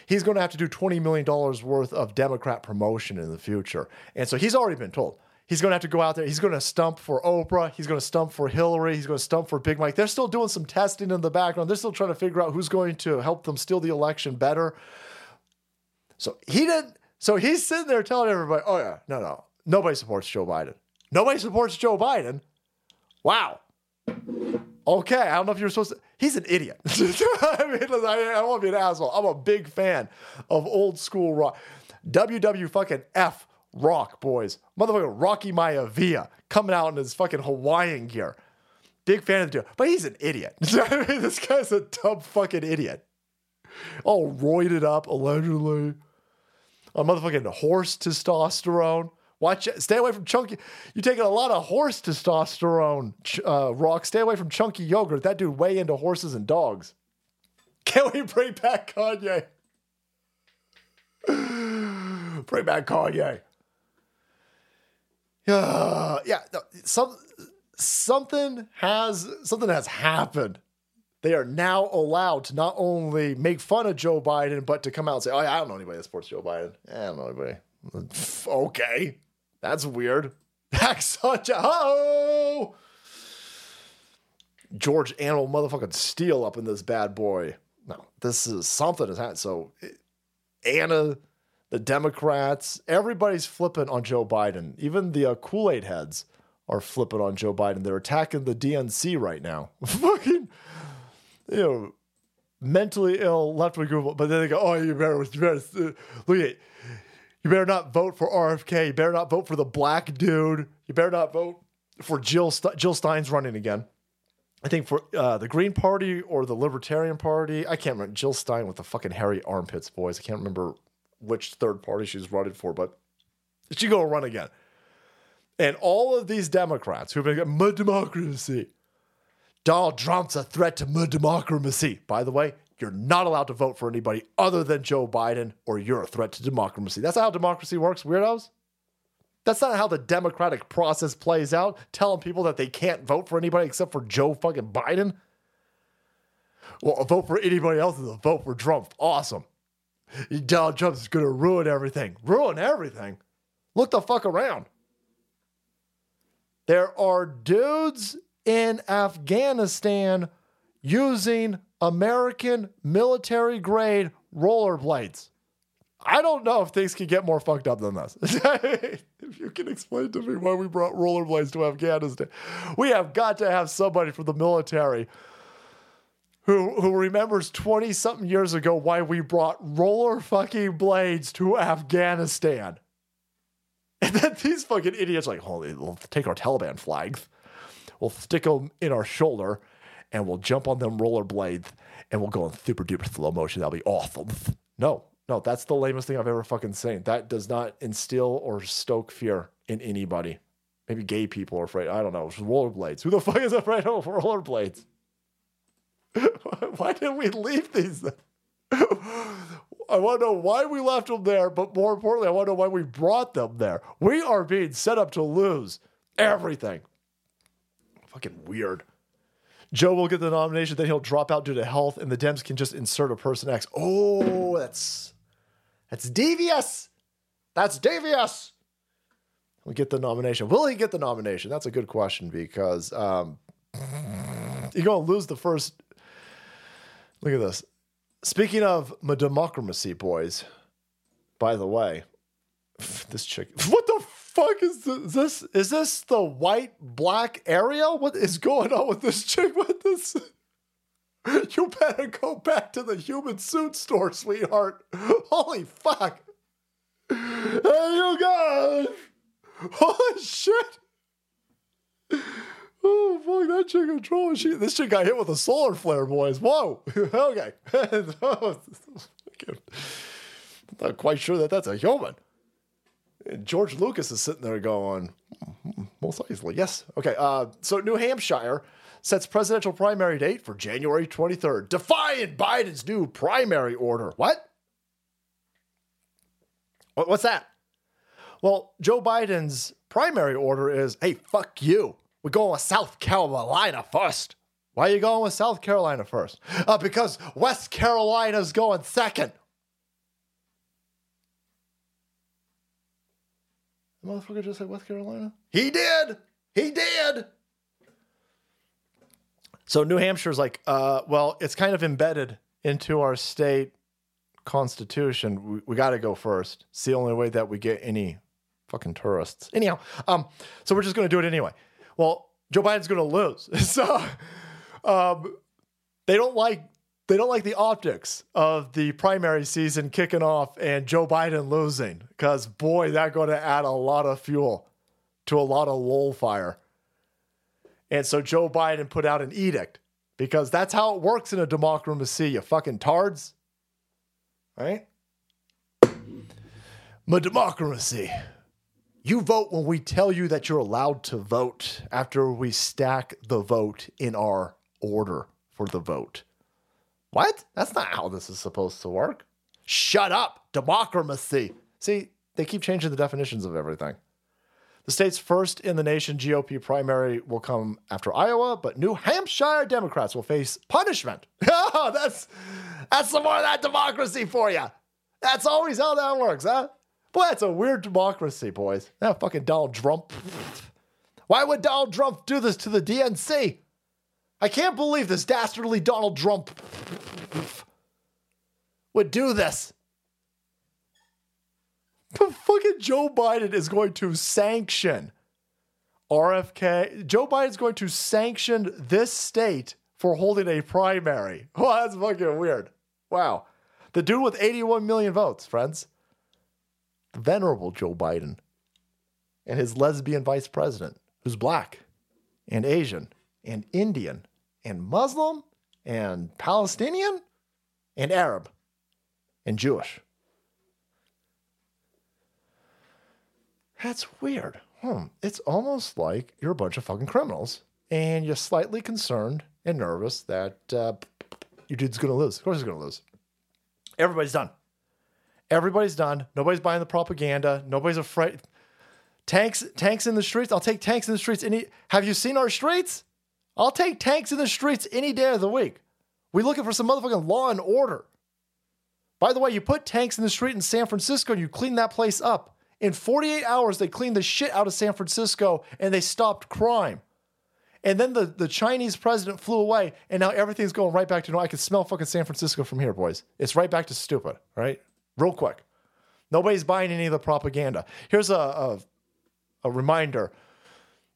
he's going to have to do twenty million dollars worth of Democrat promotion in the future, and so he's already been told. He's going to have to go out there. He's going to stump for Oprah. He's going to stump for Hillary. He's going to stump for Big Mike. They're still doing some testing in the background. They're still trying to figure out who's going to help them steal the election better. So he didn't. So he's sitting there telling everybody, "Oh yeah, no, no, nobody supports Joe Biden. Nobody supports Joe Biden." Wow. Okay, I don't know if you're supposed to. He's an idiot. <laughs> I mean, listen, I, I don't want to be an asshole. I'm a big fan of old school rock. WW fucking F rock, boys. Motherfucking Rocky Maivia coming out in his fucking Hawaiian gear. Big fan of the dude. But he's an idiot. <laughs> I mean, this guy's a dumb fucking idiot. All roided up, allegedly. A motherfucking horse testosterone. Watch. Stay away from chunky. You're taking a lot of horse testosterone, uh, Rock. Stay away from chunky yogurt. That dude way into horses and dogs. <laughs> Can we bring back Kanye? <sighs> bring back Kanye. <sighs> Yeah, yeah. Some something has something has happened. They are now allowed to not only make fun of Joe Biden, but to come out and say, "Oh, I don't know anybody that supports Joe Biden. I don't know anybody." <laughs> Okay, that's weird. <laughs> That's such a ho! George Animal motherfucking Steele up in this bad boy. No, this is something has happened. So Anna, the Democrats, everybody's flipping on Joe Biden. Even the uh, Kool Aid heads are flipping on Joe Biden. They're attacking the DNC right now. <laughs> Fucking, you know, mentally ill left wing group. But then they go, "Oh, you better, you better uh, look at." You better not vote for RFK. You better not vote for the black dude. You better not vote for Jill. St- Jill Stein's running again. I think for uh, the Green Party or the Libertarian Party. I can't remember. Jill Stein with the fucking hairy armpits, boys. I can't remember which third party she's running for, but she going to run again. And all of these Democrats who've been mud democracy. Donald Trump's a threat to democracy. By the way, you're not allowed to vote for anybody other than Joe Biden, or you're a threat to democracy. That's how democracy works, weirdos. That's not how the democratic process plays out, telling people that they can't vote for anybody except for Joe fucking Biden. Well, a vote for anybody else is a vote for Trump. Awesome. Donald Trump's going to ruin everything. Ruin everything. Look the fuck around. There are dudes in Afghanistan using American military grade rollerblades. I don't know if things can get more fucked up than this. <laughs> if you can explain to me why we brought rollerblades to Afghanistan, we have got to have somebody from the military who who remembers 20 something years ago why we brought roller fucking blades to Afghanistan. <laughs> And then these fucking idiots like, holy, take our Taliban flags, we'll stick them in our shoulder, and we'll jump on them rollerblades and we'll go in super duper slow motion. That'll be awesome. No, no, that's the lamest thing I've ever fucking seen. That does not instill or stoke fear in anybody. Maybe gay people are afraid. I don't know. Rollerblades. Who the fuck is afraid of rollerblades? <laughs> Why didn't we leave these? I want to know why we left them there, but more importantly, I want to know why we brought them there. We are being set up to lose everything. Fucking weird. Joe will get the nomination, then he'll drop out due to health, and the Dems can just insert a person X. Oh, that's that's devious. That's devious. We get the nomination. Will he get the nomination? That's a good question because um, <laughs> you're to lose the first. Look at this. Speaking of my democracy, boys. By the way, <sighs> this chick. What the fuck is this? Is this the white black Ariel? What is going on with this chick? <laughs> What this? You better go back to the human suit store, sweetheart. Holy fuck! Hey, you guys! Holy shit! Oh fuck, that chick control. She, this chick got hit with a solar flare, boys. Whoa. <laughs> okay. <laughs> I'm not quite sure that that's a human. George Lucas is sitting there going, "Hmm, most likely, yes. Okay. Uh, so New Hampshire sets presidential primary date for January 23rd, defying Biden's new primary order. What? What- What's that? Well, Joe Biden's primary order is hey, fuck you. We're going with South Carolina first. Why are you going with South Carolina first? Uh, because West Carolina's going second. The motherfucker just said West Carolina? He did. He did. So New Hampshire's like, uh, well, it's kind of embedded into our state constitution. We, we got to go first. It's the only way that we get any fucking tourists. Anyhow, um, so we're just going to do it anyway. Well, Joe Biden's going to lose. <laughs> So, um, they don't like they don't like the optics of the primary season kicking off and Joe Biden losing because boy, that's going to add a lot of fuel to a lot of lol fire. And so Joe Biden put out an edict because that's how it works in a democracy, you fucking tards. Right? My democracy. You vote when we tell you that you're allowed to vote after we stack the vote in our order for the vote. What? That's not how this is supposed to work. Shut up. Democracy. See, they keep changing the definitions of everything. The state's first in the nation GOP primary will come after Iowa, but New Hampshire Democrats will face punishment. <laughs> Oh, that's that's some more of that democracy for you. That's always how that works, huh? Boy, that's a weird democracy, boys. That fucking Donald Trump. <laughs> Why would Donald Trump do this to the DNC? I can't believe this dastardly Donald Trump would do this. Fucking Joe Biden is going to sanction RFK. Joe Biden's going to sanction this state for holding a primary. <laughs> Well, that's fucking weird. Wow. The dude with 81 million votes, friends. The venerable Joe Biden and his lesbian vice president, who's black and Asian and Indian and Muslim and Palestinian and Arab and Jewish. That's weird. Hmm. It's almost like you're a bunch of fucking criminals and you're slightly concerned and nervous that uh, your dude's going to lose. Of course, he's going to lose. Everybody's done. Everybody's done. Nobody's buying the propaganda. Nobody's afraid. Tanks, tanks in the streets. I'll take tanks in the streets. Any? Have you seen our streets? I'll take tanks in the streets any day of the week. We looking for some motherfucking law and order. By the way, you put tanks in the street in San Francisco and you clean that place up. In 48 hours, they cleaned the shit out of San Francisco and they stopped crime. And then the, the Chinese president flew away, and now everything's going right back to normal. I can smell fucking San Francisco from here, boys. It's right back to stupid, right? Real quick. Nobody's buying any of the propaganda. Here's a, a, a reminder.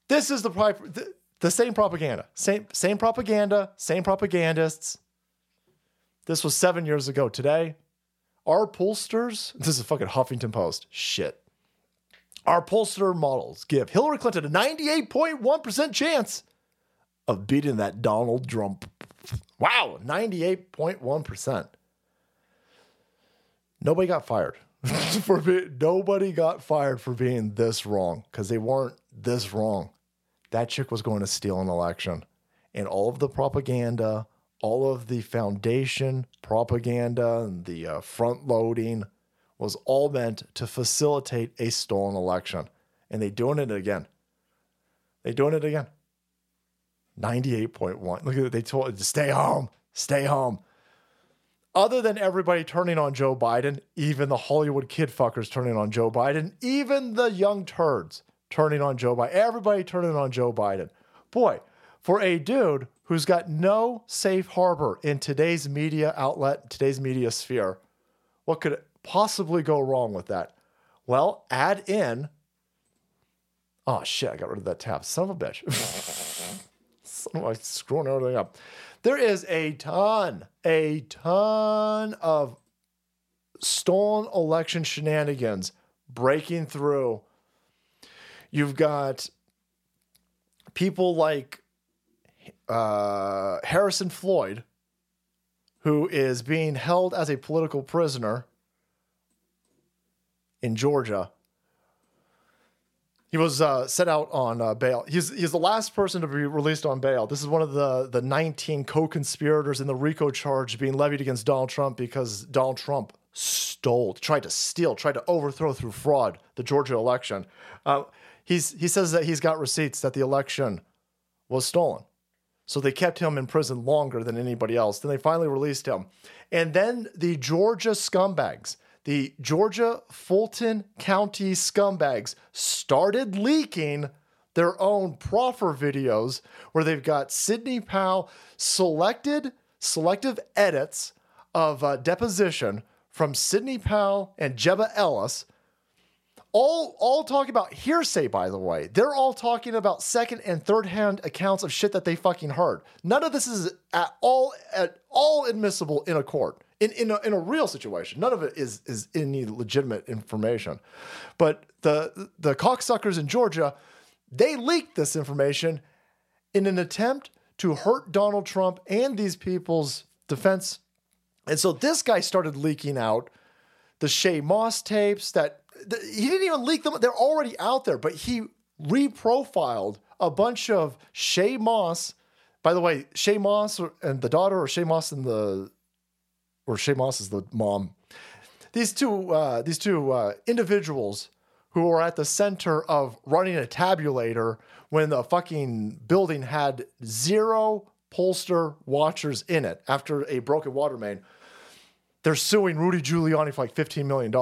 This is the, the same propaganda. Same same propaganda, same propagandists. This was seven years ago today. Our pollsters, this is a fucking Huffington Post. Shit. Our pollster models give Hillary Clinton a 98.1% chance of beating that Donald Trump. Wow, 98.1%. Nobody got fired. <laughs> for be- nobody got fired for being this wrong because they weren't this wrong. That chick was going to steal an election. And all of the propaganda, all of the foundation propaganda and the uh, front loading was all meant to facilitate a stolen election. And they're doing it again. They're doing it again. 98.1. Look at it. They told to stay home, stay home. Other than everybody turning on Joe Biden, even the Hollywood kid fuckers turning on Joe Biden, even the young turds turning on Joe Biden, everybody turning on Joe Biden. Boy, for a dude who's got no safe harbor in today's media outlet, today's media sphere, what could possibly go wrong with that? Well, add in. Oh shit, I got rid of that tab. Son of a bitch. <laughs> Son of a, screwing everything up. There is a ton, a ton of stolen election shenanigans breaking through. You've got people like uh, Harrison Floyd, who is being held as a political prisoner in Georgia. He was uh, set out on uh, bail. He's he's the last person to be released on bail. This is one of the the 19 co-conspirators in the RICO charge being levied against Donald Trump because Donald Trump stole, tried to steal, tried to overthrow through fraud the Georgia election. Uh, he's he says that he's got receipts that the election was stolen. So they kept him in prison longer than anybody else. Then they finally released him. And then the Georgia scumbags, the Georgia Fulton County scumbags, started leaking their own proffer videos where they've got Sidney Powell selected selective edits of uh, deposition from Sidney Powell and Jenna Ellis all all talking about hearsay by the way. They're all talking about second and third hand accounts of shit that they fucking heard. None of this is at all at all admissible in a court in in a, in a real situation. None of it is is any legitimate information. But the the cocksuckers in georgia they leaked this information in an attempt to hurt donald trump and these people's defense. And so this guy started leaking out the Shaye Moss tapes that th- he didn't even leak them. They're already out there, but he reprofiled a bunch of Shaye Moss. By the way, Shaye Moss and the daughter, or Shaye Moss and the, or Shaye Moss is the mom. These two, uh, these two uh, individuals who were at the center of running a tabulator when the fucking building had zero pollster watchers in it after a broken water main. They're suing Rudy Giuliani for like $15 million.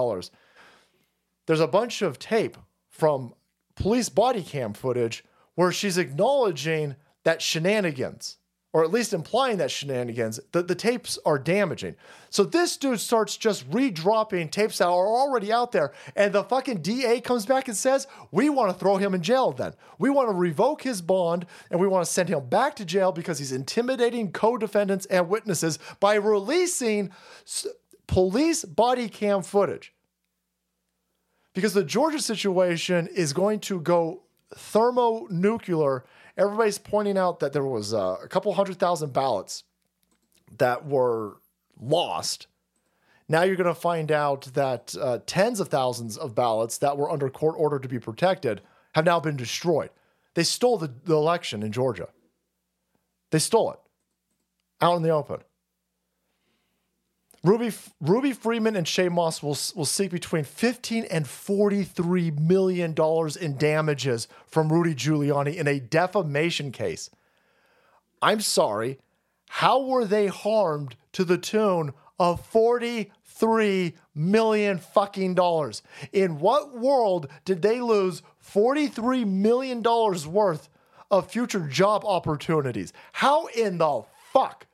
There's a bunch of tape from police body cam footage where she's acknowledging that shenanigans, or at least implying that shenanigans, that the tapes are damaging. So this dude starts just redropping tapes that are already out there, and the fucking DA comes back and says, We want to throw him in jail then. We want to revoke his bond, and we want to send him back to jail because he's intimidating co defendants and witnesses by releasing s- police body cam footage because the Georgia situation is going to go thermonuclear. Everybody's pointing out that there was uh, a couple hundred thousand ballots that were lost. Now you're going to find out that uh, tens of thousands of ballots that were under court order to be protected have now been destroyed. They stole the, the election in Georgia. They stole it out in the open. Ruby Ruby Freeman and Shaye Moss will will seek between 15 and 43 million dollars in damages from Rudy Giuliani in a defamation case. I'm sorry, how were they harmed to the tune of 43 million fucking dollars? In what world did they lose 43 million dollars worth of future job opportunities? How in the fuck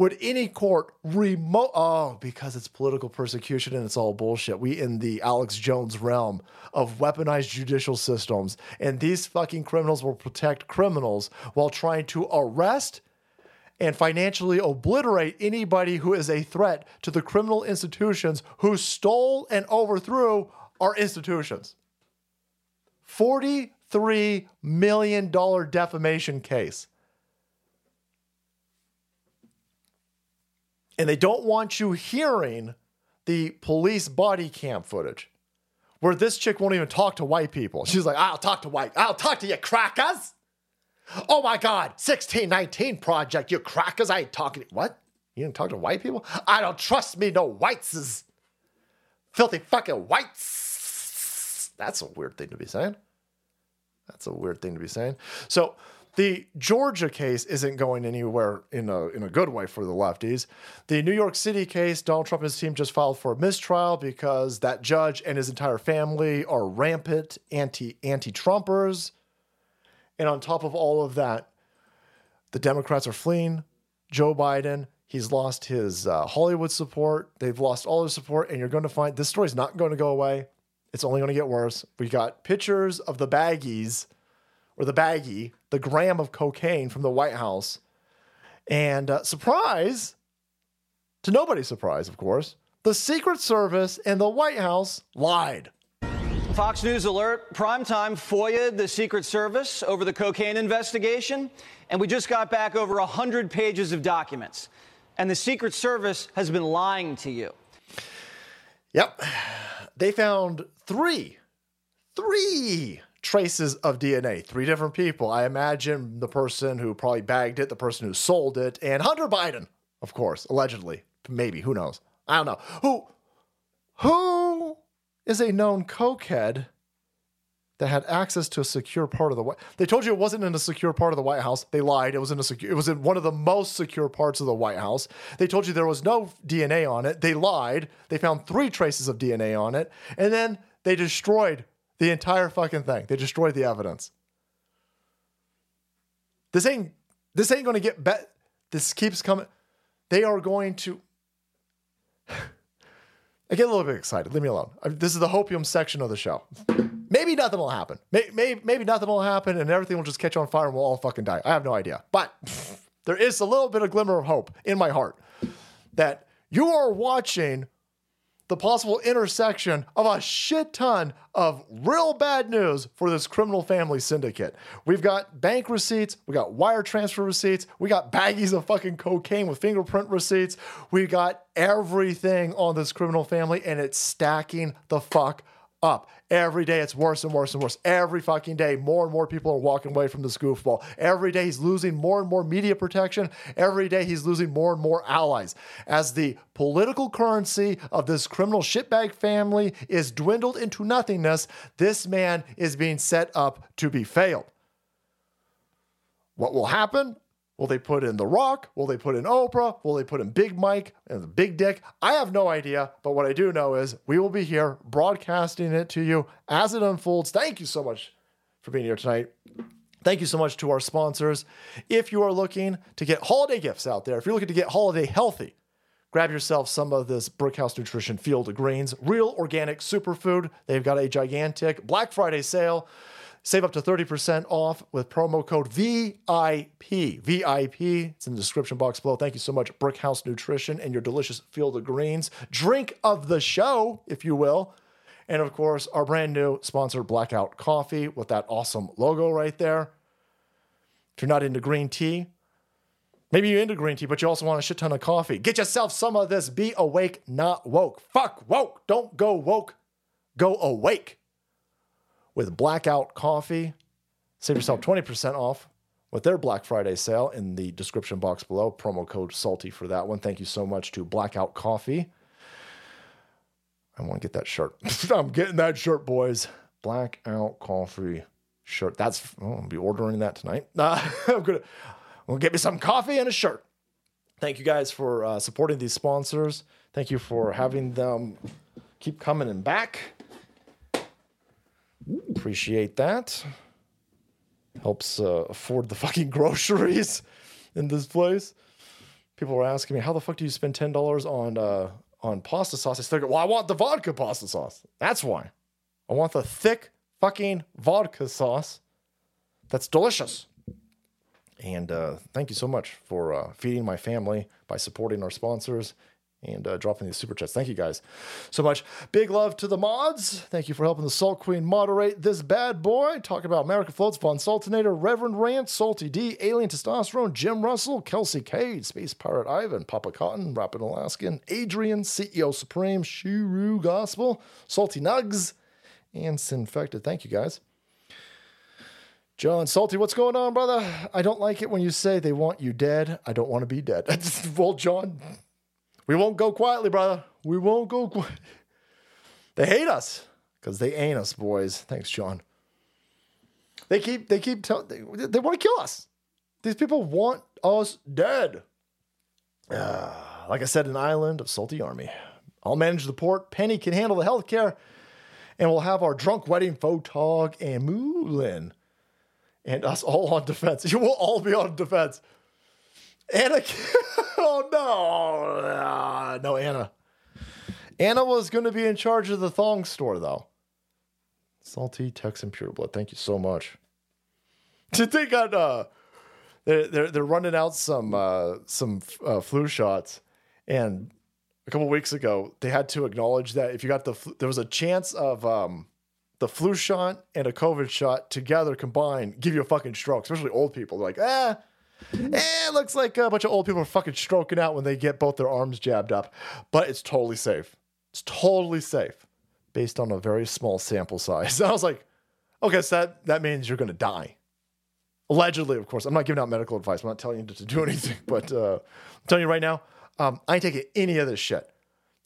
would any court remote oh because it's political persecution and it's all bullshit. We in the alex jones realm of weaponized judicial systems and these fucking criminals will protect criminals while trying to arrest and financially obliterate anybody who is a threat to the criminal institutions who stole and overthrew our institutions. 43 million dollar defamation case and they don't want you hearing the police body cam footage where this chick won't even talk to white people. She's like, I'll talk to white, I'll talk to you crackers. Oh my God, 1619 Project, you crackers. I ain't talking. What? You didn't talk to white people? I don't trust me, no whiteses. Filthy fucking whites. That's a weird thing to be saying. That's a weird thing to be saying. So the Georgia case isn't going anywhere in a in a good way for the lefties. The New York City case, Donald Trump and his team just filed for a mistrial because that judge and his entire family are rampant anti anti Trumpers. And on top of all of that, the Democrats are fleeing Joe Biden. He's lost his uh, Hollywood support. They've lost all their support, and you're going to find this story's not going to go away. It's only going to get worse. We got pictures of the baggies or the baggie, the gram of cocaine from the White House. And uh, surprise, to nobody's surprise, of course, the Secret Service and the White House lied. Fox News alert, primetime FOIA the Secret Service over the cocaine investigation, and we just got back over 100 pages of documents. And the Secret Service has been lying to you. Yep. They found three, three traces of DNA, three different people. I imagine the person who probably bagged it, the person who sold it, and Hunter Biden, of course, allegedly. Maybe, who knows? I don't know. Who who is a known cokehead that had access to a secure part of the White They told you it wasn't in a secure part of the White House. They lied. It was in a secure it was in one of the most secure parts of the White House. They told you there was no DNA on it. They lied. They found three traces of DNA on it. And then they destroyed the entire fucking thing. They destroyed the evidence. This ain't this ain't to get bet. This keeps coming. They are going to. <sighs> I get a little bit excited. Leave me alone. This is the hopium section of the show. Maybe nothing will happen. Maybe, maybe, maybe nothing will happen and everything will just catch on fire and we'll all fucking die. I have no idea. But <laughs> there is a little bit of glimmer of hope in my heart that you are watching the possible intersection of a shit ton of real bad news for this criminal family syndicate. We've got bank receipts, we got wire transfer receipts, we got baggies of fucking cocaine with fingerprint receipts. We got everything on this criminal family and it's stacking the fuck up. Every day it's worse and worse and worse. Every fucking day, more and more people are walking away from this goofball. Every day he's losing more and more media protection. Every day he's losing more and more allies. As the political currency of this criminal shitbag family is dwindled into nothingness, this man is being set up to be failed. What will happen? Will they put in The Rock? Will they put in Oprah? Will they put in Big Mike and the Big Dick? I have no idea, but what I do know is we will be here broadcasting it to you as it unfolds. Thank you so much for being here tonight. Thank you so much to our sponsors. If you are looking to get holiday gifts out there, if you're looking to get holiday healthy, grab yourself some of this Brickhouse Nutrition Field of Greens, real organic superfood. They've got a gigantic Black Friday sale. Save up to 30% off with promo code VIP. VIP. It's in the description box below. Thank you so much, Brickhouse Nutrition, and your delicious Field of Greens. Drink of the show, if you will. And of course, our brand new sponsor, Blackout Coffee, with that awesome logo right there. If you're not into green tea, maybe you're into green tea, but you also want a shit ton of coffee. Get yourself some of this. Be awake, not woke. Fuck woke. Don't go woke. Go awake with Blackout Coffee. Save yourself <laughs> 20% off with their Black Friday sale in the description box below. Promo code SALTY for that one. Thank you so much to Blackout Coffee. I want to get that shirt. <laughs> I'm getting that shirt, boys. Blackout Coffee shirt. That's, oh, I'll be ordering that tonight. Uh, <laughs> I'm going to well, get me some coffee and a shirt. Thank you guys for uh, supporting these sponsors. Thank you for having them keep coming and back. Appreciate that. Helps uh, afford the fucking <laughs> groceries in this place. People are asking me, how the fuck do you spend ten dollars on uh, on pasta sauce? I said, well, I want the vodka pasta sauce. That's why. I want the thick fucking vodka sauce. That's delicious. And uh, thank you so much for uh, feeding my family by supporting our sponsors and uh, dropping these super chats. Thank you guys so much. Big love to the mods. Thank you for helping the Salt Queen moderate this bad boy. Talking about America Floats, Von Sultanator, Reverend Rant, Salty D, Alien Testosterone, Jim Russell, Kelsey Cade, Space Pirate Ivan, Papa Cotton, Rapid Alaskan, Adrian, CEO Supreme, Shiru Gospel, Salty Nugs, and Sinfected. Thank you guys. John Salty, what's going on, brother? I don't like it when you say they want you dead. I don't want to be dead. <laughs> well, John, we won't go quietly, brother. We won't go. <laughs> They hate us because they ain't us, boys. Thanks, John. They keep they keep telling they, they want to kill us. These people want us dead. Ah, like I said, an island of salty army. I'll manage the port. Penny can handle the healthcare, and we'll have our drunk wedding photog and Mullin, and us all on defense. <laughs> You will all be on defense. Anna, <laughs> oh no, Ah, no Anna. Anna was going to be in charge of the thong store though. Salty Texan Pure Blood. Thank you so much. <laughs> Did they got uh they're they're, they're running out some uh some uh, flu shots and a couple weeks ago they had to acknowledge that if you got the there was a chance of um the flu shot and a covid shot together combined give you a fucking stroke especially old people they're like ah it looks like a bunch of old people are fucking stroking out when they get both their arms jabbed up but it's totally safe it's totally safe based on a very small sample size <laughs> i was like okay so that that means you're gonna die allegedly, of course. I'm not giving out medical advice. I'm not telling you to, to do <laughs> anything, but uh, I'm telling you right now, um, I ain't taking any of this shit.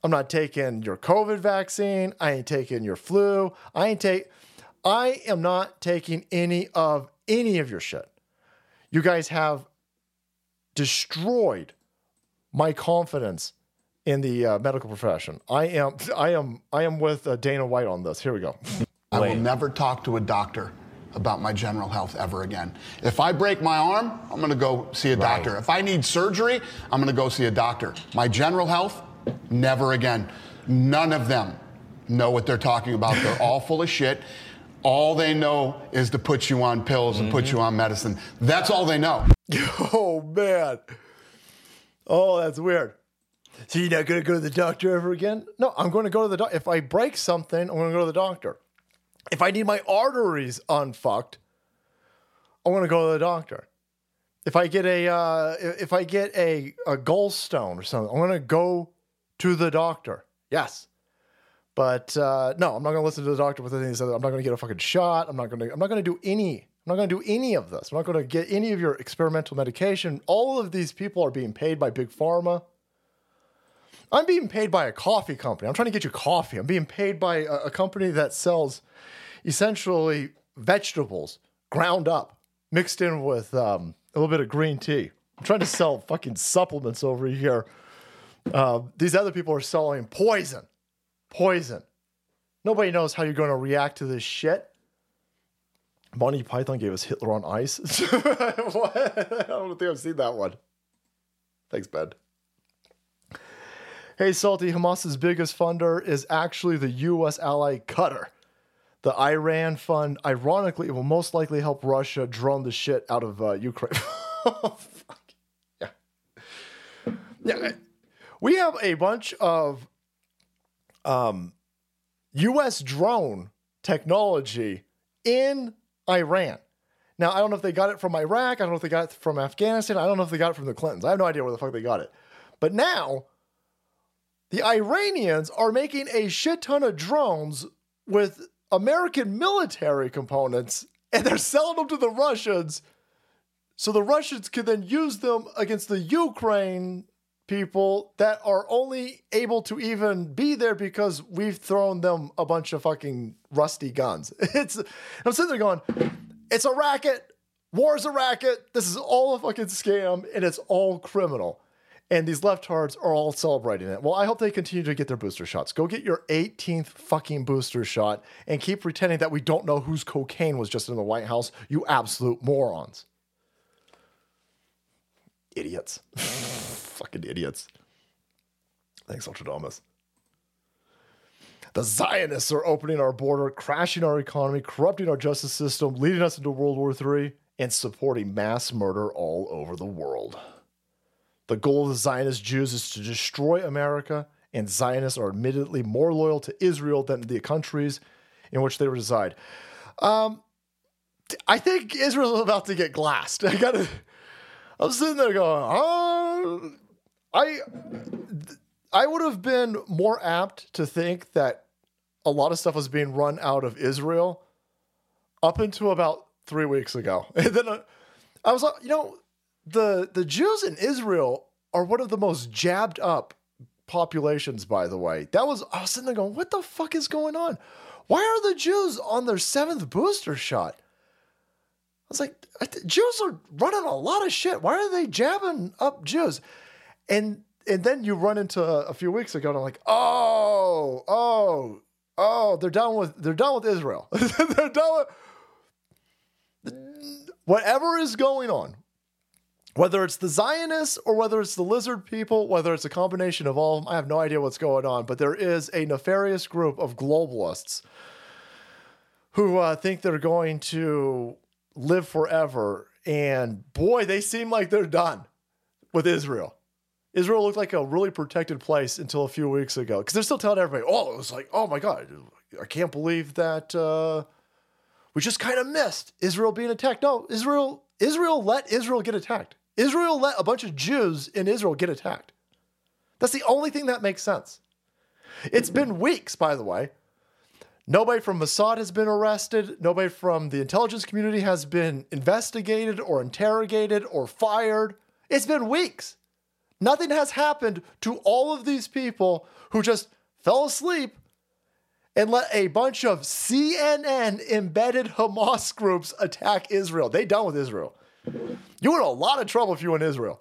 I'm not taking your COVID vaccine. I ain't taking your flu. I ain't take. I am not taking any of any of your shit. You guys have destroyed my confidence in the uh, medical profession. I am. I am. I am with uh, Dana White on this. Here we go. I will never talk to a doctor about my general health ever again. If I break my arm, I'm going to go see a doctor. If I need surgery, I'm going to go see a doctor. My general health, never again. None of them know what they're talking about. They're all full of shit. All they know is to put you on pills and put you on medicine. That's all they know. <laughs> Oh man. Oh, that's weird. So you're not going to go to the doctor ever again? No, I'm going to go to the doctor. If I break something, I'm going to go to the doctor. If I need my arteries unfucked, I'm going to go to the doctor. If I get a uh, if I get a a gallstone or something, I'm going to go to the doctor. Yes. But uh, no, I'm not going to listen to the doctor with anything. I'm not going to get a fucking shot. I'm not going to. I'm not going to do any. I'm not going to do any of this. I'm not going to get any of your experimental medication. All of these people are being paid by big pharma. I'm being paid by a coffee company. I'm trying to get you coffee. I'm being paid by a, a company that sells essentially vegetables ground up, mixed in with um, a little bit of green tea. I'm trying to sell fucking supplements over here. Uh, these other people are selling poison. Poison. Nobody knows how you're going to react to this shit. Monty Python gave us Hitler on ice. <laughs> I don't think I've seen that one. Thanks, Ben. Hey, Salty, Hamas's biggest funder is actually the U.S. ally Qatar. The Iran fund, ironically, will most likely help Russia drone the shit out of uh, Ukraine. <laughs> oh. Yeah. Yeah. We have a bunch of um, U.S. drone technology in Iran. Now, I don't know if they got it from Iraq. I don't know if they got it from Afghanistan. I don't know if they got it from the Clintons. I have no idea where the fuck they got it. But now, the Iranians are making a shit ton of drones with American military components and they're selling them to the Russians so the Russians can then use them against the Ukraine people that are only able to even be there because we've thrown them a bunch of fucking rusty guns. <laughs> It's I'm sitting there going, it's a racket. War's a racket. This is all a fucking scam and it's all criminal. And these leftards are all celebrating it. Well, I hope they continue to get their booster shots. Go get your 18th fucking booster shot and keep pretending that we don't know whose cocaine was just in the White House, you absolute morons. Idiots. <laughs> fucking idiots. Thanks, Ultradamus. The Zionists are opening our border, crashing our economy, corrupting our justice system, leading us into World War III, and supporting mass murder all over the world. The goal of the Zionist Jews is to destroy America, and Zionists are admittedly more loyal to Israel than the countries in which they reside. Um, I think Israel's about to get glassed. <laughs> I gotta. I'm sitting there going, I, I would have been more apt to think that a lot of stuff was being run out of Israel up until about three weeks ago, <laughs> and then uh, I was like, you know, the the Jews in Israel are one of the most jabbed up populations. By the way, that was I was sitting there going, what the fuck is going on? Why are the Jews on their seventh booster shot? I was like, Jews are running a lot of shit. Why are they jabbing up Jews? And and then you run into a, a few weeks ago, and I'm like, oh, oh, oh, they're done with they're done with Israel. <laughs> they're done with whatever is going on. Whether it's the Zionists or whether it's the lizard people, whether it's a combination of all of them, I have no idea what's going on. But there is a nefarious group of globalists who uh, think they're going to live forever. And boy, they seem like they're done with Israel. Israel looked like a really protected place until a few weeks ago because they're still telling everybody, oh, it was like, oh my God, I can't believe that uh, we just kind of missed Israel being attacked. No, Israel, Israel let Israel get attacked. Israel let a bunch of Jews in Israel get attacked. That's the only thing that makes sense. It's been weeks, by the way. Nobody from Mossad has been arrested. Nobody from the intelligence community has been investigated or interrogated or fired. It's been weeks. Nothing has happened to all of these people who just fell asleep and let a bunch of CNN embedded Hamas groups attack Israel. They done with Israel. You in a lot of trouble if you in Israel.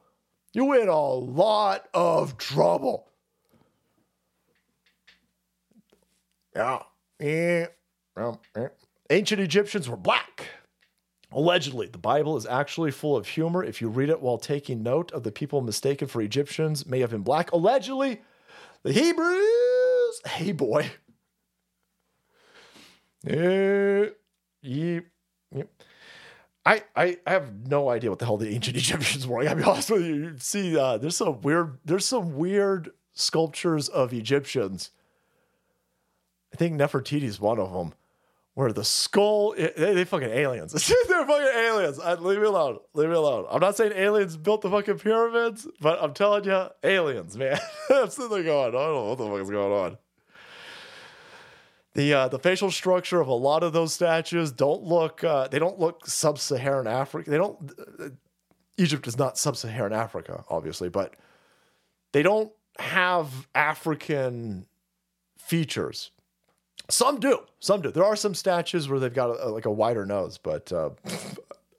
You in a lot of trouble. Yeah. Eh. Ancient Egyptians were black. Allegedly, the Bible is actually full of humor if you read it while taking note of the people mistaken for Egyptians may have been black. Allegedly, the Hebrews. <laughs> Hey, boy. I, I I have no idea what the hell the ancient <laughs> Egyptians were. I gotta be honest with you. You see, uh, there's some weird there's some weird sculptures of Egyptians. I think Nefertiti is one of them, where the skull they, they fucking aliens. <laughs> They're fucking aliens. I, leave me alone. Leave me alone. I'm not saying aliens built the fucking pyramids, but I'm telling you, aliens, man. <laughs> That's what they're going. I don't know what the fuck is going on. The uh, the facial structure of a lot of those statues don't look uh, they don't look sub-Saharan Africa. They don't uh, Egypt is not sub-Saharan Africa, obviously, but they don't have African features. Some do, some do. There are some statues where they've got a, like a wider nose, but uh,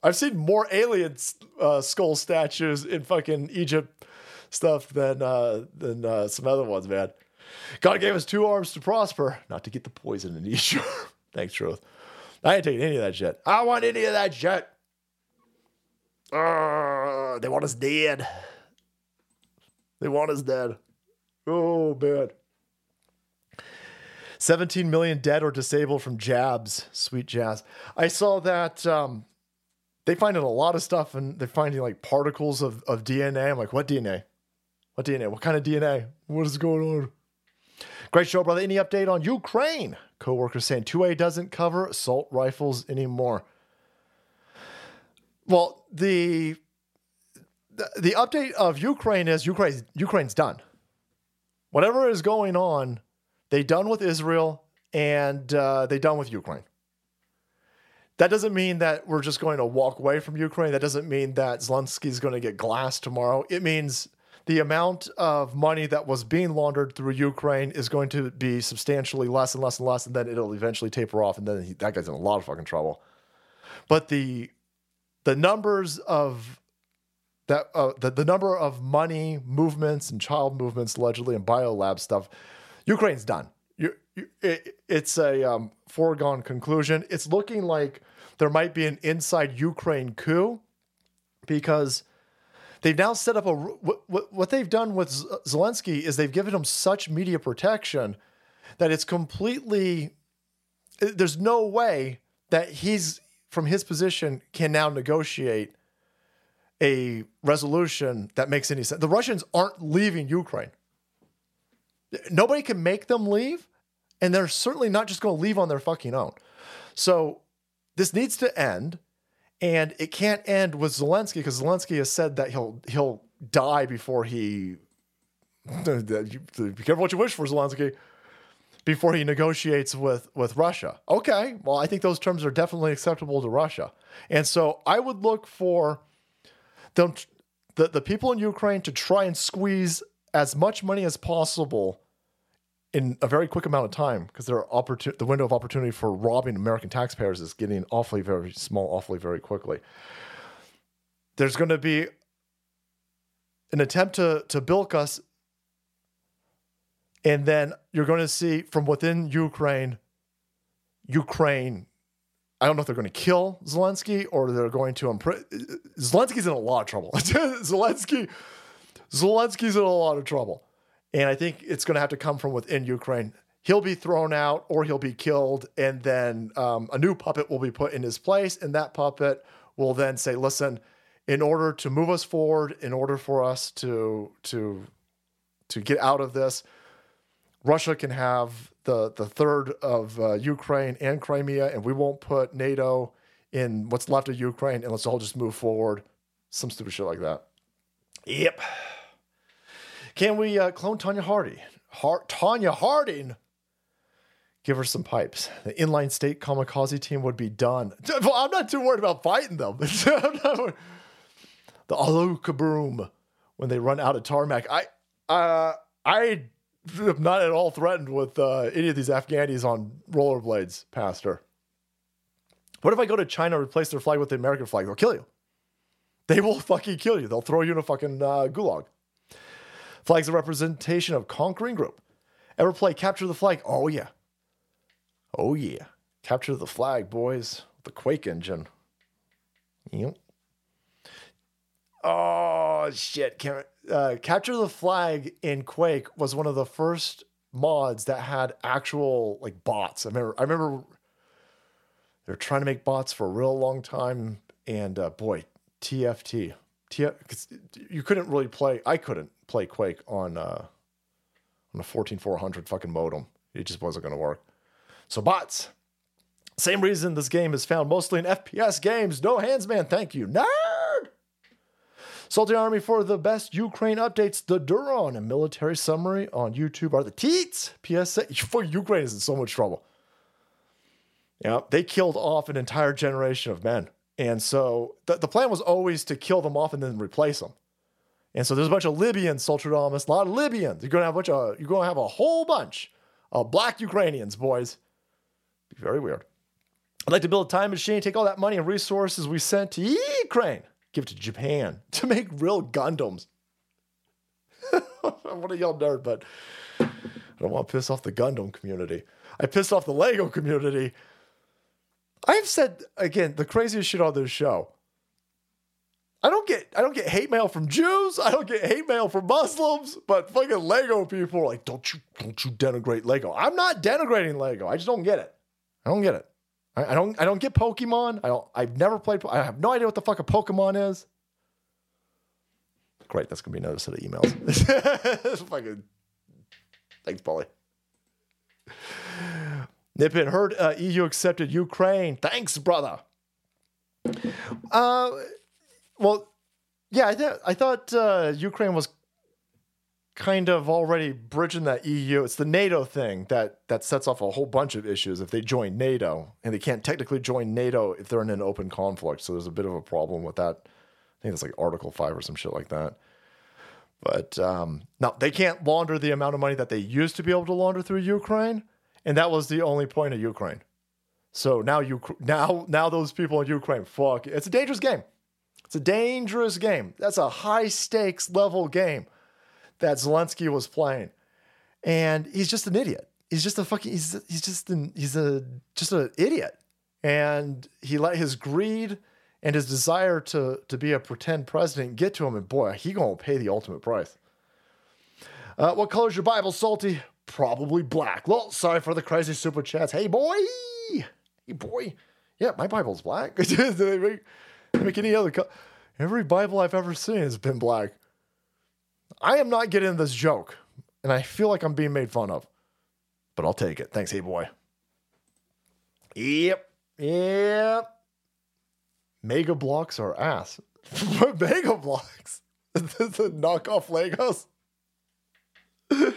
I've seen more alien uh, skull statues in fucking Egypt stuff than uh, than uh, some other ones, man. God gave us two arms to prosper, not to get the poison in each. <laughs> Thanks, truth. I ain't taking any of that shit. I want any of that shit. Uh, they want us dead. They want us dead. Oh, man. 17 million dead or disabled from jabs. Sweet jazz. I saw that um, they finding a lot of stuff and they're finding like particles of, of DNA. I'm like, what DNA? What DNA? What kind of DNA? What is going on? Great show, brother. Any update on Ukraine? Co-worker saying 2A doesn't cover assault rifles anymore. Well, the the, update of Ukraine is Ukraine Ukraine's done. Whatever is going on, they done with Israel and uh, they done with Ukraine. That doesn't mean that we're just going to walk away from Ukraine. That doesn't mean that Zelensky is going to get glass tomorrow. It means the amount of money that was being laundered through Ukraine is going to be substantially less and less and less, and then it'll eventually taper off, and then he, that guy's in a lot of fucking trouble. But the the numbers of that uh, the, the number of money movements and child movements allegedly and biolab stuff, Ukraine's done. You, you, it, it's a um, foregone conclusion. It's looking like there might be an inside Ukraine coup because they've now set up a what, what they've done with Zelensky is they've given him such media protection that it's completely there's no way that he's from his position can now negotiate a resolution that makes any sense. The Russians aren't leaving Ukraine. Nobody can make them leave, and they're certainly not just going to leave on their fucking own. So this needs to end, and it can't end with Zelensky because Zelensky has said that he'll he'll die before he. <laughs> Be careful what you wish for, Zelensky. before he negotiates with with Russia. Okay, well, I think those terms are definitely acceptable to Russia, and so I would look for the the people in Ukraine to try and squeeze as much money as possible in a very quick amount of time because their opportu- the window of opportunity for robbing American taxpayers is getting awfully very small, awfully very quickly. There's going to be an attempt to to bilk us and then you're going to see from within Ukraine, Ukraine. I don't know if they're going to kill Zelensky or they're going to imprison. Zelensky's in a lot of trouble. <laughs> Zelensky, Zelensky's in a lot of trouble, and I think it's going to have to come from within Ukraine. He'll be thrown out or he'll be killed, and then um, a new puppet will be put in his place, and that puppet will then say, "Listen, in order to move us forward, in order for us to to to get out of this." Russia can have the the third of uh, Ukraine and Crimea, and we won't put NATO in what's left of Ukraine, and let's all just move forward. Some stupid shit like that. Yep. Can we uh, clone Tonya Hardy? Har- Tonya Harding. Give her some pipes. The inline state kamikaze team would be done. <laughs> Well, I'm not too worried about fighting them. <laughs> the alu kaboom when they run out of tarmac. I uh, I I'm not at all threatened with uh, any of these Afghanis on rollerblades, Pastor. What if I go to China and replace their flag with the American flag? They'll kill you. They will fucking kill you. They'll throw you in a fucking uh, gulag. Flag's a representation of conquering group. Ever play Capture the Flag? Oh, yeah. Oh, yeah. Capture the Flag, boys. The Quake engine. Yep. Oh, shit. Uh, Capture the Flag in Quake was one of the first mods that had actual like bots. I remember, I remember they were trying to make bots for a real long time, and uh, boy, TFT, TF, you couldn't really play. I couldn't play Quake on uh, on a 14400 fucking modem. It just wasn't going to work. So bots. Same reason this game is found mostly in FPS games. No hands, man. Thank you. Nerd. Salty Army for the best Ukraine updates. The Duran and military summary on YouTube are the teats. PSA. <laughs> Ukraine is in so much trouble. Yeah, they killed off an entire generation of men. And so the, the plan was always to kill them off and then replace them. And so there's a bunch of Libyans, Sultradamus, a lot of Libyans. You're gonna have a bunch of you're gonna have a whole bunch of black Ukrainians, boys. Be very weird. I'd like to build a time machine, take all that money and resources we sent to Ukraine give it to Japan <laughs> to make real Gundams. Want to yell nerd, but I don't want to piss off the Gundam community. I pissed off the Lego community. I've said again the craziest shit on this show. I don't get I don't get hate mail from Jews. I don't get hate mail from Muslims, but fucking Lego people are like, don't you don't you denigrate Lego. I'm not denigrating Lego. I just don't get it. I don't get it. I, I don't I don't get Pokemon. I don't I've never played I have no idea what the fuck a Pokemon is. Great, that's gonna be another set of emails. <laughs> fucking thanks, Polly. Nipit heard uh, EU accepted Ukraine. Thanks, brother. Uh, well, yeah, I, th- I thought uh, Ukraine was kind of already bridging that EU. It's the NATO thing that that sets off a whole bunch of issues if they join NATO, and they can't technically join NATO if they're in an open conflict. So there's a bit of a problem with that. I think it's like Article Five or some shit like that. But um, no, they can't launder the amount of money that they used to be able to launder through Ukraine, and that was the only point of Ukraine. So now you now now those people in Ukraine, fuck, it's a dangerous game. It's a dangerous game. That's a high stakes level game that Zelensky was playing, and he's just an idiot. He's just a fucking. He's he's just an he's a just an idiot, and he let his greed and his desire to to be a pretend president get to him, and boy, he gonna pay the ultimate price. Uh, what color is your Bible, Salty? Probably black. Well, sorry for the crazy super chats. Hey boy, hey boy, yeah, my Bible's black. <laughs> make, any other color. Every Bible I've ever seen has been black. I am not getting this joke, and I feel like I'm being made fun of, but I'll take it. Thanks, hey boy. Yep, yep. Mega Bloks are ass. <laughs> Mega Bloks. <laughs> the knockoff Legos. <laughs>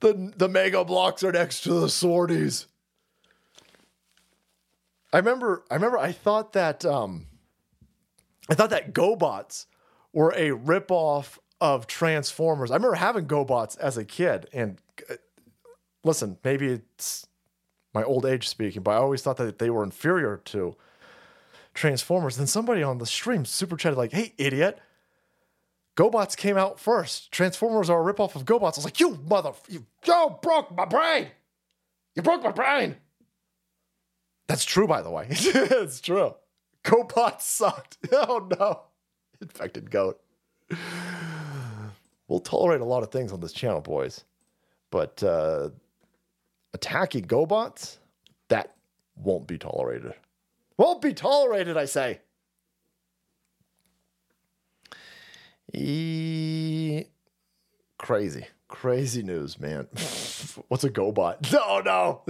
The the mega blocks are next to the sorties. I remember I remember I thought that um I thought that GoBots were a ripoff of Transformers. I remember having GoBots as a kid and uh, listen, maybe it's my old age speaking, but I always thought that they were inferior to Transformers. Then somebody on the stream super chatted like, "Hey, idiot! GoBots came out first. Transformers are a ripoff of GoBots." I was like, "You mother, you, you broke my brain! You broke my brain!" That's true, by the way. <laughs> it's true. GoBots sucked. <laughs> Oh no, infected goat. <sighs> We'll tolerate a lot of things on this channel, boys, but uh, attacking GoBots that won't be tolerated. Won't be tolerated, I say. E- crazy, crazy news, man. <laughs> What's a GoBot? <laughs> No,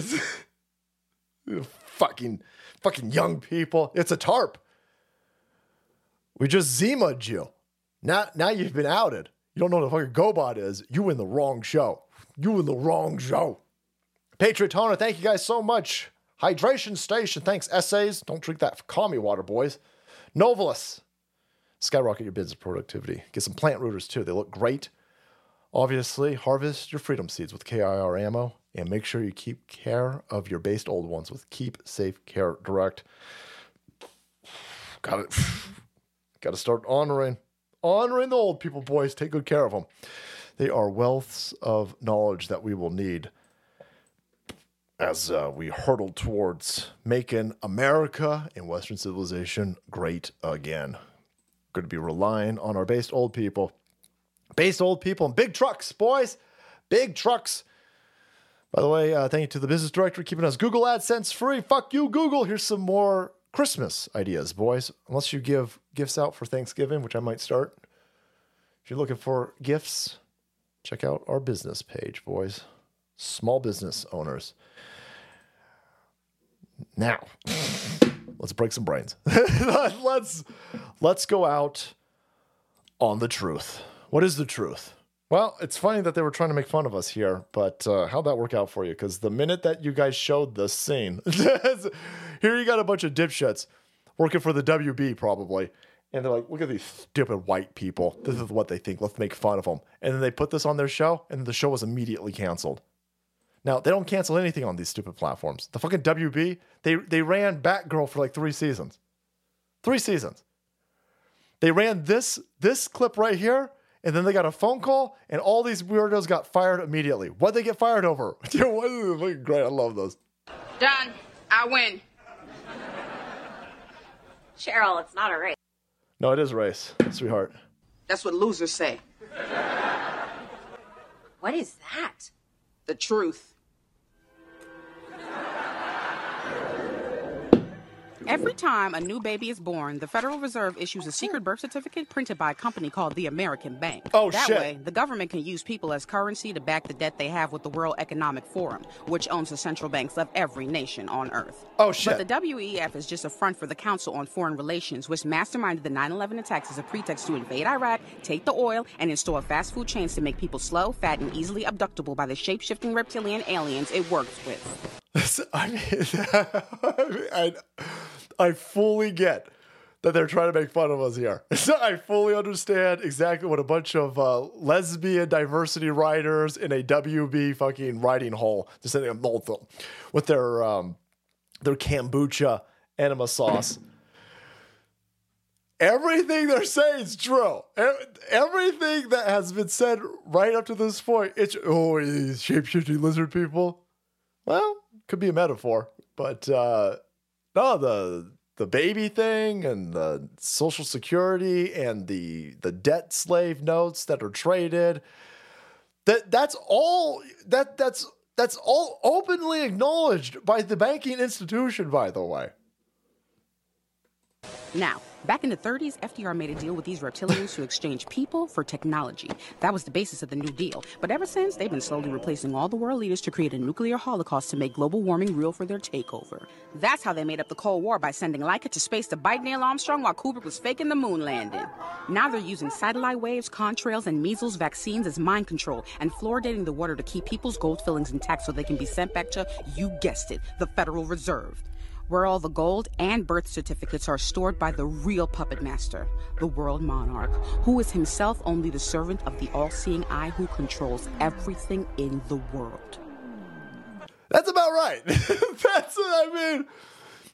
no. fucking, fucking young people. It's a tarp. We just Zima'd you. Now, now you've been outed. You don't know what a fucking GoBot is. You in the wrong show. You in the wrong show. Patriot Toner, thank you guys so much. Hydration Station, thanks. Essays, don't drink that commie water, boys. Novelus, skyrocket your business productivity. Get some plant rooters too. They look great. Obviously, harvest your freedom seeds with KIR ammo and make sure you keep care of your based old ones with Keep Safe Care Direct. Got it. <sighs> Got to start honoring, honoring the old people, boys. Take good care of them. They are wealths of knowledge that we will need as uh, we hurtle towards making America and Western civilization great again. Going to be relying on our based old people. Based old people and big trucks, boys. Big trucks. By the way, uh, thank you to the business director keeping us Google AdSense free. Fuck you, Google. Here's some more Christmas ideas, boys. Unless you give gifts out for Thanksgiving, which I might start. If you're looking for gifts, check out our business page, boys. Small business owners. Now, <laughs> let's break some brains. <laughs> let's let's go out on the truth. What is the truth? Well, it's funny that they were trying to make fun of us here, but uh, how'd that work out for you? Because the minute that you guys showed the scene, <laughs> here you got a bunch of dipshits working for the WB probably. And they're like, look at these stupid white people. This is what they think. Let's make fun of them. And then they put this on their show, and the show was immediately canceled. Now, they don't cancel anything on these stupid platforms. The fucking WB, they, they ran Batgirl for like three seasons. Three seasons. They ran this this clip right here, and then they got a phone call, and all these weirdos got fired immediately. What'd they get fired over? Dude, this is great, I love those. Done. I win. Cheryl, it's not a race. No, it is race, sweetheart. That's what losers say. What is that? The truth. Every time a new baby is born, the Federal Reserve issues a secret birth certificate printed by a company called the American Bank. Oh, that shit. way, the government can use people as currency to back the debt they have with the World Economic Forum, which owns the central banks of every nation on Earth. Oh, shit. But the WEF is just a front for the Council on Foreign Relations, which masterminded the 9 11 attacks as a pretext to invade Iraq, take the oil, and install fast food chains to make people slow, fat, and easily abductable by the shape shifting reptilian aliens it works with. <laughs> I mean, I, I fully get that they're trying to make fun of us here. <laughs> I fully understand exactly what a bunch of uh, lesbian diversity writers in a WB fucking writing hole, just sitting in both with their um, their kombucha enema sauce. Everything they're saying is true. Everything that has been said right up to this point, it's oh these shapeshifting lizard people. Well, could be a metaphor, but uh, no, the the baby thing and the social security and the the debt slave notes that are traded. That that's all that that's that's all openly acknowledged by the banking institution. By the way, Now, back in the 30s, FDR made a deal with these reptilians to exchange people for technology. That was the basis of the New Deal. But ever since, they've been slowly replacing all the world leaders to create a nuclear holocaust to make global warming real for their takeover. That's how they made up the Cold War by sending Laika to space to bite Neil Armstrong while Kubrick was faking the moon landing. Now they're using satellite waves, contrails, and measles vaccines as mind control and fluoridating the water to keep people's gold fillings intact so they can be sent back to, you guessed it, the Federal Reserve where all the gold and birth certificates are stored by the real puppet master, the world monarch, who is himself only the servant of the all seeing eye who controls everything in the world. That's about right. <laughs> That's what I mean.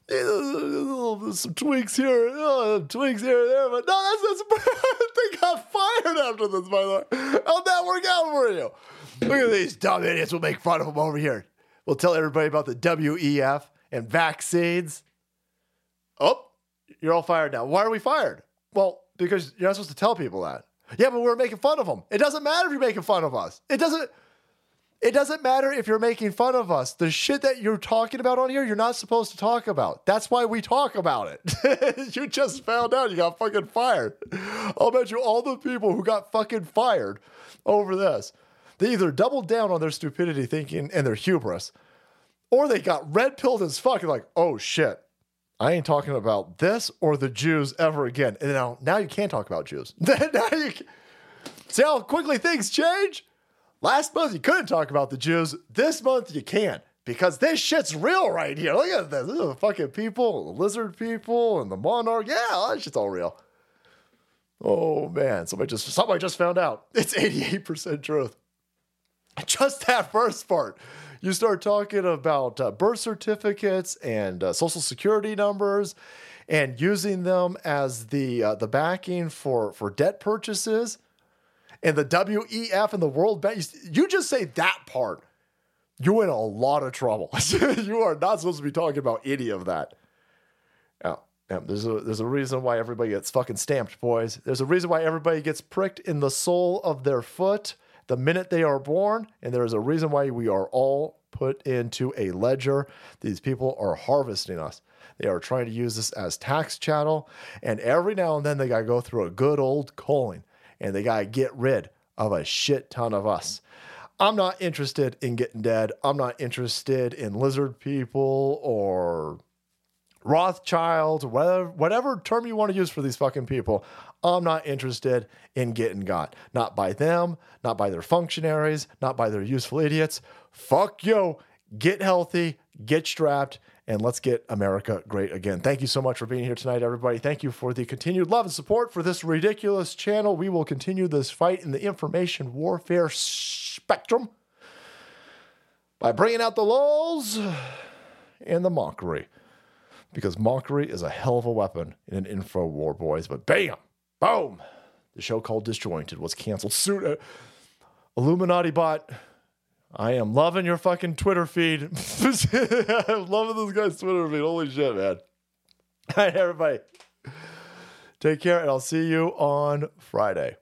there's Some tweaks here, uh, tweaks here and there, but no, that's that's. <laughs> they got fired after this, by the way. How'd that work out for you? Look at these dumb idiots. We'll make fun of them over here. We'll tell everybody about the WEF and vaccines. Oh, you're all fired now. Why are we fired? Well, because you're not supposed to tell people that. Yeah, but we're making fun of them. It doesn't matter if you're making fun of us. It doesn't. It doesn't matter if you're making fun of us. The shit that you're talking about on here, you're not supposed to talk about. That's why we talk about it. <laughs> you just found out you got fucking fired. I'll bet you all the people who got fucking fired over this, they either doubled down on their stupidity thinking and their hubris, or they got red pilled as fuck and like, oh shit, I ain't talking about this or the Jews ever again. And now, now you can't talk about Jews. <laughs> now you can, see how quickly things change. Last month you couldn't talk about the Jews. This month you can because this shit's real right here. Look at this. This is the fucking people, the lizard people, and the monarch. Yeah, that shit's all real. Oh man, somebody just somebody just found out. It's 88% truth. Just that first part. You start talking about uh, birth certificates and uh, social security numbers and using them as the uh, the backing for for debt purchases and the WEF and the World Bank. You just say that part, you're in a lot of trouble. <laughs> you are not supposed to be talking about any of that. Now, now, there's a there's a reason why everybody gets fucking stamped, boys. There's a reason why everybody gets pricked in the sole of their foot the minute they are born, and there is a reason why we are all put into a ledger. These people are harvesting us. They are trying to use this as tax chattel, and every now and then they gotta go through a good old culling, and they gotta get rid of a shit ton of us. I'm not interested in getting dead. I'm not interested in lizard people or Rothschilds, whatever, whatever term you want to use for these fucking people. I'm not interested in getting got. Not by them, not by their functionaries, not by their useful idiots. Fuck you. Get healthy, get strapped, and let's get America great again. Thank you so much for being here tonight, everybody. Thank you for the continued love and support for this ridiculous channel. We will continue this fight in the information warfare spectrum by bringing out the lulls and the mockery. Because mockery is a hell of a weapon in an info war, boys. But bam, boom, the show called Disjointed was canceled soon. Uh, Illuminati bot. I am loving your fucking Twitter feed. <laughs> I'm loving this guy's Twitter feed. Holy shit, man. All right, everybody. Take care, and I'll see you on Friday.